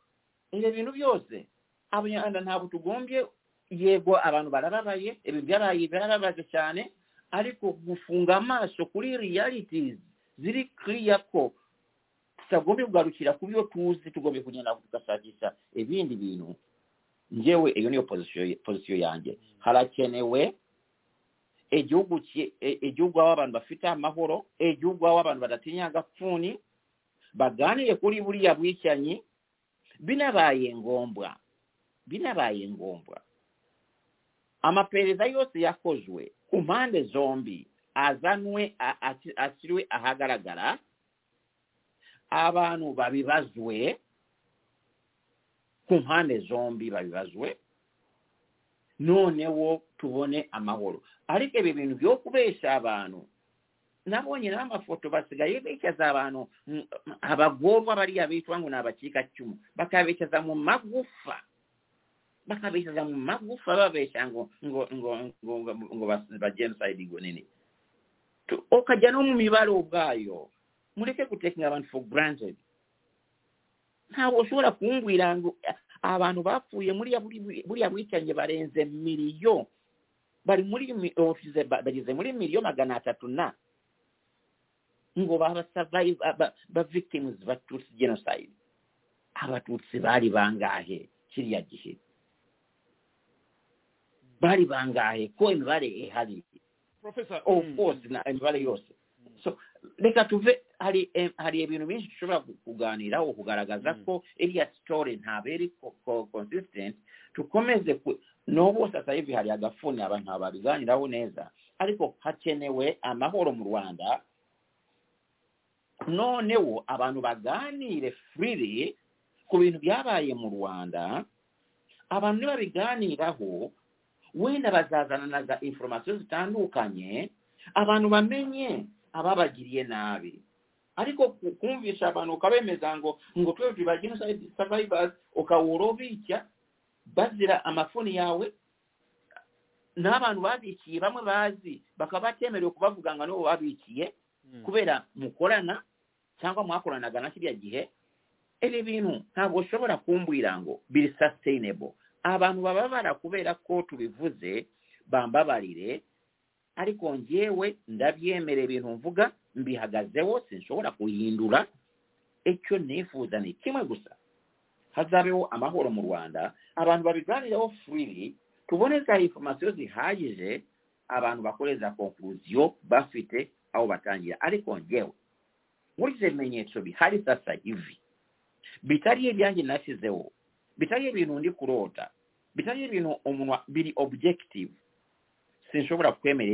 ebyo bintu byose abanyarwanda ntabwo tugombye yego abantu barababaye ibi byabaye birababaje cyane ariko gufunga amaso kuri realities ziri clear ko tutagombye kugarukira ku byo tuzi tugombye kugenda tugashakisha ibindi bintu. Njyewe iyo niyo pozisiyo yanjye harakenewe egihugu e, egihugu awo abantu bafite amahoro egihugu awo abantu badatinya agafuuni baganire kuli buliya bwikyanyi binabaayo engombwa binabaayo engombwa amapeereza yose yakozwe ku mpande zombi azanwe asirwe ahagaragara abantu babibazwe ku mpande zombi babibazwe noonewo tubone amawolo ariko ebyo bintu by'okubeesa abantu nabonye n'amafoto basigaye beekyaza abantu mm, abagoolwa bali abeetwangu n'abakiika kcumu bakabeekyaza mu magufa bakabeekyaza mu magufa babeesa ngabagenocide gonene okajja n'omu mibala obwayo muleke kutekinga abantu for granted. Naawe osobola kungwira abantu bafuuye mulya bulya bwikyanje balenze emiriyo bari muri bageze muri miliyo magana atatu na. Ngo baba ba, victims ba tutsi genocide. Abatutsi bari bangahe kiriya gihe? Bari bangahe? Ko imibare ihari? Of mm, course na imibare yose. So reka tuve hari hari ibintu byinshi dushobora ku- kuganiraho kugaragaza Mm. ko iriya story ntabwo iri consistent. Tukomeze n'ubu sasa hivi hari agafuni abantu babiganiraho neza. Ariko hakenewe amahoro mu rwanda. Noneho abantu baganire freely ku bintu byabaye mu rwanda. Abantu nibabiganiraho wenda bazazana na za informasiyo zitandukanye abantu bamenye ababagiriye nabi. Ariko ku- kumvisha abantu ukabemeza ngo ngo ba genocide survivors ukawura ubicya bazira amafoni yawe n'abantu babikiye bamwe bazi bakaba batemerewe kubavuga ngo nibo babikiye Mm. kubera mukorana cyangwa mwakoranaga na kiriya gihe ibi bintu ntabwo ushobora kumbwira ngo biri sustainable abantu bababara kubera ko tubivuze bambabarire ariko njyewe ndabyemera ibintu mvuga mbihagazeho sinshobora kuhindura icyo nifuza ni kimwe gusa hazabeho amahoro mu rwanda. Abantu babiganireho freely tubone za informasiyo zihagije abantu bakore za konkluziyo bafite aho batangira. Ariko njyewe nkurikije ibimenyetso bihari sasa hivi bitari ibyanjye nashyizeho bitari ibintu ndi kurota bitari ibintu umuntu biri objective. Sinshobora kwemera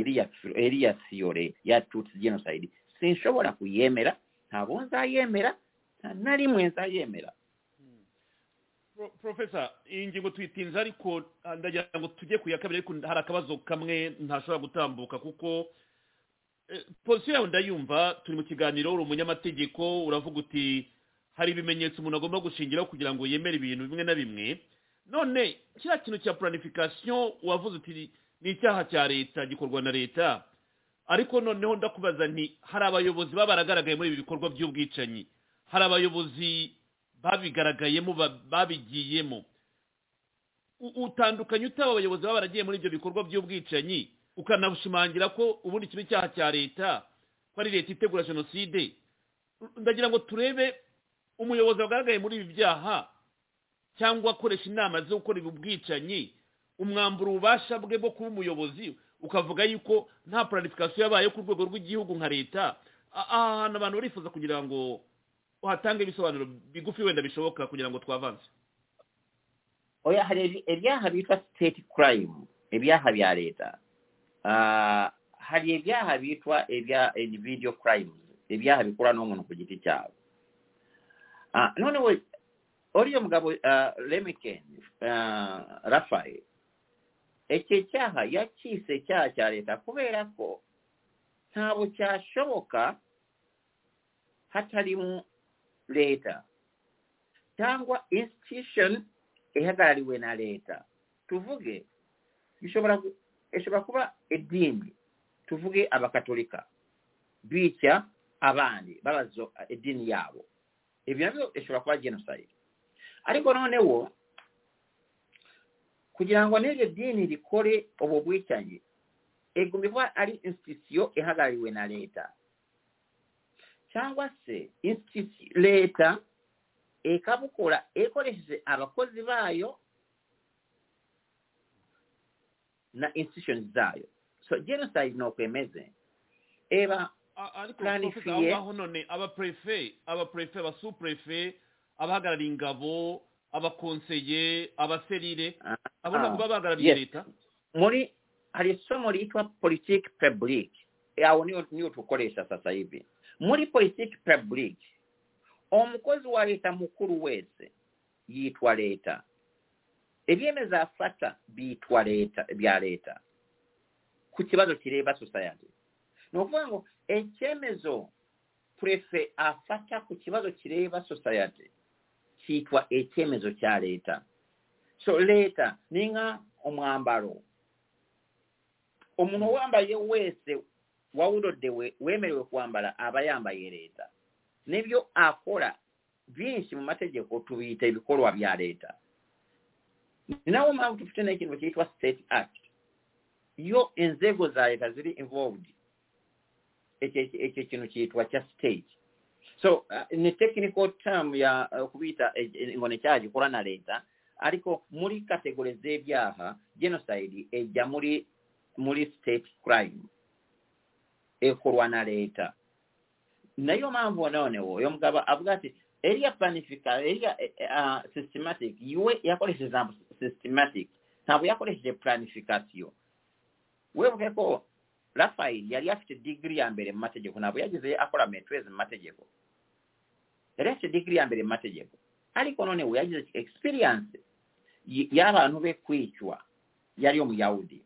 iriya siyore ya tutsi genocide. Sinshobora kuyemera ntabwo nzayemera nta na rimwe nzayemera. Profesa iyi ngingo tuyitinze ariko ah, ndagira ngo tujye ku ya kabiri ariko hari akabazo kamwe ntashobora gutambuka kuko eh, posiyo yawe ndayumva turi mu kiganiro uri umunyamategeko uravuga uti hari ibimenyetso umuntu agomba gushingiraho kugira ngo yemere ibintu bimwe na bimwe. None kiriya kintu cya planification wavuze uti ni icyaha cya leta gikorwa na leta. Ariko noneho ndakubaza nti hari abayobozi baba baragaragaye muri ibi bikorwa by'ubwicanyi? Hari abayobozi babigaragayemo ba- babigiyemo. Utandukanye utaba abayobozi baba baragiye muri ibyo bikorwa by'ubwicanyi ukanabushimangira ko ubundi kiba icyaha cya leta ko ari leta itegura jenoside. Ndagira ngo turebe umuyobozi wagaragaye muri ibi byaha cyangwa akoresha inama zo gukora ibi bwicanyi umwambura ububasha bwe bwo kuba umuyobozi ukavuga yuko nta planification yabaye ku rwego rw'igihugu nka leta. Aha hantu abantu barifuza kugira ngo uhatange ibisobanuro bigufi wenda bishoboka kugira ngo twavanze oya hari ibyaha bitwa state crime ibyaha bya leta. Ah, hari ibyaha bitwa ibya individual crimes ibyaha bikorwa n'umuntu ku giti cyabo Ah, noneho uriya mugabo ah, remiken ah, rafael iki cyaha yakise icyaha cya leta kubera ko ntabwo cyashoboka hatarimo leta cyangwa institution ihagarariwe na leta tuvuge bishobora gu- ishobora kuba idini tuvuge abakatolika. Bica abandi babazo idini yabo ibyo na byo ishobora kuba genocide. Ariko noneho kugira ngo n'iryo dini rikore ubu bwicanyi igomba kuba ari institution ihagarariwe na leta cyangwa se leta ekabukula ekoleseze abakozi baayo na institutions zaayo. So genocide nokwemeze eba abaprefe abaprefe abasuprefe abahagarariye ingabo abakonseye abaserire ah, abo nabo baba ah, bahagarariye leta? Muri hari somo liitwa politique publique. Awo niyo tukolesha sasa hivi. muri poetic public omukozi wa leeta mukulu weese yitwa leeta ebyemeza afata biyitwa leeta bya leeta ku kibazo kireba society. Nokuba ngu ekyemezo prefe afata ku kibazo kireeba society kiyitwa ekyemezo kya leeta so leeta ninga omwambalo. Omuntu owambaye weese wawulodde weemerewe kwambala aba yambayo ereeta nebyo akola bingi mu mategeko tubiyita ebikolwa byaleeta ninawo mangu tufute n'ekintu kiyitwa state act. Yo enzego leeta ziri involved. Ekyo kino kiyitwa kya state. So uh, ne technical term ya uh, okubiyita e, e, ngo nekyagikola naleeta aliko muri kategore z'ebyaha genocide ejja muri muri state crime ekolwa na leta. Nayo mpamvu noneho uyu mugabo avuga ati eriya planifika eriya uh, systematic iwe yakoresheje ijambo systematic ntabwo yakoresheje planification. Webuke ko rafael yari afite digiri ya mbere mu mategeko ntabwo yagize akora metreze mu mategeko. Yari afite digiri ya mbere mu mategeko. Ariko noneho yagize experience. Y'abantu be kwicwa. Yari umuyahudi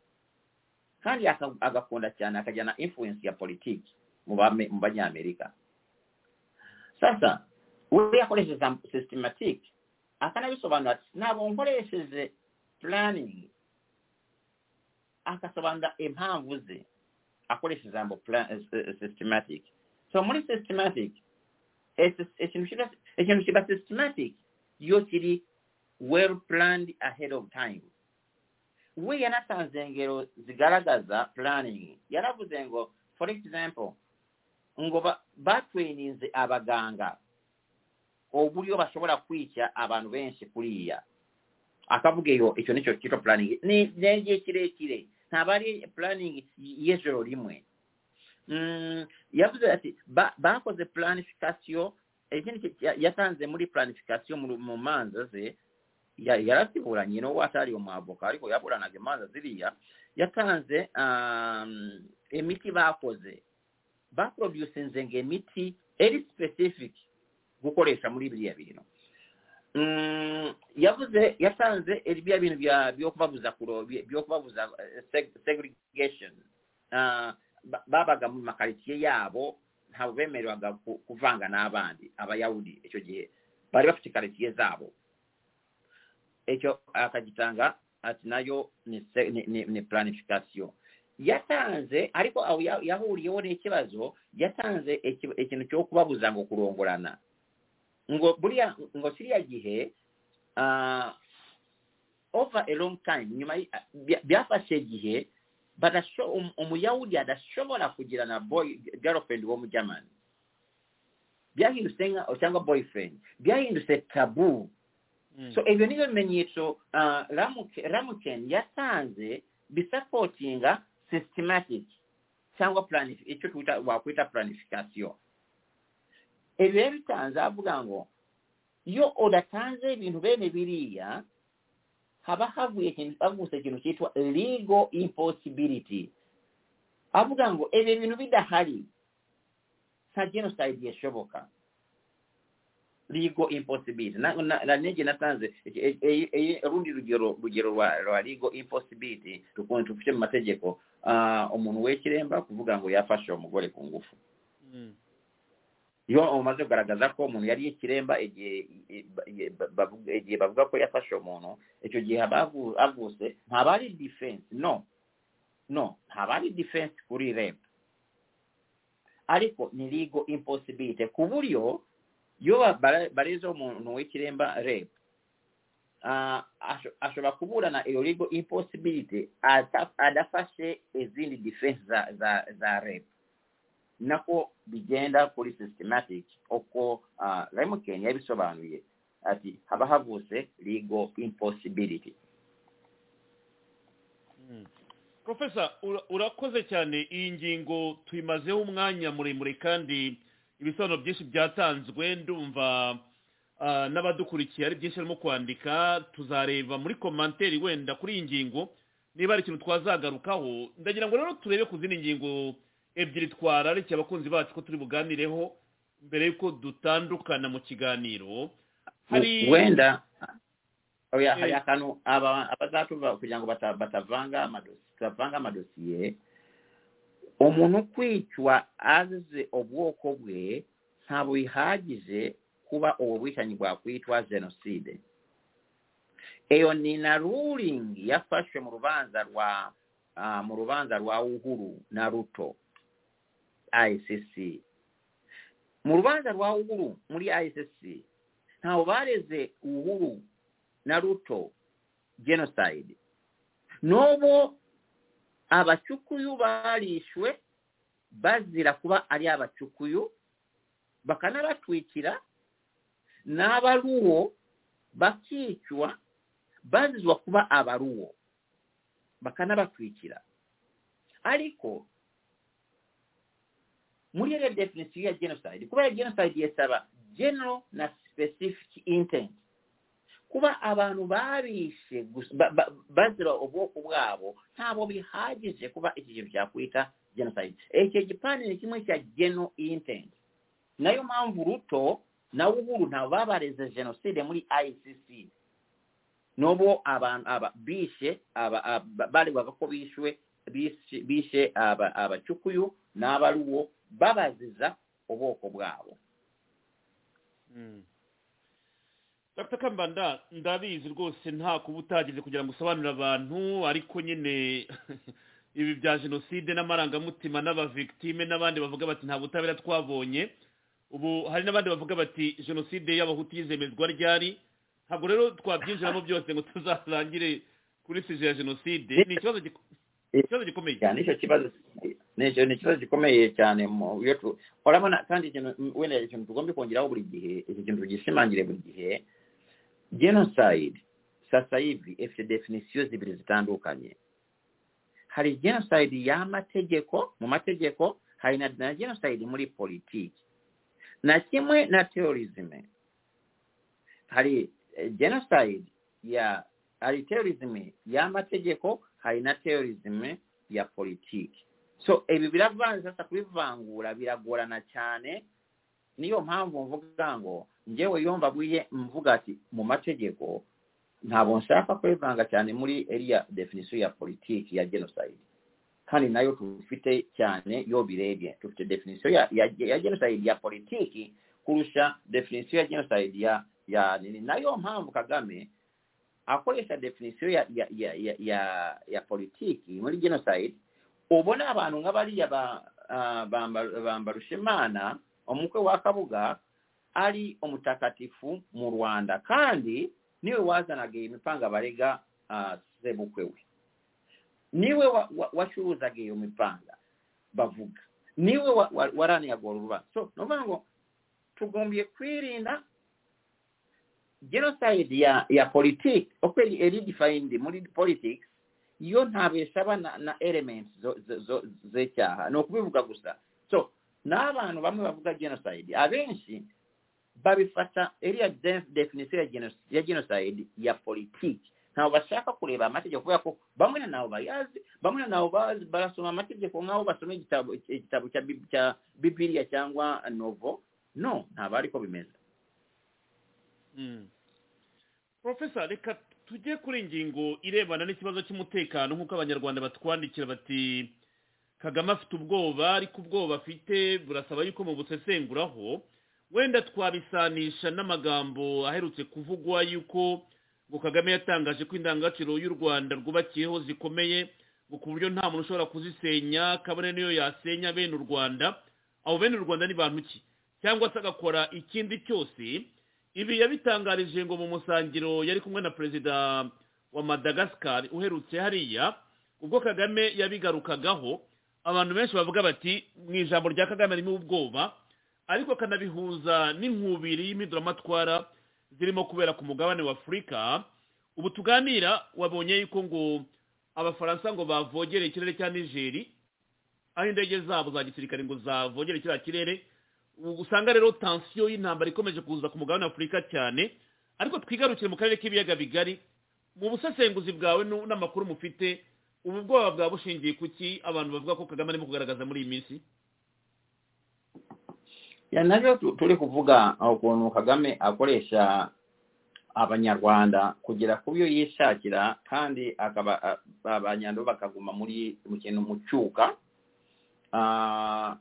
kandi agakunda cyane akajyana influence ya politiki mu banyamerika. Sasa we yakoresheje systematic akanabisobanura ati ntabwo nkoresheje planning. Akasobanura impamvu ze akoresha ijambo eh, eh, systematic. So muri systematic ikintu kiba systematic iyo kiri well planned ahead of time we yanatanze ingero zigaragaza planning. Yaravuze ngo for example ngo ba- batweninze abaganga uburyo bashobora kwica abantu benshi kuriya akavuga iyo icyo ni cyo cyitwa planning. Ni igihe kirekire ntabwo ari planning y'ijoro rimwe Mm, yavuze ati ba- bakoze ya- yatanze muri planification mu mu manza ze ya- yaraziburanye n'uwo atari umwavoka ariko yaburanaga imanza ziriya yatanze um, imiti bakoze. Baproducinze ngo imiti eri specific gukoresha muri biriya bintu Mm, yavuze yatanze biriya bintu byo kubabuza byo kubabuza eh, segregation. Ah, babaga mu makaritsiye yabo ntabwo bemererwaga kuvanga n'abandi abayahudi icyo gihe bari bafite karitsiye zabo icyo akagitanga ati nayo ni, ni, ni, ni planification. Yatanze ariko aho ya- yahuriyeho n'ikibazo yatanze iki- ikintu cyo kubabuza ngo kurongorana ngo buriya ngo siriya gihe over a long time nyuma byafashe igihe um- umuyahudi adashobora kugirana boy girlfriend wo mu germany. Byahindutse cyangwa boyfriend. Byahindutse tabu Mm. so ebyo nibyo bimenyetso uh, ramuken yasanze bisupportinga systematic cyangwa ekyo wakwita planification. Ebyo yabitanze avuga ngo iyo odatanze ebintu bene biriya haba havuye havuse ekintu kyitwa legal impossibility avuga ngo ebyo ebintu bidahari sa genocide yeshoboka. Legal impossibility. Na, na, na nege natanze e- e- e- urundi rugero rugero rwa, legal impossibility tukuntu tufite mu mategeko umuntu w'ikiremba kuvuga ngo yafashe umugore ku ngufu. Iyo umaze kugaragaza ko umuntu yari ikiremba igihe bavuga- ko yafashe umuntu icyo gihe havutse ntaba ari defense no no ntaba ari defense kuri rep. Ariko ni legal impossibility. Ku buryo iyo bareze umuntu w'ikiremba rep. Ah, asho- ashobora kuburana iyo legal impossibility ata- adafashe izindi defense za rep. Nako bigenda kuri systematic uko uh, Ramuken yabisobanuye ati haba havutse legal impossibility. Profesa ura- urakoze cyane iyi ngingo tuyimazeho umwanya muremure kandi ibisobanuro byinshi byatanzwe ndumva ah, n'abadukurikiye ari byinshi barimo kwandika tuzareba muri komanteri wenda kuri iyi ngingo niba hari ikintu twazagarukaho ndagira ngo rero turebe ku zindi ngingo ebyiri twararikiye abakunzi bacu ko turi buganireho mbere y'uko dutandukana mu kiganiro hari wenda oya Eh. hari akantu aba- abazatuva kugira ngo bata- batavanga amadosiye umuntu kwicwa azize ubwoko bwe ntabwo bihagije kuba ubu bwicanyi bwakwitwa jenoside eyo ni na ruling yafashwe mu rubanza rwa mu rubanza rwa uhuru na ruto icc mu rubanza rwa uhuru muri icc ntabwo bareze uhuru na ruto genocide. N'ubu abacukuyu baaliiswe bazira kuba ali abacukuyu bakana batwikira n'abaluwo bakiicwa bazizwa kuba abaluwo bakana batwikira aliko muri eri definition ya genocide kuba ya genocide esaba general na specific intent. kuba abantu babiise bazira obwoko bwabo ntabwo bihagije kuba eki kintu kyakuyita genocide. Ekyo ekipande nekimu ekya geno intent. Nayo mpamvu ruto nawubulu nabo babaleze genocide muri icc nobwo abantu aba bishe balebwagako bishwe bishe abacukuyu n'abaluwo babaziza obwoko bwabo. Hmm. Dr. Kambanda ndabizi rwose nta kuba utagize kugira ngo usobanurire abantu ariko nyine ibi bya jenoside n'amarangamutima n'abavictime n'abandi bavuga bati nta butabera twabonye. Ubu hari n'abandi bavuga bati jenoside y'abahutu yizemezwa ryari? Ntabwo rero twabyinjiramo byose ngo tuzarangire kuri sije ya jenoside. Ni ikibazo ikibazo gikomeye. cyane icyo kibazo ni ikibazo gikomeye cyane mu tu urabona kandi wenda ikintu tugomba kongeraho buri gihe iki kintu tugishimangire buri gihe genocide. Sasa hivi ifite definisiyo zibiri zitandukanye. Hari genocide y'amategeko mu mategeko hari na genocide muri politiki. Na kimwe na terrorism. Hari eh, genocide ya hari terrorism y'amategeko hari na terrorism ya politiki. So ibi biravanze sasa kubivangura biragorana cyane niyo mpamvu mvuga ngo njyewe iyo mbabwiye mvuga ati mu mategeko ntabwo nshaka kwivanga cyane muri iriya definisiyo ya politiki ya genocide. Kandi na yo tufite cyane yo birebye dufite definisiyo ya, ya, ya politiki kurusha definisiyo ya genocide ya ya na yo mpamvu kagame akoresha definisiyo ya politiki muri genocide ubona abantu nk'abariya ba ah, bambarushimana umukwe wa kabuga ari umutakatifu mu rwanda kandi ni we wazanaga iyi mipanga barega ah, sebukwe we. Niwe wa- wa- wacuruzaga iyo mipanga bavuga. Niwe wa- wa- waraniyaga uru rubanza so ni ukuvuga ngo tugombye kwirinda genocide ya ya politiki uko iri iri defined muri politics yo ntabwo isaba na, na elements z'icyaha ni ukubivuga gusa n'abantu bamwe bavuga genocide. Abenshi babifata iriya de- definition ya geno- ya genocide ya politiki ntabwo bashaka kureba amategeko kubera ko bamwe na nabo bayazi bamwe na nabo bazi barasoma amategeko nk'aho basoma igitabo igitabo cya Bib- cya bibiliya cyangwa novo. No ntabwo ariko bimeze. Mm. profesa reka tujye kuri ingingo irebana n'ikibazo cy'umutekano nk'uko abanyarwanda batwandikira bati kagame afite ubwoba ariko ubwoba afite burasaba yuko mu busesenguraho wenda twabisanisha n'amagambo aherutse kuvugwa yuko ngo kagame yatangaje ko indangagaciro y'u rwanda rwubakiyeho zikomeye ngo ku buryo nta muntu ushobora kuzisenya kabone niyo yasenya bene u rwanda. Abo bene u rwanda ni bantu ki? Cyangwa se agakora ikindi cyose? Ibi yabitangarije ngo mu musangiro yari kumwe na perezida wa madagascar uherutse hariya ubwo kagame yabigarukagaho abantu benshi bavuga bati mu ijambo rya kagame harimo ubwoba ariko akanabihuza n'inkubiri y'impinduramatwara zirimo kubera ku mugabane wa afurika. Ubu tuganira wabonye yuko ngo abafaransa ngo bavogereye ikirere cya nigeri aho indege zabo za gisirikare ngo zavogere kiriya kirere usanga rero tansiyo y'intambara ikomeje kuza ku mugabane wa afurika cyane ariko twigarukire mu karere k'ibiyaga bigari mu busesenguzi bwawe n'amakuru mufite ubu bwoba bwaba bushingiye ku ki abantu bavuga ko kagame arimo kugaragaza muri iyi minsi? Ya na byo tu- turi kuvuga ukuntu kagame akoresha abanyarwanda kugera ku byo yishakira kandi akaba a- abanyarwanda bakaguma muri mu kintu mu cyuka Ah,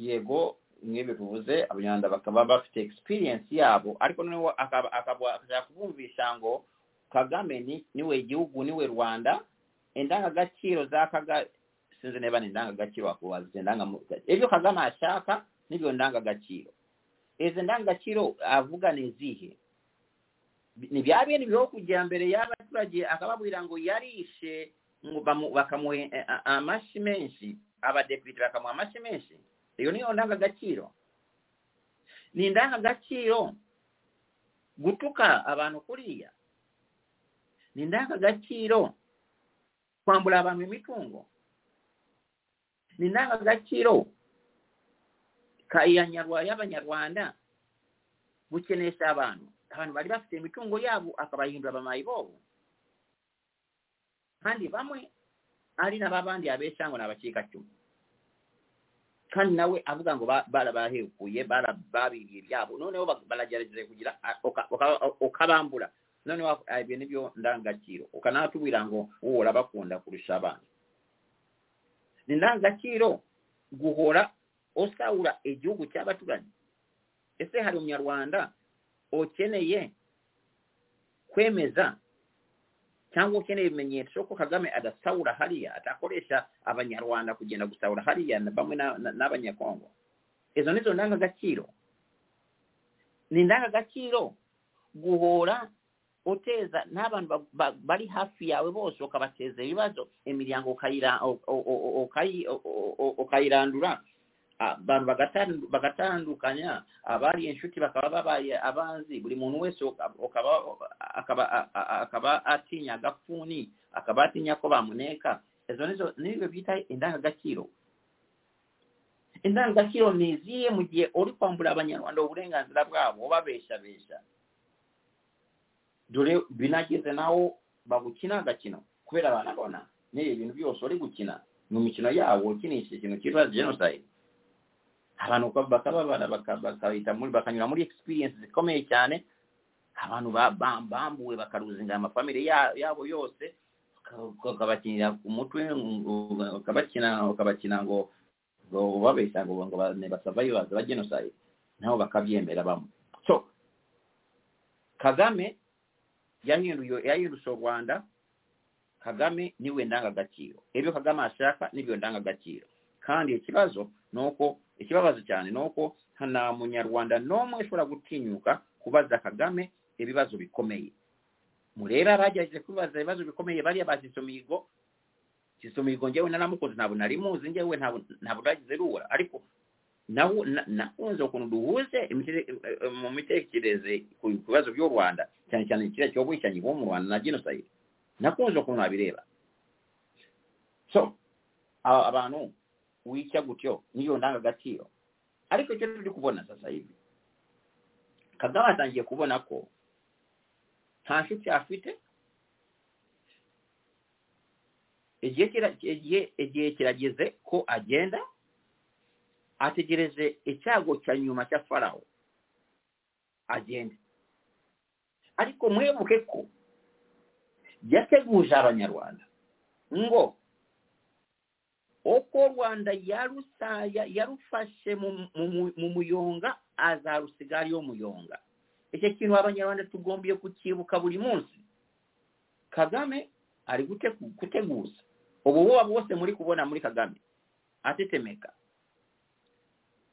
yego nk'ibyo tuvuze abanyarwanda bakaba bafite experience yabo ariko noneho akaba akaba ashaka kubumvisha ngo kagame ni ni we igihugu ni we rwanda indangagaciro za kaga sinzi niba ni indangagaciro wakubaza indangagaciro ibyo kagame ashaka n'ibyo ndangagaciro izi ndangagaciro avuga ni izihe ni bya biho kujya mbere y'abaturage akababwira ngo yarishe bakamuha eh, amashyi menshi abadepite bakamuha amashyi menshi. Iyo niyo ndangagaciro ni indangagaciro gutuka abantu kuriya. Ni indangagaciro kwambula abantu emitungo. Ninanga gakiro kayanyarwa y'abanyarwanda bukenesha abantu. Abantu bari bafite emitungo yabo akabahindura bamayi bobo kandi bamwe ali nababandi abeesango n'abakiikakyo kandi nawe avuga ngo balabahekuye babirya ebyabo noneho balagerageze kugira okabambula. Ah, ibyo ni byo ndangagaciro ukanatubwira ngo wowe urabakunda kurusha abandi. Ni ndangagaciro guhora usahura igihugu cy'abaturanyi. Ese hari umunyarwanda ukeneye kwemeza cyangwa ukeneye ibimenyetso ko kagame adasahura hariya atakoresha abanyarwanda kugenda gusahura hariya bamwe na- na- n'abanyekongo izo nizo ndangagaciro ni indangagaciro guhora oteeza n'abantu bali hafi yaabwe boosooka bateeza ebibazo emiryango okayirandula bantu bagatandukanya abaali ensuti bakaba babaali abanzi buli muntu wese akaba atinya agafuuni akaba atinyako bamuneeka. Ezo nizo nibyo biyita endangagakiro endangagakiro neziri mu gihe oli kwambula abanyarwanda obulenganzira bwabwe obabeeshabeesha dore binageze naho bagukina agakino. Kubera banabona n'ibi bintu byose uri gukina. Mu mikino yabo ukinisha ikintu cyitwa genocide. Abantu baka- bakababara bakanyura muri experience zikomeye cyane. Abantu ba- ba- bambuwe bakaruzinga amafamili ya- yabo yose uka- ukabakinira ku mutwe ukabakina ngo babeshya ngo ngo ba- ni basavayivazi ba genocide. Nabo bakabyemera bamwe. So kagame yahindutse u rwanda kagame ni we ndangagaciro. Ibyo kagame ashaka ni byo ndangagaciro. Kandi ikibazo ni uko ikibabazo cyane ni uko nta munyarwanda n'umwe ushobora gutinyuka kubaza kagame ibibazo bikomeye. Murebe abagerageje kubibaza ibibazo bikomeye bariya ba mihigo mihigo njyewe naramukoze ntabwo nari muzi ntabwo ntabwo nagize rura. Ariko nawe na- nakunze ukuntu duhuze eh, mu mitekerereze ku bibazo by'u rwanda cyane cyane kiriya cy'ubwicanyi bwo mu rwanda na genocide. Nakunze ukuntu abireba so abantu wica gutyo niyo ndangagaciro ariko icyo turi kubona sasa hivi. Kagame atangiye kubona ko nta nshuti afite. Igihe kirageze ko agenda ategereje icyago cya nyuma cya farawo. Agende ariko mwibuke ko yateguje abanyarwanda ngo uko rwanda yarusaya yarufashe mu- mu- mu muyonga azarusiga ariyo muyonga. Icyo kintu abanyarwanda tugombiye kucyibuka buri munsi. Kagame ari gute- guteguza ubububa bwose muri kubona muri kagame. Atetemeka.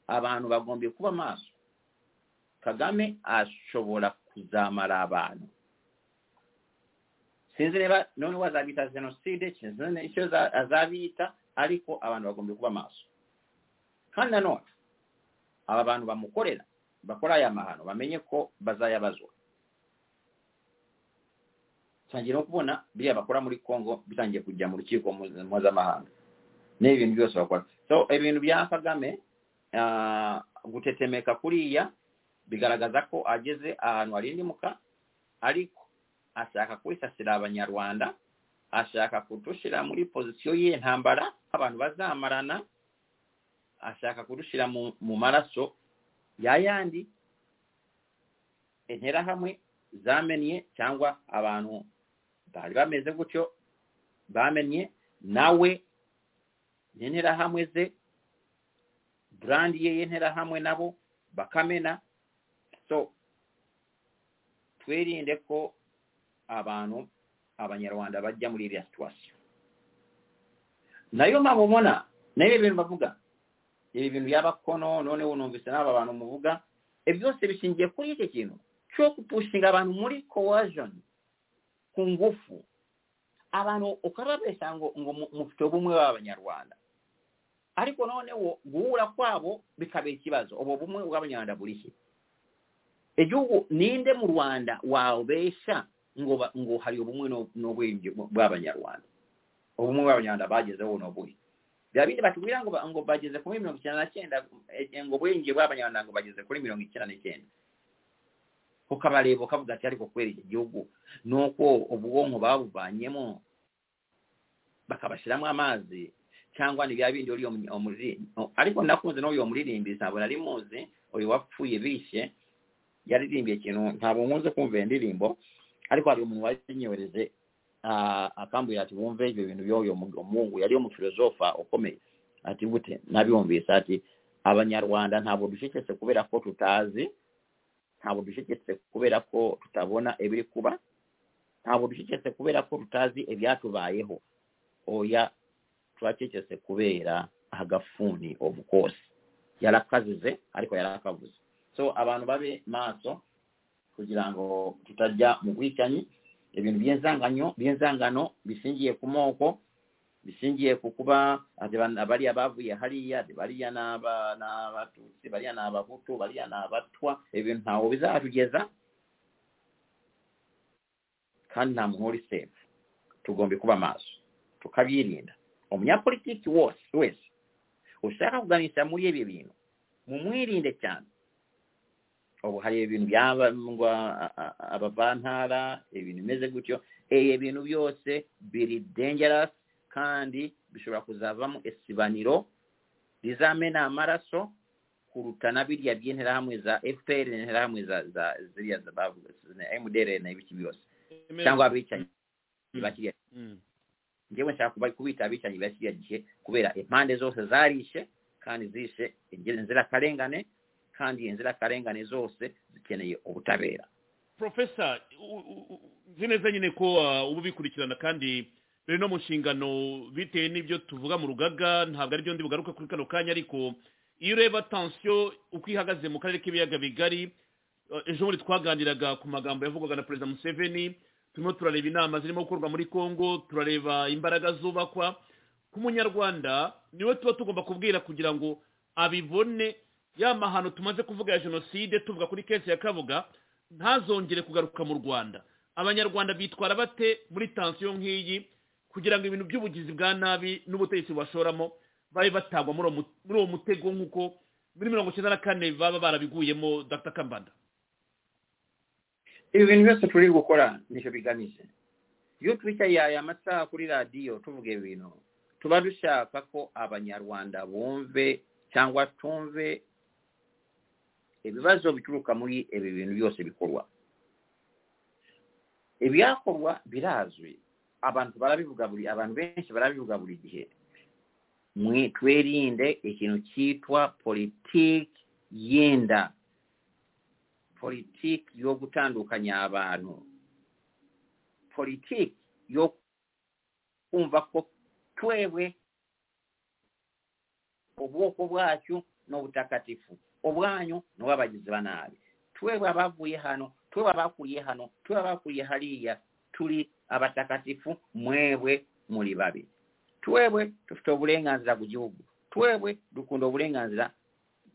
abantu bagombye kuba maaso kagame asobola kuzaamala abantu sinzi noniwa azabiyita genocide ekyo azabiyita aliko abantu bagombye kuba maaso kandi nanoono abo abantu bamukolera bakolayo amahano bamenyeko bazayabazwa tusangira okubona biri abakola muri congo bitandire kujja mu lukiiko mpuzamahanga n'ebintu byose bakola so ebintu bya kagame gutetemeka kuriya bigaragaza ko ageze ahantu harindimuka ariko ashaka kwisasira abanyarwanda ashaka kudushyira muri pozisiyo y'intambara abantu bazamarana ashaka kudushyira mu, maraso ya yandi interahamwe zamennye cyangwa abantu bari bameze gutyo bamennye nawe n'interahamwe ze brand ye y'enterahamwe nabo bakamena. So twerindeko abantu abanyarwanda bajja muri ebya situwasiyo nayo mabubona naye ebintu bavuga. Ebyo bintu byabakono noonewo nomvise n'abo abantu muvuga. Ebyose bishingiye kuri icyo kintu ky'okupushinga abantu muri coercion ku ngufu. Abantu okarabesa ngo mufite obumwe b'abanyarwanda ariko noonewo guwula kwabo bikaba ekibazo. Obwo obumwe bwabanyalanda buliki egihugu ninde mu rwanda waobeesa ngo hari obumwe n'obwenje bw'abanyarwanda obumwe bw'abanyarwanda bagezeho n'obuli. Byabindi batubwira ngo bageze kuri mirongo icyenda na kyenda eh, ngo obwenje bw'abanyarwanda ngo bageze kuri mirongo icyenda n'icyenda kukabaleebo kavuga ati ariko kweri iki gihugu n'uko obwonko babuvanyemo bakabashyiramo amazi cyangwa ni bya bindi uriyo ariko nakunze n'uyu muririmbi ntabwo nari muzi uyu wapfuye bishe yaririmbiye ikintu ntabwo nkunze kumva iyo ndirimbo ariko hari umuntu warinyohereje akambwira ati wumve ibyo bintu by'uyu mungu yari umufilozofa ukomeye. Ati gute? Nabiyumvise ati abanyarwanda ntabwo ducecetse kubera ko tutazi ntabwo ducecetse kubera ko tutabona ibiri kuba ntabwo ducecetse kubera ko tutazi ibyatubayeho. Oya twacecese kubeera agafuuni obukoosi? Yalakazize ariko yalakavuze. So abantu babe maaso kugira ngo tutajja mu bwikanyi ebintu byenzanganyo byenzangano bisingiye ku moko bisingiye ku kuba abali abaavuye haliya tebaliya n'abatutsi baliya n'abahutu baliya n'abatwa. Ebintu ntawo bizaatugeza kandi nta muntu oli seefu tugombye kuba maaso tukabyirinda umunyapolitiki wose wese ushaka kuganisha muri ibi bintu mumwirinde cyane ubu hari ibintu byabangwa abavantara ibintu bimeze gutyo ibi bintu byose biri dangerous kandi bishobora kuzavamo isibaniro rizamena amaraso kuruta na biriya by'interahamwe za fpr n'interahamwe za za ziriya za mdr na ibiki byose cyangwa abicanyi ba njyewe nshaka kubita abicanyi ba kiriya gihe kubera impande zose zarishe kandi zishe inzira- inzirakarengane kandi inzirakarengane zose zikeneye ubutabera. U- nzi neza nyine ko uh, uba ubikurikirana kandi biri no mu nshingano bitewe n'ibyo tuvuga mu rugaga ntabwo ari byo ndi bugaruke kuri kano kanya ariko iyo ureba tansiyo uko ihagaze mu karere k'ibiyaga bigari uh, ejo bundi twaganiraga ku magambo yavugwaga na perezida museveni turimo turareba inama zirimo gukorwa muri congo turareba imbaraga zubakwa. K'umunyarwanda ni we tuba tugomba kubwira kugira ngo abibone. Ya mahano tumaze kuvuga ya jenoside tuvuga kuri kesi ya kabuga ntazongere kugaruka mu rwanda. Abanyarwanda bitwara bate muri tansiyo nk'iyi? Kugira ngo ibintu by'ubugizi bwa nabi n'ubutegetsi bubashoramo babe batagwa muri uwo mutego nk'uko muri mirongo icyenda na kane baba barabiguyemo dr. Kambanda. Ibi bintu byose turi gukora ni cyo bigamije. Iyo twicaye aya masaha kuri radiyo tuvuga ibi bintu tuba dushaka ko abanyarwanda bumve cyangwa tumve ibibazo bituruka muri ibi bintu byose bikorwa. Ibyakorwa birazwi. Abantu barabivuga buri abantu benshi barabivuga buri gihe. Twerinde ikintu cyitwa politiki y'inda politiiki y'ogutandukanya abantu. Politiiki y'okunvako twebwe obwoko bwakyo n'obutakatifu obwanyu noba abagizi banaabi twebwe abavuye hano twebwe abakulye hano twebwe abakulye haliya tuli abatakatifu mwebwe muli babi. Twebwe tufite obulenganzira ku gihugu. Twebwe dukunda obulenganzira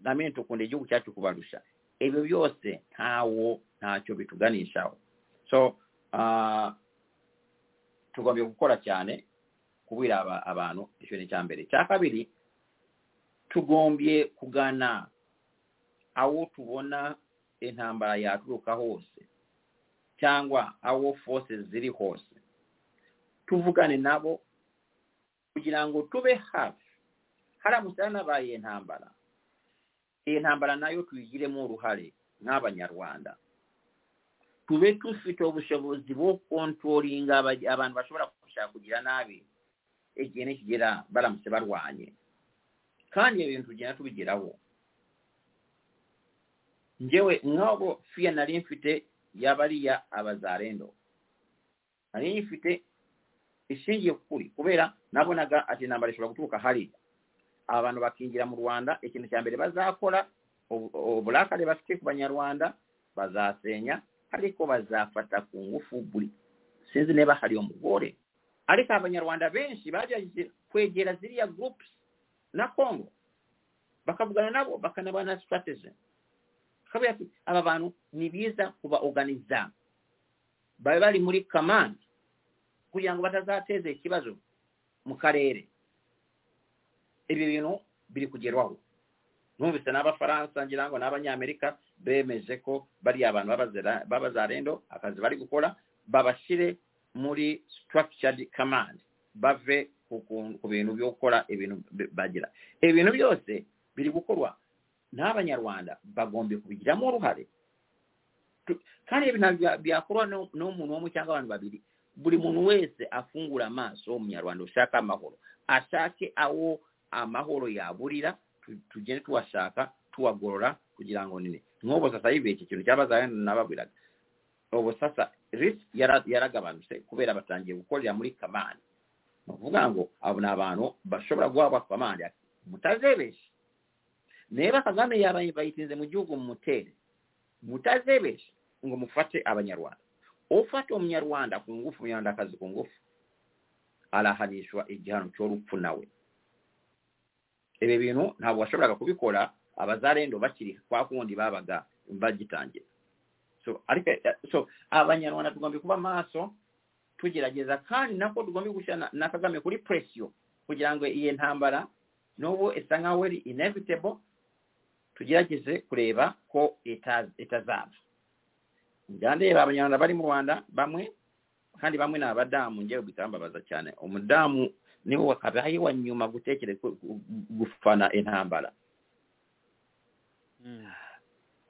name ntukunda egihugu kyatu kubalusha ibyo byose ntawo ntacyo bituganishaho. So ah, tugombye gukora cyane kubwira aba- abantu icyo ni icya mbere. Icya kabiri tugombye kugana aho tubona intambara yaturuka hose cyangwa aho forces ziri hose. Tuvugane nabo kugira ngo tube hafi. Haramutse hanabaye intambara. entambala nayo tuyigiremu oluhale n'abanyarwanda. Tube tufita obusobozi bw'okukontrolinga abantu basobola kukusakugira n'abe egye n'ekigera balamuse balwanye kandi ebintu gyena tubigerawo njewe ngabo fia nali nfite yabaliya abazalendo nali nfite eshingiye kukuli kubeera nabonaga ati enambala esobola kutuuka haliya abantu bakinjira mu rwanda ikintu cya mbere bazakora uburakare bafite ku banyarwanda bazasenya ariko bazafata ku ngufu buri sinzi niba hari umugore. Ariko abanyarwanda benshi bagerageje kwegera ziriya gurupe na congo bakavugana nabo bakanabana ati aba bantu ni biza kuba oganiza babe bari muri command kugira ngo batazateza ikibazo mu karere ibi bintu biri kugerwaho. Numvise n'abafaransa ngira ngo n'abanyamerika bemeje ko bariya abantu b'abazarendo akazi bari gukora babashyire muri structured command. Bave ku, bintu byo gukora ibintu bi- bagira. Ibintu byose biri gukorwa n'abanyarwanda bagombye kubigiramo uruhare. Kandi ibi ntabwo bya- byakorwa n'umuntu umwe cyangwa abantu babiri. Buri muntu wese afungura amaso w'umunyarwanda ushaka amahoro. Ashake aho amahoro yaburira tu- tugende tuwashaka tuwagorora kugira ngo nini? Nk'ubu sasa yibiye iki kintu cyabaza nababwiraga. Ubu sasa risk yaragabanutse kubera batangiye gukorera muri kamani ni ukuvuga ngo abo ni abantu bashobora guhabwa kamani mutazebeshe niba kagame yaba bayitinze mu gihugu mumutere mutazebeshe ngo mufate abanyarwanda. Ufate umunyarwanda ku ngufu umunyarwandakazi ku ngufu arahanishwa igihano cy'urupfu nawe ibi bintu ntabwo washoboraga kubikora abazarendo bakiri kwa kundi babaga bagitangira. So abanyarwanda tugomba kuba maso tugerageza kandi nako tugomba gushyira na, kagame kuri presiyo kugira ngo iyi ntambara n'ubu isa nkaho iri inevitable tugerageze kureba ko ita- itazaba njya ndeba abanyarwanda bari mu rwanda bamwe kandi bamwe ni abadamu ngewe bikambabaza cyane umudamu niwe wakabaye wa nyuma gutekereza ku- gu- gufana intambara.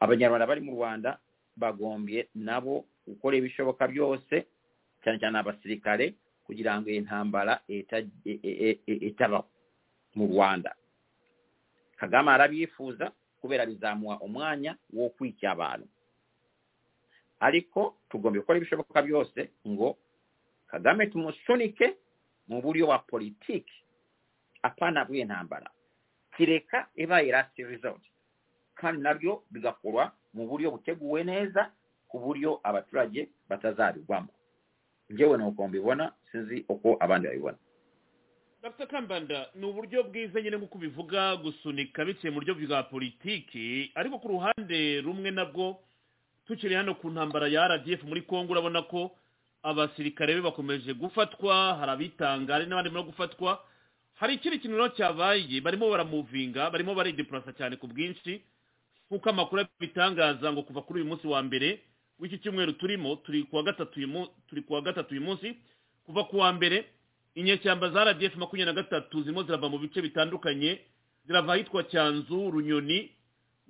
Abanyarwanda bari mu rwanda bagombye nabo gukora ibishoboka byose cyane cyane abasirikare kugira ngo iyi ntambara ita- e- e- e- mu rwanda. Kagame arabyifuza kubera bizamuha umwanya wo kwica abantu. Ariko tugomba gukora ibishoboka byose ngo kagame tumusunike mu buryo wa politiki apana bw'intambara. Kireka ibaye last resort kandi na byo bigakorwa mu buryo buteguwe neza ku buryo abaturage batazabigwamo. Njyewe nuko mbibona sinzi uko abandi babibona. Dr. Kambanda ni uburyo bwiza nyine nk'uko ubivuga gusunika biciye mu buryo bwa politiki ariko ku ruhande rumwe nabwo tukiri hano ku ntambara ya rdf muri congo urabona ko abasirikare be bakomeje gufatwa hari abitanga hari n'abandi barimo gufatwa. Hari ikindi kintu rero cyabaye barimo baramuvinga barimo baridepurasa cyane ku bwinshi nk'uko amakuru abitangaza ngo kuva kuri uyu munsi wa mbere w'iki cyumweru turimo turi kuwa gatatu turi kuwa gatatu uyu munsi kuva ku wa mbere inyeshyamba za rdf makumyabiri na gatatu zirimo zirava mu bice bitandukanye zirava ahitwa cyanzu runyoni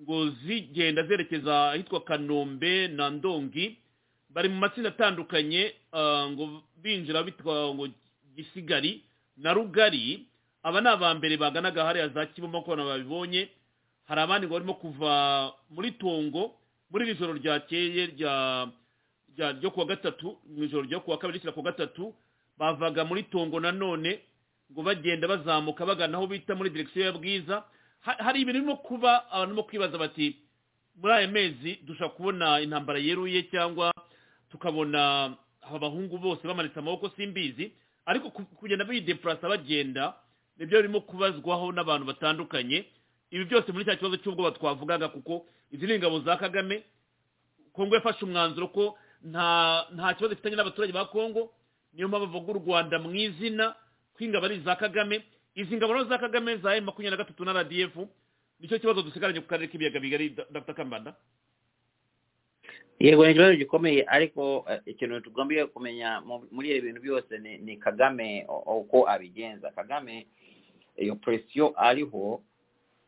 ngo zigenda zerekeza ahitwa kanombe na ndongi bari mu matsinda atandukanye ah, ngo binjira bitwa ngo gisigari na rugari aba ni aba mbere baganaga hariya za kiboma ko babibonye. Hari abandi ngo barimo kuva muri tongo muri iri joro ryakeye rya rya ryo kuwa gatatu mu ijoro ryo kuwa kabiri rishyira kuwa gatatu bavaga muri tongo nanone ngo bagenda bazamuka bagana aho bita muri direkisiyo ya bwiza. Ha- hari ibintu birimo kuba abantu barimo kwibaza bati muri aya mezi dushobora kubona intambara yeruye cyangwa tukabona aba bahungu bose bamanitse amaboko simbizi ariko ku- kugenda bidepurasa bagenda ni byo birimo kubazwaho n'abantu batandukanye. Ibi byose muri cya kibazo cy'ubwoba twavugaga kuko izi ni ingabo za kagame. Kongo yafashe umwanzuro ko nta nta kibazo ifitanye n'abaturage ba kongo. Niyo mpamvu bavuga u rwanda mu izina ko ingabo ari iza kagame. Izi ngabo za kagame za emu makumyabiri na gatatu na rdf ni cyo kibazo dusigaranye ku karere k'ibiyaga bigari dr. Kambanda? Yego ni ikibazo gikomeye ariko eh, ikintu tugomba kumenya mu- muri ibi bintu byose ni, kagame uko abigenza. Kagame iyo presiyo ariho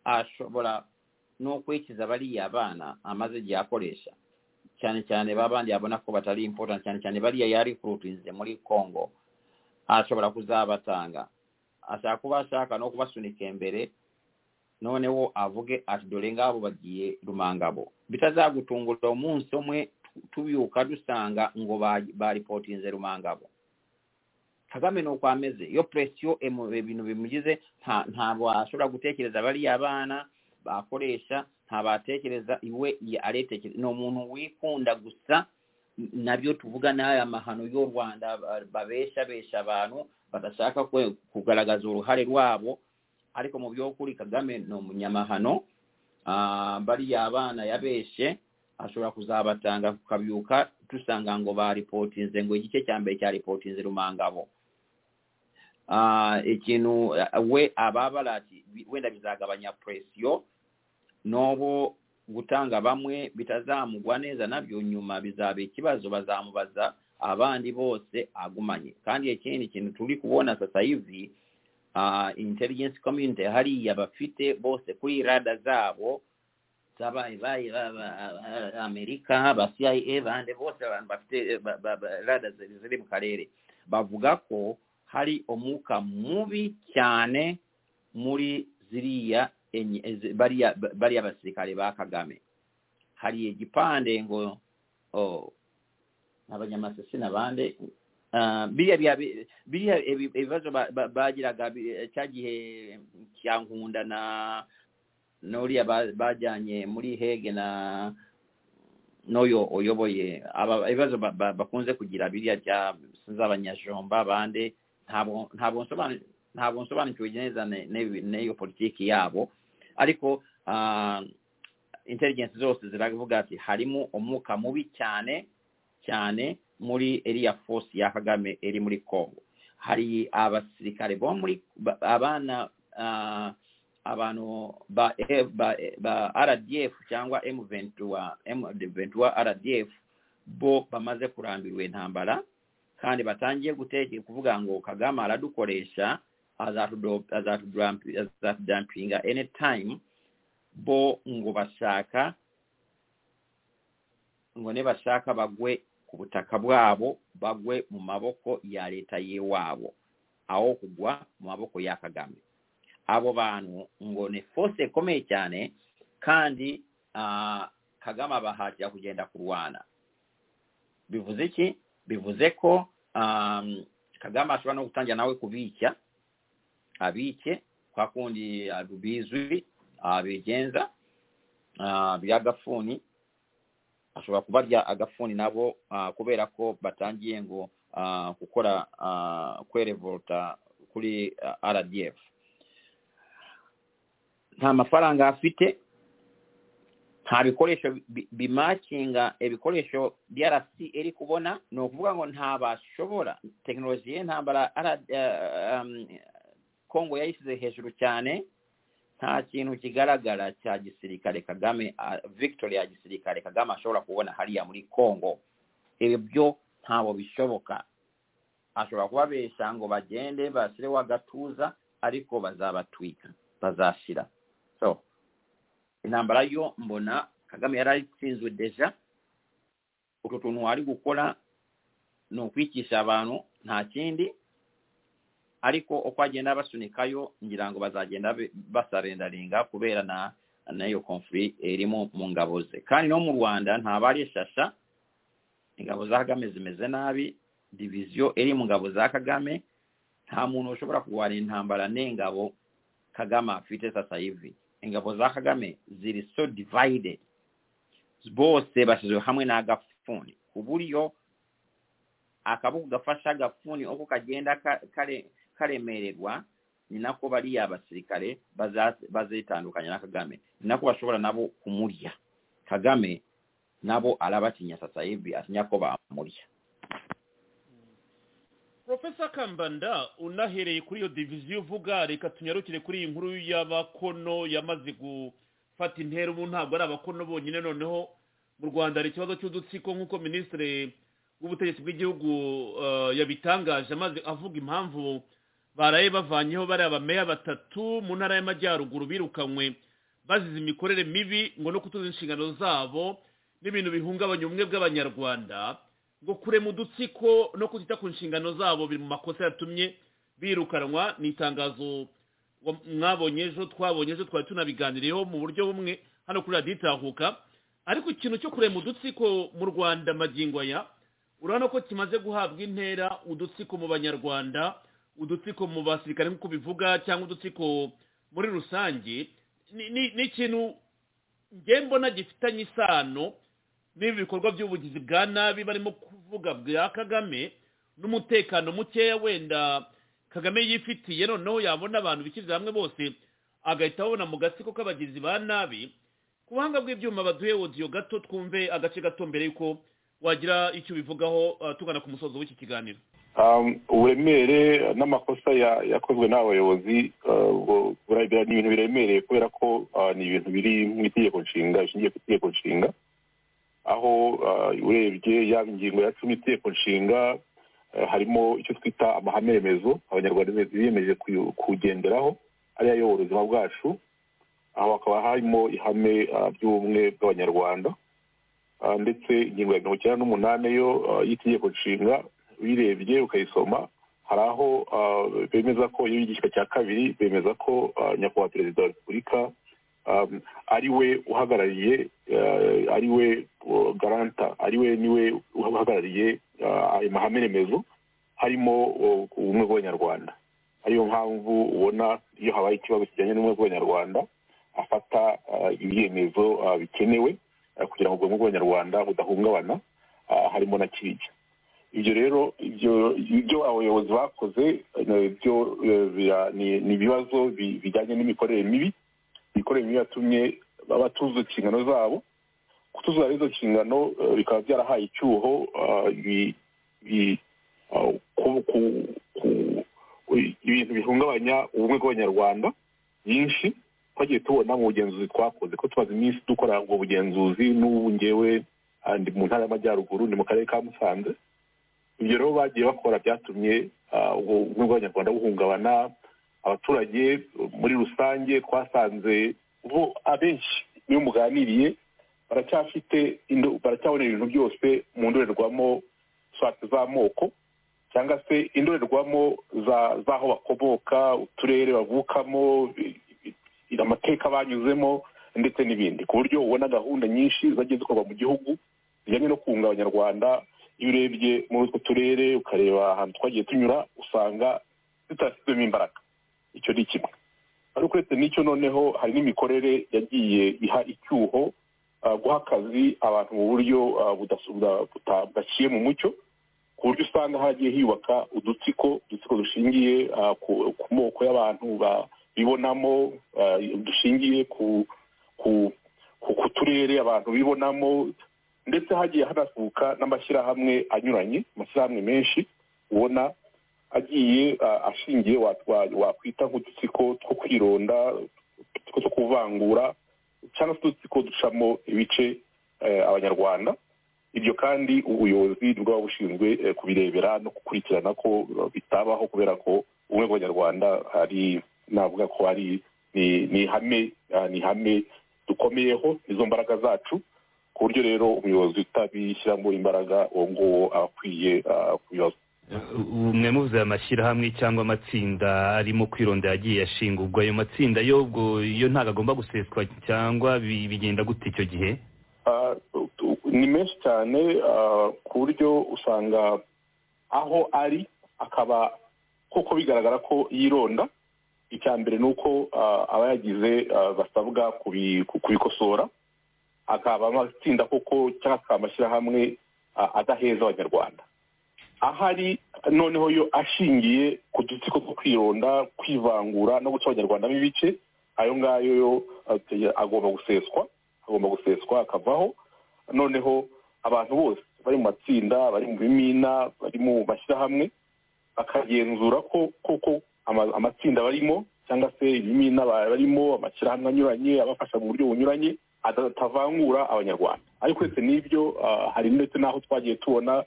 ashobora no kwikiza bariya bana amaze igihe akoresha. Cyane cyane babandi yabona ko batari important cyane cyane bariya yari kurutinze muri congo ashobora kuzabatanga. Ashaka kuba ashaka no kubasunika imbere noneho avuge ati dore ngabo bagiye rumangabo bitazagutungura umunsi umwe tu- tubyuka dusanga ngo ba- baripotinze rumangabo kagame ni uko ameze iyo presiyo ibintu bimugize nta- ntabwo ashobora gutekereza bariya abana bakoresha ntabatekereza iwe aretekereza ni umuntu wikunda gusa nabyo tuvuga n'aya mahano y'u rwanda ba- babeshabesha abantu badashaka kugaragaza uruhare rwabo ariko mu by'ukuri kagame ni umunyamahano ah, bariya abana yabeshye ashobora kuzabatanga kukabyuka dusanga ngo baripotinze ngo igice cya mbere cya ripotinze rumangabo ikintu ah, we ababara wenda bizagabanya presiyo n'obo gutanga bamwe bitazamugwa neza nabyo nyuma bizaba ikibazo bazamubaza abandi bose agumanye. Kandi ikindi kintu turi kubona sasa hivi intelligence community hariya bafite bose kuri rada zabo zabaye bayi ba- ba- amerika ba cia bande bose abantu bafite ba- ba- ba- rada ziri mu karere. Bavuga ko hari umwuka mubi cyane muri ziriya bariya basirikare ba kagame. Hari igipande ngo oh, abanyamasisi n'abande Ah, biriya bya- biriya ebi- ibibazo ba- ba- bagiraga bi- cya gihe cya nkunda na n'uriya ba- bajyanye muri hege na n'uyo uyoboye aba ibibazo ba- ba- bakunze kugira biriya bya z'abanyajomba bande ntabwo nsobanukiwe neza ne- ne- n'iyo politiki yabo. Ariko ah, intelligence zose ziravuga ati harimo umwuka mubi cyane cyane muri iriya force ya kagame iri muri congo. Hari abasirikare bo muri ba- abana abantu ba, rdf cyangwa m23 m23 rdf bo bamaze kurambirwa intambara kandi batangiye guteke kuvuga ngo kagame aradukoresha azatudampinga anytime bo ngo bashaka ngo nibashaka bagwe ku butaka bwabo bagwe mu maboko ya leta y'iwabo aho kugwa mu maboko ya kagame abo bantu ngo ni force ikomeye cyane kandi kagame abahatira kugenda kurwana bivuze iki bivuze ko kagame ashobora no gutangira nawe kubicya abike kwa kundi bizwi abigenza ah, by'agafuni ashobora kubarya agafuni nabo ah, kubera ko batangiye ngo ah, gukora ah, kwerevolta kuri rdf nta mafaranga afite nta bikoresho bi- bimakinga ibikoresho drc iri kubona ni ukuvuga ngo ntabashobora tekinoloji y'intambara ara- eh, um, kongo yayishyize hejuru cyane nta kintu kigaragara cya gisirikare kagame ah, victory ya gisirikare kagame ashobora kubona hariya muri congo. Ibi byo ntabwo bishoboka. Ashobora kubabesha ngo bagende basireho agatuza ariko bazabatwika bazashira. So intambara yo mbona kagame yari atsinzwe deja. Utu tuntu ari gukora ni ukwicisha abantu nta kindi ariko uko agenda basunikayo ngira ngo bazagenda basarendaringa kubera na na yo conflict irimo mu ngabo ze. Kandi no mu rwanda ntabarishasha ingabo za kagame zimeze nabi diviziyo iri mu ngabo za kagame nta muntu ushobora kurwana intambara n'ingabo kagame afite sasa hivi. Ingabo za kagame ziri so divided. Bose bashyizwe hamwe n'agafuni ku buryo akaboko gafasha agafuni uko kagenda ka- kare- karemererwa ni nako bariya basirikare bazitandukanya na kagame. Ni nako bashobora nabo kumurya kagame nabo arabatinya sasa hivi atinya ko bamurya profesa kambanda unahereye kuri iyo diviziyo uvuga reka tunyarukire kuri iyi nkuru y'abakono yamaze gufata intera ubu ntabwo ari abakono bonyine noneho mu rwanda hari ikibazo cy'udutsiko nk'uko minisitiri w'ubutegetsi bw'igihugu eh, yabitangaje amaze avuga impamvu baraye bavanyeho bariya bameya batatu mu ntara y'amajyaruguru birukanywe bazize imikorere mibi ngo no kutuza inshingano zabo n'ibintu bihungabanya ubumwe bw'abanyarwanda ngo kurema udutsiko no kutita ku nshingano zabo biri mu makosa yatumye birukanwa ni itangazo wa- mwabonye ejo twabonye ejo twari tunabiganiriyeho mu buryo bumwe hano kuri radiyo itahuka. Ariko ikintu cyo kurema udutsiko mu rwanda magingo aya urabona ko kimaze guhabwa intera udutsiko mu banyarwanda udutsiko mu basirikare nk'uko bivuga cyangwa udutsiko muri rusange ni- ikintu njye mbona gifitanye isano n'ibi bikorwa by'ubugizi bwa nabi barimo kuvuga bwa kagame n'umutekano mukeya wenda kagame yifitiye noneho yabona abantu bishyize hamwe bose agahita abona mu gatsiko k'abagizi ba nabi. Ku buhanga bw'ibyuma baduhe odiyo gato twumve agace gato mbere y'uko wagira icyo ubivugaho uh, tugana ku musozo w'iki kiganiro. Uburemere n'amakosa ya- yakozwe n'abayobozi uh, ni ibintu biremereye kubera ko uh, ni ibintu biri mu itegeko nshinga bishingiye ku itegeko nshinga. Aho uh, urebye yaba ingingo ya cumi itegeko nshinga harimo icyo twita amahame remezo abanyarwanda biyemeje kugenderaho ariyo ayobora ubuzima bwacu. Aho hakaba harimo ihame ry'ubumwe bw'abanyarwanda. Ndetse ingingo ya mirongo icyenda n'umunani yo y'itegeko nshinga uyirebye ukayisoma hari aho uh, bemeza ko iyo igika cya kabiri bemeza ko uh, nyakubahwa perezida wa repubulika um, ari we uhagarariye uh, ari we uh, garanta ari we ni we uhagarariye uh, ayo mahame remezo harimo uh, ubumwe bw'abanyarwanda. Ariyo mpamvu ubona iyo habaye ikibazo kijyanye n'ubumwe bw'abanyarwanda afata ibyemezo bikenewe kugira ngo ubumwe bw'abanyarwanda budahungabana harimo na kiriya ibyo rero ibyo abayobozi bakoze eh, eh, ni ibibazo bi- bijyanye n'imikorere mibi imikorere mibi yatumye batuzuza inshingano zabo. Kutuzuza izo nshingano eh, bikaba byarahaye icyuho ah, ah, ibintu bihungabanya ubumwe bw'abanyarwanda byinshi twagiye tubona mu bugenzuzi twakoze. Ko tumaze iminsi dukora ubwo bugenzuzi n'ubu ngewe ah, mu ntara y'amajyaruguru ni mu karere ka musanze. Ibyo rero bagiye bakora byatumye ah, ubumwe bw'abanyarwanda buhungabana abaturage muri rusange twasanze bo abenshi iyo muganiriye baracyafite baracyabona ibintu byose mu ndorerwamo z'amoko cyangwa se indorerwamo za- z'aho bakomoka uturere bavukamo amateka banyuzemo ndetse n'ibindi. Ku buryo ubona gahunda nyinshi zagiye zikorwa mu gihugu zijyanye no kunga abanyarwanda iyo urebye muri utwo turere ukareba ahantu twagiye tunyura usanga zitashyizwemo imbaraga. Icyo ni kimwe. Ariko uretse n'icyo noneho hari n'imikorere yagiye iha icyuho ah, guha akazi abantu mu buryo buta- budaciye mu mucyo ku buryo usanga hagiye hiyubaka udutsiko udutsiko dushingiye ah, ku moko y'abantu ba- bibonamo dushingiye ku turere abantu bibonamo ndetse hagiye hanavuka n'amashyirahamwe anyuranye amashyirahamwe menshi ubona agiye ashingiye wa- wa- wakwita nk'udutsiko two kwironda udutsiko two kuvangura cyangwa se udutsiko ducamo ibice eh, abanyarwanda. Ibyo kandi ubuyobozi buba bushinzwe eh, kubirebera no gukurikirana ko bitabaho kubera ko ubumwe bw'abanyarwanda ari navuga ko ari ni ihame ni ihame dukomeyeho izo mbaraga zacu. Ku buryo rero umuyobozi utabishyiramo imbaraga uwo nguwo aba akwiye ah, kubibazo umwe muvuze amashyirahamwe cyangwa amatsinda arimo kwironda yagiye ashinga ubwo ayo matsinda yo yo ntabwo agomba guseswa cyangwa bi- bigenda gute icyo gihe? Tu- ni menshi cyane ah, ku buryo usanga aho ari akaba koko bigaragara ko yironda. Icya mbere ni uko abayagize basabwa kubi- ku- kubikosora. Akaba amatsinda koko cyangwa akaba amashyirahamwe ah, adaheza abanyarwanda. Ahari noneho yo ashingiye ku dutsiko two kwironda kwivangura no guca abanyarwanda ibice ayo ngayo yo agomba guseswa agomba guseswa akavaho. Noneho abantu bose bari mu matsinda bari mu bimina bari mu mashyirahamwe bakagenzura ko koko ama- amatsinda barimo cyangwa se ibimina ba- barimo amashyirahamwe anyuranye abafasha mu buryo bunyuranye atavangura abanyarwanda. Ariko uretse n'ibyo ah, hari ndetse n'aho twagiye tubona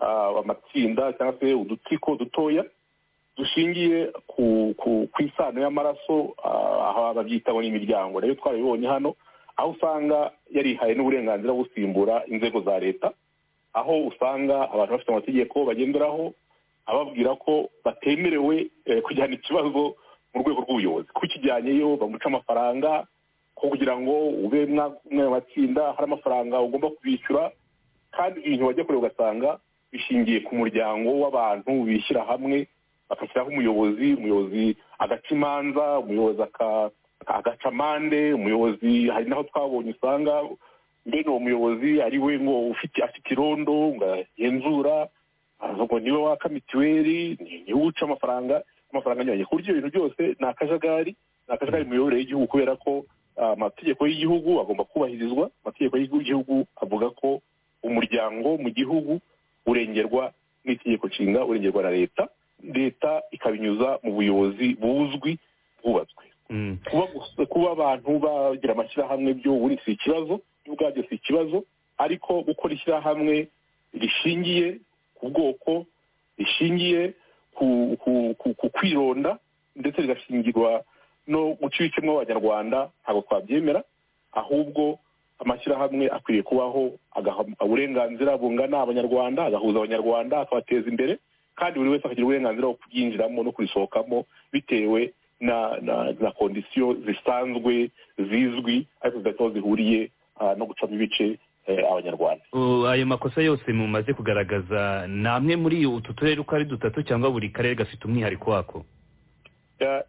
ah, amatsinda cyangwa se udutsiko dutoya dushingiye ku isano y'amaraso ah, aho babyita ngo ni imiryango rero twarabibonye hano aho usanga yarihaye n'uburenganzira bwo gusimbura inzego za leta aho usanga abantu bafite amategeko bagenderaho ababwira ko batemerewe eh, kujyana ikibazo mu rwego rw'ubuyobozi. Ko ukijyanyeyo bamuca amafaranga kugira ngo ube mwa- mwe mu matsinda hari amafaranga ugomba kubishyura kandi ibintu wajya kure ugasanga bishingiye ku muryango w'abantu bishyira hamwe bagashyiraho umuyobozi umuyobozi agaca imanza umuyobozi agaca amande umuyobozi hari n'aho twabonye usanga mbene uwo muyobozi ari we ngo ufite afite irondo ngo agenzura ngo ni we waka mituweli ni- ni we uca amafaranga amafaranga anyuranye. Ku buryo ibintu byose ni akajagari ni akajagari mu miyoborere y'igihugu kubera ko amategeko y'igihugu agomba kubahirizwa. Amategeko y'igihugu avuga ko umuryango mu gihugu urengerwa n'itegeko nshinga urengerwa na leta. Leta ikabinyuza mu buyobozi buzwi bwubatswe. Mm. kuba abantu bagira amashyirahamwe byo ubundi si ikibazo byo ubwabyo si ikibazo ariko gukora ishyirahamwe rishingiye ku bwoko rishingiye ku kwironda ndetse rigashingirwa no guca ibicemo abanyarwanda ntabwo twabyemera ahubwo amashyirahamwe akwiriye kubaho agaha uburenganzira bungana abanyarwanda agahuza abanyarwanda akabateza imbere kandi buri wese akagira uburenganzira bwo kubyinjiramo no kurisohokamo bitewe na na na kondisiyo zisanzwe zizwi ariko zidafite aho zihuriye ah, no gucamo ibice eh, abanyarwanda. Ayo makosa yose mumaze kugaragaza ni amwe muri utu turere uko ari dutatu cyangwa buri karere gafite umwihariko wako?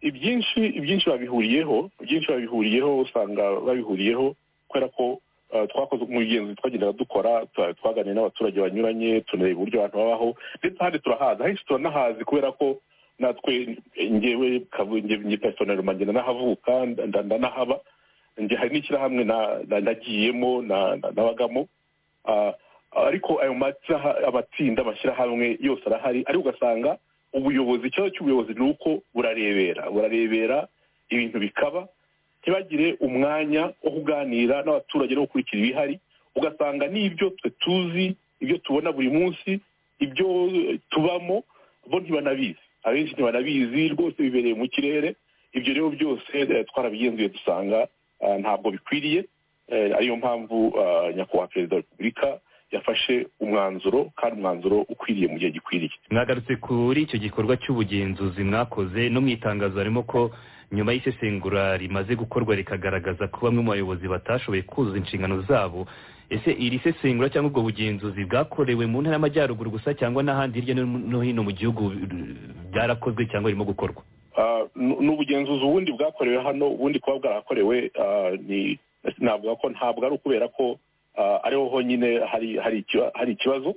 Ibyinshi ibyinshi babihuriyeho ibyinshi babihuriyeho usanga babihuriyeho kubera ko ah, twakoze mu bigenzi twagendaga dukora twa- twaganiriye n'abaturage banyuranye tunareba uburyo abantu babaho ndetse ahandi turahazi. Ahenshi turanahazi kubera ko natwe ngewe personel ngenda nahavuka nda- nda- ndanahaba hari n'ishyirahamwe na- na- nagiyemo na- na- nabagamo. Ah, ariko ayo amatsinda amashyirahamwe yose arahari ariko ugasanga ubuyobozi ikibazo cy'ubuyobozi ni uko burarebera. Burarebera ibintu bikaba ntibagire umwanya wo kuganira n'abaturage no gukurikira ibihari ugasanga n'ibyo twe tuzi ibyo tubona buri munsi ibyo tubamo bo ntibanabizi. Abenshi ntibanabizi rwose bibereye mu kirere. Ibyo rero byose eh, twarabigenzuye dusanga ah, ntabwo bikwiriye. Eh, ariyo mpamvu ah, nyakubahwa perezida wa repubulika yafashe umwanzuro kandi umwanzuro ukwiriye mu gihe gikwiriye. Mwagarutse kuri icyo gikorwa cy'ubugenzuzi mwakoze no mu itangazo harimo ko nyuma y'isesengura rimaze gukorwa rikagaragaza ko bamwe mu bayobozi batashoboye kuzuza inshingano zabo ese iri sesengura cyangwa ubwo bugenzuzi bwakorewe mu ntara y'amajyaruguru gusa cyangwa n'ahandi hirya no- no hino mu gihugu byarakozwe cyangwa birimo gukorwa? Ah, ni ubugenzuzi ubundi bwakorewe hano ubundi kuba bwarakorewe ah, navuga ko ntabwo ari ukubera ko ariho honyine hari hari ikiba- hari ikibazo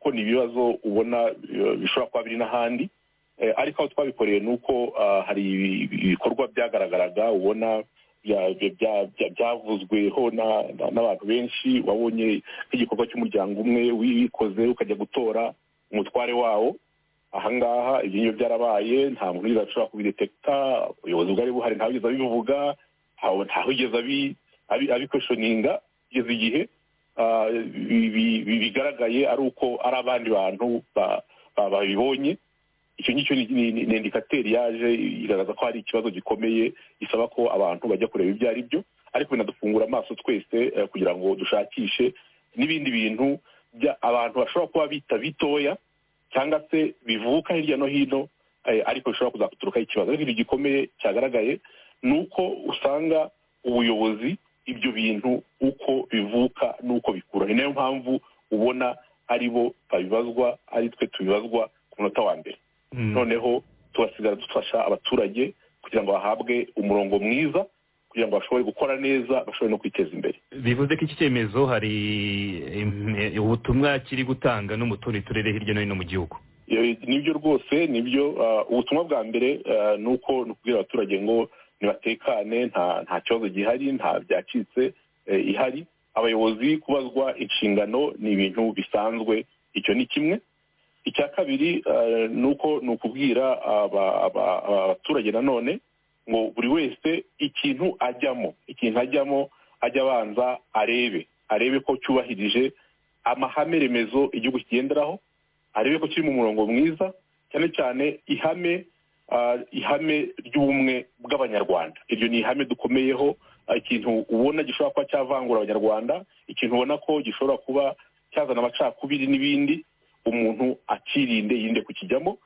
ko ni ibibazo ubona eh, bishobora kuba biri n'ahandi. Eh, ariko aho twabikoreye ni uko hari ibi- ibikorwa byagaragaraga ubona bya- bya- bya- byavuzweho na- na- n'abantu benshi wabonye nk'igikorwa cy'umuryango umwe wikoze ukajya gutora umutware wawo. Ahangaha ibyo ngibyo byarabaye nta muntu wigeze ashobora kubidetekita ubuyobozi bwari buhari ntawigeze abivuga ntawe- ntawigeze abi- abi- abikweshoninga kugeza igihe bigaragaye ari uko ari abandi bantu ba- ba- babibonye. Icyo ngicyo ni- indikateri yaje igaragaza ko hari ikibazo gikomeye gisaba ko abantu bajya kureba ibyo ari byo. Ariko binadufungura amaso twese eh, kugira ngo dushakishe n'ibindi bintu abantu bashobora kuba bita bitoya cyangwa se bivuka hirya no hino eh, ariko bishobora kuzaturukaho ikibazo. Ariko ikintu gikomeye cyagaragaye ni uko usanga ubuyobozi ibyo bintu uko bivuka n'uko bikura. Ni na yo mpamvu ubona ari bo babibazwa ari twe tubibazwa ku munota wa mbere. Mm. noneho tugasigara dufasha abaturage kugira ngo bahabwe umurongo mwiza kugira ngo bashobore gukora neza bashobore no kwiteza imbere. Bivuze ko iki cyemezo hari im- ubutumwa kiri gutanga no mu tundi turere hirya no hino mu gihugu? Eh, ni byo rwose ni byo ah, ubutumwa bwa mbere ah, ni uko ni ukubwira abaturage ngo nibatekane nta nta kibazo gihari nta byacitse eh, ihari. Abayobozi kubazwa inshingano ni ibintu bisanzwe. Icyo ni kimwe. Icya kabiri ah, ni uko ni ukubwira aba- aba- aba- abaturage nanone ngo buri wese ikintu ajyamo ikintu ajyamo ajya abanza arebe arebe ko cyubahirije amahame remezo igihugu kigenderaho arebe ko kiri mu murongo mwiza cyane cyane ihame ihame ry'ubumwe bw'abanyarwanda. Iryo ni ihame dukomeyeho ah, ikintu ubona gishobora kuba cyavangura abanyarwanda ikintu ubona ko gishobora kuba cyazana amacakubiri n'ibindi umuntu akirinde yirinde kukijyamo.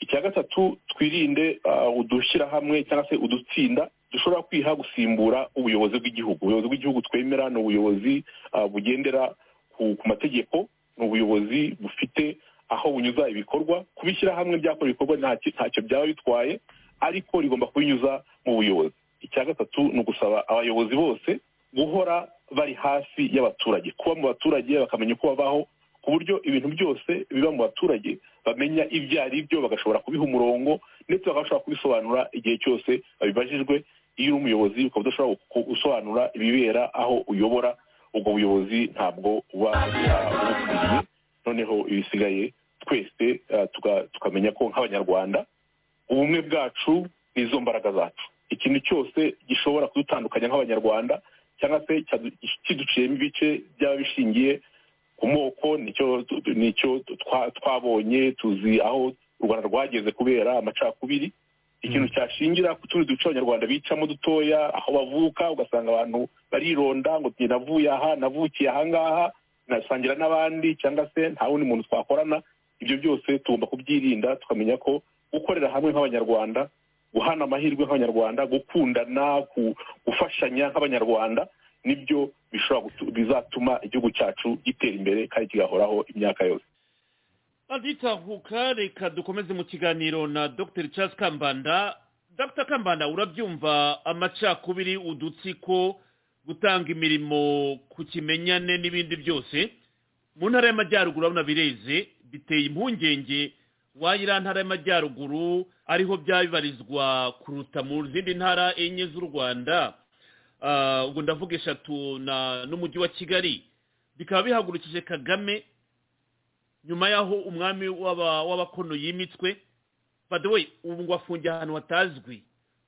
Icya gatatu twirinde ah, udushyirahamwe cyangwa se udutsinda dushobora kwiha gusimbura ubuyobozi bw'igihugu. Ubuyobozi bw'igihugu twemera ni ubuyobozi bugendera ku mategeko ni ubuyobozi bufite aho bunyuza ibikorwa kubishyira hamwe byakora ibikorwa ntacyo byaba bitwaye ariko rigomba kubinyuza mu buyobozi. Icya gatatu ni ugusaba abayobozi bose guhora bari hafi y'abaturage kuba mu baturage bakamenya uko babaho ku buryo ibintu byose biba mu baturage bamenya ibyo ari byo bagashobora kubiha umurongo ndetse bagashobora kubisobanura igihe cyose babibajijwe iyo uri umuyobozi ukaba udashobora gu- gusobanura ibibera aho uyobora ubwo buyobozi ntabwo buba bukwiriye noneho ibisigaye twese eh, tuka- tukamenya ko nk'abanyarwanda ubumwe bwacu nizo mbaraga zacu. Ikintu cyose gishobora kudutandukanya nk'abanyarwanda cyangwa se kiduciyemo ibice byaba bishingiye ku moko ni cyo ni cyo twa- twabonye tuzi aho u rwanda rwageze kubera amacakubiri. Ikintu cyashingira ku tundi duce abanyarwanda bicamo dutoya aho bavuka ugasanga abantu barironda ngo navuye aha navukiye aha ngaha. Nasangira n'abandi cyangwa se nta wundi muntu twakorana ibyo byose tugomba kubyirinda tukamenya ko gukorera hamwe nk'abanyarwanda guhana amahirwe nk'abanyarwanda gukundana ku- gufashanya nk'abanyarwanda ni byo bizatuma igihugu cyacu gitera imbere kandi kigahoraho imyaka yose. Aditahuka reka dukomeze mu kiganiro na dr. Charles kambanda. Dr. Kambanda urabyumva amacakubiri udutsiko gutanga imirimo ku kimenyane n'ibindi byose mu ntara y'amajyaruguru urabona bireze biteye impungenge wayira ntara y'amajyaruguru ariho byabibarizwa kuruta mu zindi ntara enye z'u rwanda Ah, ubwo ndavuga eshatu n'umujyi wa kigali bikaba bihagurukije kagame nyuma y'aho umwami w'aba- w'abakono yimitswe by ubu ngo afungiye ahantu hatazwi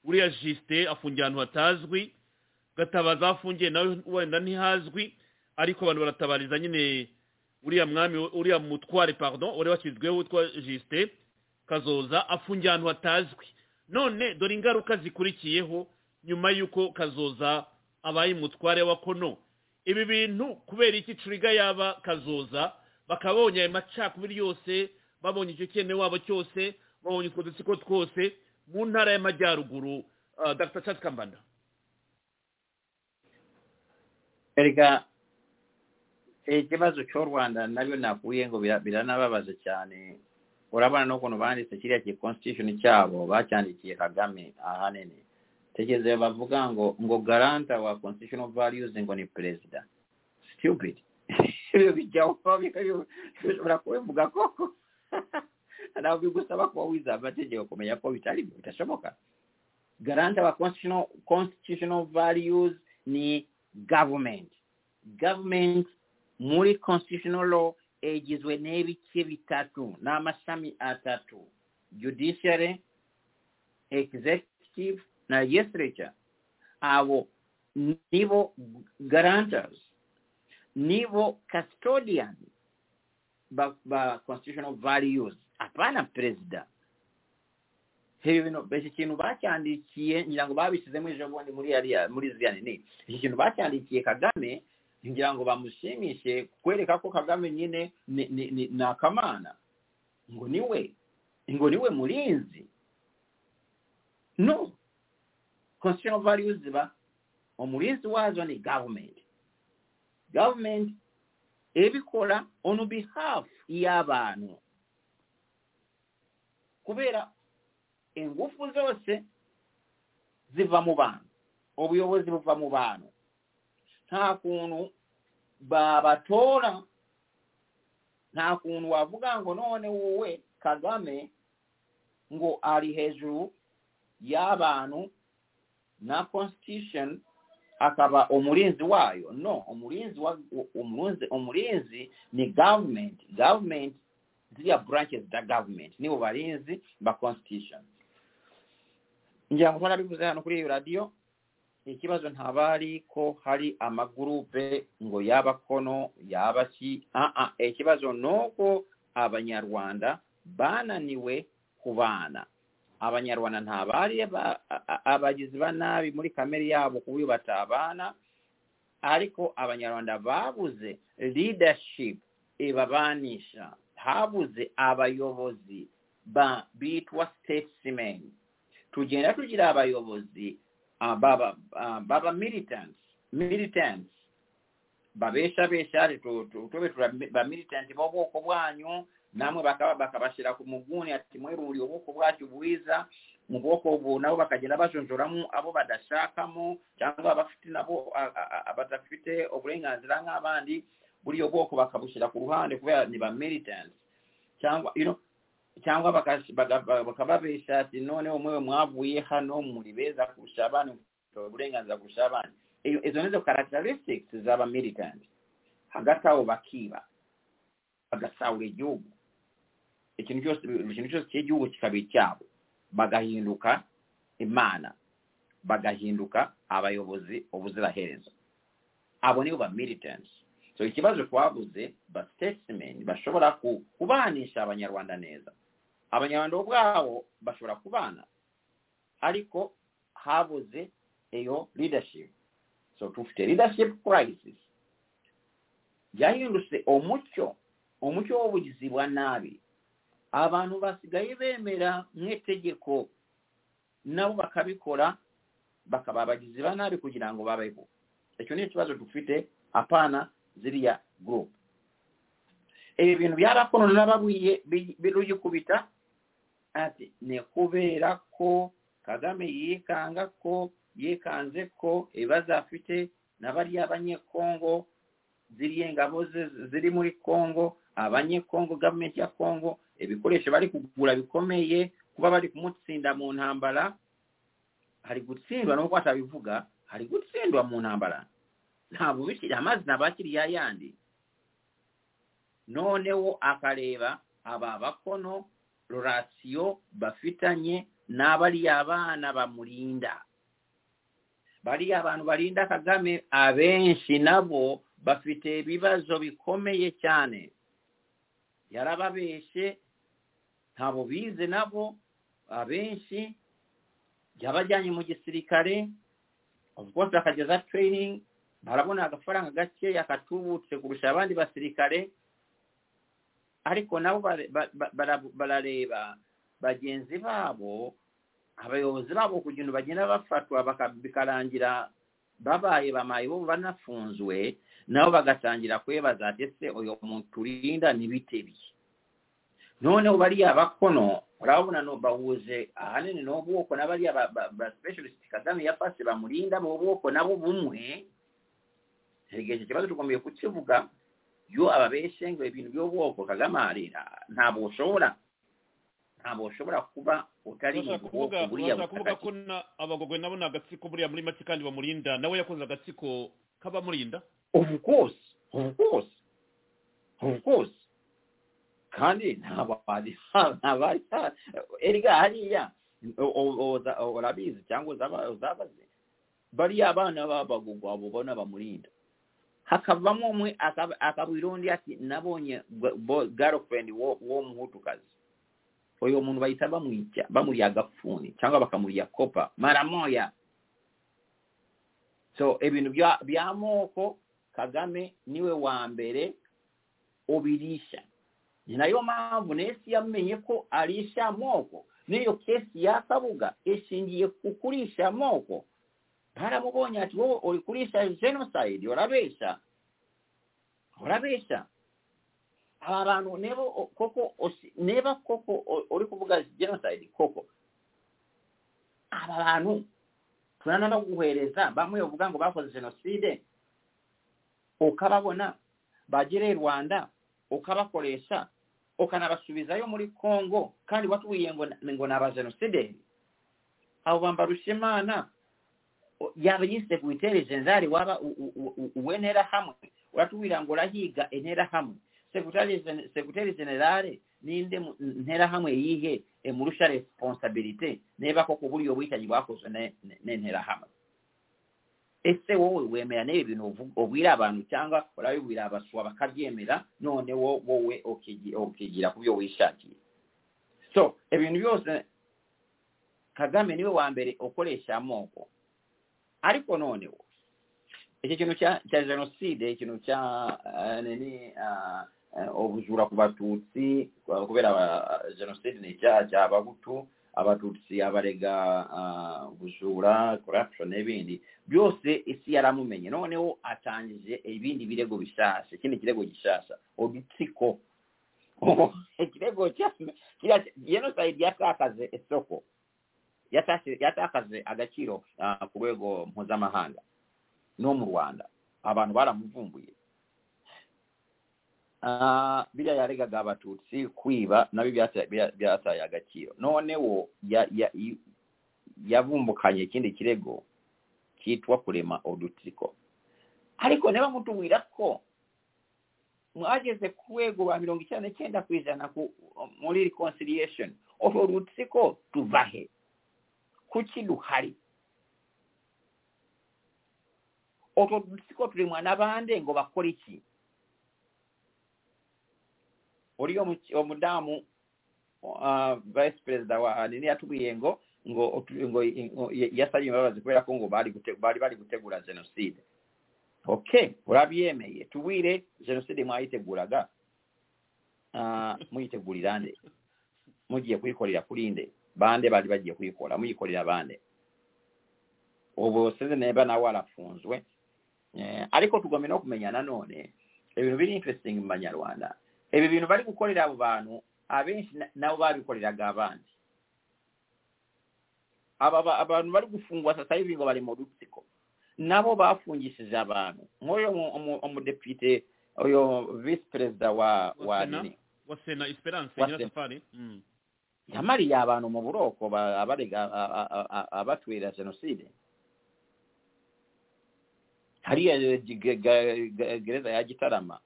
uriya jisite afungiye ahantu hatazwi gatabaza afungiye nawe wenda ntihazwi ariko abantu baratabariza nyine uriya mwami uriya mutware pardon wari washyizweho witwa jisite kazoza afungiye ahantu hatazwi. None dore ingaruka zikurikiyeho nyuma y'uko kazoza abaye umutware wa kono. Ibi bintu kubera iki curiga yaba kazoza bakaba babonye ayo macakubiri yose babonye icyo cyene wabo cyose babonye utwo dutsiko twose mu ntara y'amajyaruguru uh, dr. Charles kambanda. Erega ikibazo cy'u rwanda na byo nakuye ngo bira- biranababaza cyane. Urabona n'ukuntu banditse kiriya ki constitution cyabo bacyandikiye kagame ahanini. Tekereza bavuga ngo ngo garanta wa constitutional values ngo ni perezida stupid. Ibyo bijyaho bishobora kubivuga koko. Ntabwo bigusaba kuba wize amategeko kumenya ko bitari bitashoboka. Garanta wa constitutional values ni government. Government muri constitutional law igizwe n'ibice bitatu n'amashami atatu. Judiciary executive na legislature. Abo nibo guarantors nibo custodian ba, ba constitutional values. Hapana perezida ibyo bintu iki kintu bacyandikiye ngira ngo babishyizemo ejo bundi muri yariya muri ziriya nini iki kintu bacyandikiye kagame? Ngira ngo bamushimishe kwereka ko kagame nyine ni ni ni ni akamana ngo niwe ngo niwe murinzi no. Constitutional values ziba umurinzi wazo ni government. Government ebikora on behalf y'abantu. Kubera ingufu zose ziva mu bantu. Ubuyobozi buva mu bantu. Nta kuntu babatora nta kuntu wavuga ngo none wowe kagame ngo ari hejuru y'abantu na constitution akaba umurinzi wayo no umurinzi wa umurinzi umurinzi ni government. Government ziriya branches za government. Nibo barinzi ba constitution. Ngira ngo barabivuze hano kuri iyo radiyo ikibazo ntaba ari ko hari amagurupe ngo yaba kono yaba ki? Aa ikibazo ni uko abanyarwanda bananiwe kubana. Abanyarwanda ntabari abagizi ba nabi muri kamere yabo ku buryo batabana ariko abanyarwanda babuze leadership ibabanisha. Habuze abayobozi ba bitwa statesmen. Tugenda tugira abayobozi baba uh, baba militants militants. Babeshabesha tube ba militant b'obwoko bwanyu namwe bakabashyira ku muguni ati mweruriye ubwoko bwacu bwiza mu bwoko ubu nabo bakagenda bajonjoramo abo badashakamo cyangwa abafite nabo badafite uburenganzira nk'abandi buriya bwoko bakabushyira ku ruhande kubera ni ba militant cyangwa you know, cyangwa bakababesha ati noneho mwewe mwavuye hano muri beza kurusha abandi uburenganzira kurusha abandi. Izo nizo characteristics z'aba militant. Hagati aho bakiba bagasahura igihugu. Ikintu cyose ikintu cyose cy'igihugu kikaba icyabo. Bagahinduka imana bagahinduka abayobozi ubuziraherezo. Abo nibo ba militants. So ikibazo twabuze ba statesmen bashobora ku- kubanisha abanyarwanda neza. Abanyarwanda ubwabo bashobora kubana ariko habuze iyo leadership. So tufite leadership crisis. Byahindutse umucyo umucyo w'ubugizi bwa nabi abantu basigaye bemera nk'itegeko nabo bakabikora bakaba abagizi ba nabi kugira ngo babeho. Icyo ni ikibazo dufite apana ziriya gurupe ibi bintu byarakono nababwiye birugikubita ati nekubeerako kagame yeekangako yeekanzeko ebibazo afite n'abali abanye kongo ziri engabo ziri muri kongo abanye kongo gavumenti ya kongo ebikoresho bali kugula bikomeye kuba bali kumutsinda mu ntambala ali kutsindwa n'okukwata bivuga ali kutsindwa mu ntambala. Ntabwo bikiri amazina bakiri yayandi. Noonewo akaleeba abo abakono rorasiyo bafitanye n'abariya bana bamurinda bariya abantu barinda kagame abenshi nabo bafite ibibazo bikomeye cyane. Yarababeshe ntabo bize nabo abenshi yabajyanye mu gisirikare of course akageza training barabona agafaranga gakeya katubutse kurusha abandi basirikare. ariko nabo barareba bagenzi baabo abayobozi baabo okugino bagenda bafatwa bikalangira babaaye bamaayi bo banafunzwe nabo bagatangira kwebaza ate se oyo omuntu tulinda nibitebi noneho bali abakono olabona nobabuuze ahanene n'obwoko? Nabali baspecialist kagame yafase bamulinda mu obwoko nabo bumwe. Ekyo kibazo tugombye kukivuga. Yo ababeshe ngo ibintu by'ubwoko kagame ntabwo ushobora ntabwo ushobora kuba utari urashaka mu kuvuga bwoko buriya ko butaka na abagogwe nabo ni agatsiko buriya muri make kandi bamurinda nawe yakoze agatsiko k'abamurinda of course of course of course. Kandi ntabwo ari ntabwo ari erega hariya urabizi cyangwa uzaba- uzabaze bariya abana b'abagugwa ubona bamurinda hakavamu omu akabwirondi ati nabonye garlfriend w'omuhutukazi. Oyo omuntu bayita bamwica bamulya agafuuni cyangwa bakamulya kopa mara moya so ebintu by'amoko kagame niwe wa mbere obirisha. Ni nayo mpamvu nesi yamenye ko arisha amoko n'iyo kesi ya kabuga ishingiye ku kurisha amoko baramubonye ati wowe uri kurisha genocide urabesha urabesha aba bantu niba o- koko niba koko uri kuvuga genocide koko aba bantu turana no guhereza bamwe bavuga ngo bakoze jenoside ukababona bagere rwanda ukabakoresha ukanabasubizayo muri congo kandi watubwiye ngo ngo ni abajenosideri abo bambarusha y'abenyisifu itereeze enzaali waba uwenera hamwe uratuwira ngo urahiga entera hamwe. Sekretari generale ninde ntera hamwe yihe emurusha responsabilite neba ko kuburiyo buyitanyi bwakozwe n'entera hamwe. Ese wowe wemera n'ebi bintu obwira abantu cyangwa urabibwira abaswa bakabyemera none wowe okigira ku byo wishakiye so ebintu byose kagame niwe wa mbere okoresha amoko. Ariko noneho iki kintu cya cya jenoside ikintu cya eh, nini ah, eh, ubujura ku batutsi kubera jenoside ni icyaha cy'abahutu abatutsi abarega ubujura corruption n'ibindi byose isi yaramumenye noneho atangije ibindi birego bishasha ikindi kirego gishasha udutsiko ikirego cya kiriya genocide yatakaze isoko yatakaze agaciro ah, ku rwego mpuzamahanga no mu rwanda. Abantu baramuvumbuye. Birya biriya yaregaga abatutsi kwiba nabyo byataye agaciro noneho yavumbukanye ikindi kirego cyitwa kurema udutsiko. Ariko niba mutubwira ko mwageze ku rwego rwa mirongo icyenda n'icyenda ku ijana muri reconciliation urwo rutsiko tuva he kuki luhali otwo tusiko tuli mwana bande ng'obakole ki? Oli omudaamu uh, vice president wa nini yatubuyengo yasalye embabazi kubeerako ngabaali bali kutegula genocide. Okay olabyemeye tuwire genocide mwayitegulaga? Uh, Muyitegulirande mugiye kuyikolera kulinde. Bande bali bagiye kuyikora muyikorera bande. Ubu seze neba nawe arafunzwe. Eh, ariko tugomba no kumenya nanone ibintu biri interesting mu banyarwanda. Ibi bintu bari gukorera abo bantu abenshi nabo babikoreraga abandi. Aba abantu bari gufungwa sasa hivi ngo bari mu rutsiko nabo bafungishije abantu. Umu- umudepite uyu visi perezida wa Wa Sena? nini? Wa sena esperance nyirasafari yamaliya abantu mu buloko abatwera jenoside hariya e, gereza ya gitarama.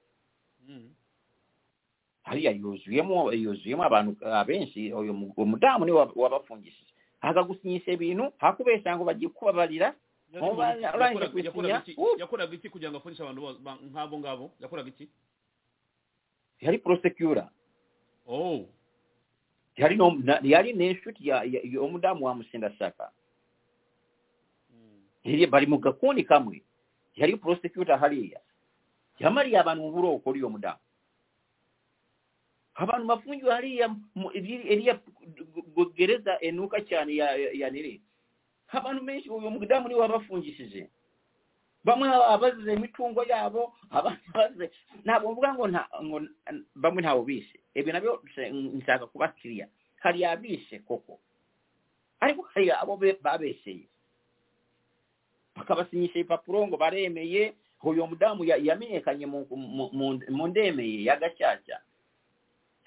Mm-hmm. Hariya yuzuyemo yuzuyemo abantu abenshi uyu mudamu niwe wabafungishije. Hakagusinyisha ibintu hakubesha ngo bagiye kubabarira yakoraga iki kugira ngo afunishe abantu nk'abo ngabo? Yakoraga iki yari prosekura oh! yali n'ensuti omudaamu wamusinda saka. Hmm. Eri bali mu gakundi kamwe. Yali prosecutor haliya yamaliya abantu mubura okoli omudaamu abantu mafunju haliya eriya gereza enuuka cyane yanire abantu benshi oyo mudamu niwe wabafungisije bamwe abazize imitungo yabo abandi bazize ntabwo mvuga ngo bamwe ntawo bishe ibi na byo nshaka kubakiriya hari abishe koko. Ariko hari abo be- babesheye bakabasinyisha ibipapuro ngo baremeye. Uyu mudamu ya- yamenyekanye mu, ndemeye ya gacaca.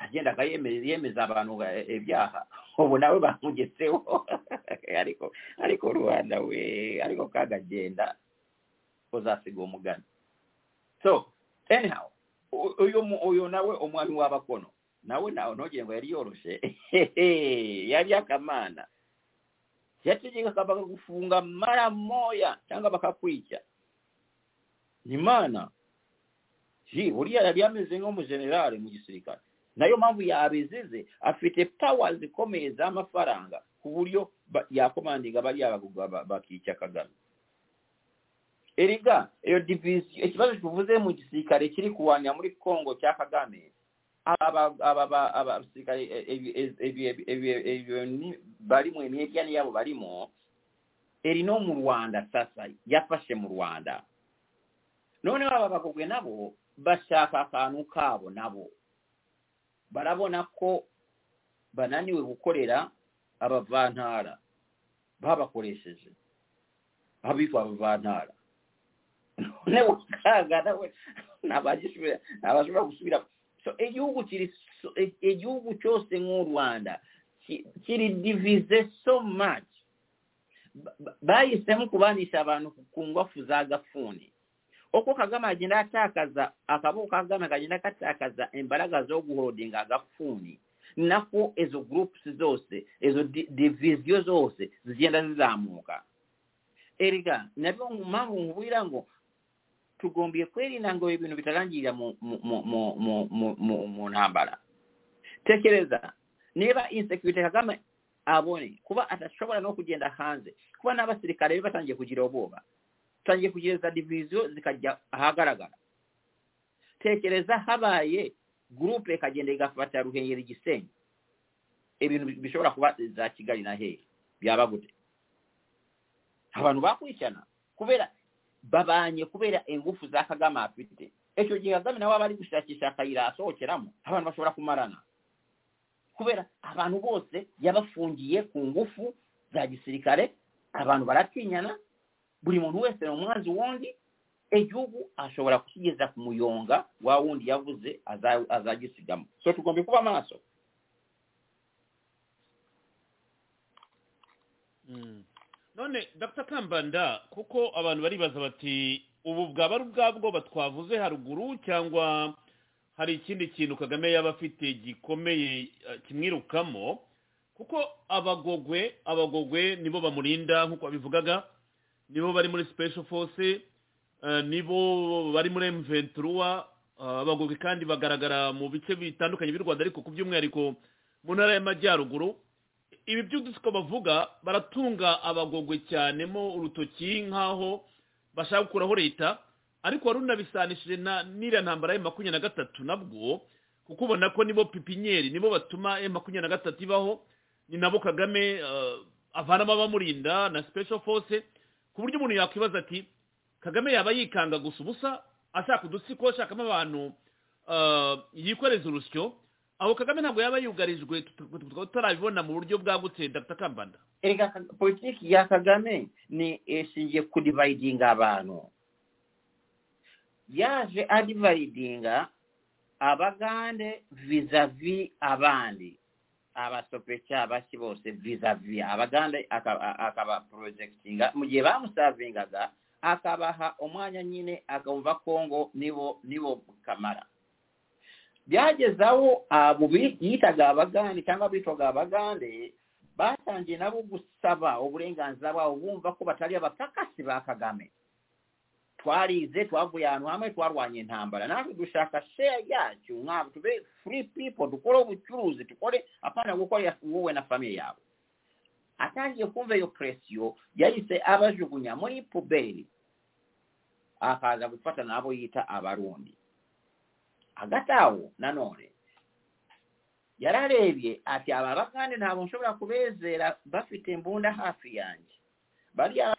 Yagendaga yemeza, abantu ibyaha ubu nawe bamugezeho ariko ariko rwanda we ariko kagagenda uzasiga umugani so anyhow oyo oyo nawe omwami w'abakono nawe nawe ntugire ngo yari yoroshe yali akamaana. Yategeka bakakufunga mara moya cyangwa bakakwica ni mana ji buriya yari ameze nk'umujenerali mu gisirikare nayo mpamvu yabizize afite pawa zikomeye z'amafaranga ku buryo yakomandinga bariya bakica kagame eriga eyo divisi ekibazo kivuze mu gisirikale kiri kuwanira muri congo kyakagame abasirikale ebyo e, e, e, balimu emyebyani yabo balimu erina omu rwanda sasa yafashe mu rwanda. Noneho aba bakogwe nabo bashaka akantu kaabo nabo. Barabona ko bananiwe gukorera abavantara babakoresheje. Abitwa abavantara. ne mukaaga nawe abasobola kusubira. So egihugu kiri e, egihugu kyose ng'olwanda kiri divize so much. Bayisemu kubanisha abantu ku ngafu z'agafuuni okwo kagama agenda ataakaza akabuuka kagama kagenda kataakaza embalaga z'oguholodinga agafuuni. Nnaku ezo groups zose ezo divisiyo zose zigenda zizaamuuka. Erika nabyo mangu nkubuira ngo tugombiye kwirinda ngo ibintu bitarangirira mu ntambara. Tekereza niba insekirite kagame abone kuba adashobora no kugenda hanze kuba n'abasirikare be batangiye kugira ubwoba batangiye kugereza diviziyo zikajya ahagaragara. Tekereza habaye gurupe ikagenda igafata ruhengeri igisenyi ibintu bishobora kuba za kigali na hehe byaba gute abantu bakurikirana kubera babanye kubera ingufu za kagame afite. Icyo gihe kagame nawe aba ari gushakisha akayira asohokeramo abantu bashobora kumarana. Kubera abantu bose yabafungiye ku ngufu za gisirikare abantu baratinyana buri muntu wese ni umwanzi wundi igihugu ashobora kukigeza ku muyonga wa wundi yavuze aza- azagisigamo. So tugomba kuba maso Mm. None dr. Kambanda kuko abantu baribaza bati ubu bwaba ari ubwabwo batwavuze haruguru cyangwa hari ikindi kintu kagame yaba afite gikomeye eh, kimwirukamo? Kuko abagogwe abagogwe nibo bamurinda nk'uko babivugaga nibo bari muri special force eh, nibo bari muri M23 eh, abagogwe kandi bagaragara mu bice bitandukanye by'u Rwanda ariko ku by'umwihariko mu ntara y'amajyaruguru. Ibi by'udusiko bavuga baratunga abagogwe cyane mo urutoki nk'aho bashaka gukuraho leta ariko wari unabisanishije na n'iriya ntambara ya makumyabiri na gatatu nabwo kuko ubona ko nibo pipinyeri nibo batuma M makumyabiri na gatatu ibaho ni nabo kagame eh, avanamo abamurinda na special force ku buryo umuntu yakwibaza ati kagame yaba yikanga gusa ubusa ashaka udutsiko ashakamo abantu eh, yikoreza urusyo? Aho kagame ntabwo yaba yugarijwe tutarabibona mu buryo bwagutse dr. Kambanda. Erega politiki ya kagame ni ishingiye ku dividinga abantu. Yaje adividinga abagande vizavi abandi. Abasopeca abaki bose vizavi abagande aka- akaba porojegitinga mu gihe bamusavingaga akabaha umwanya nyine akumva kongo nibo nibo kamara byageze aho abo yitaga abagande cyangwa bitwaga abagande batangiye nabo gusaba uburenganzira bwabo bumva ko batari abatakasi ba kagame. Twarize twavuye ahantu hamwe twarwanye intambara natwe dushaka share yacu nkabo tube free people dukore ubucuruzi dukore apana gukora wowe na famiye yawe atangiye kumva iyo presiyo yahise abajugunya muri puberi. Akaza gufata n'abo yita abarundi hagati aho nanone yararebye ati aba bagande ntabwo nshobora kubezera bafite imbunda hafi yanjye bariya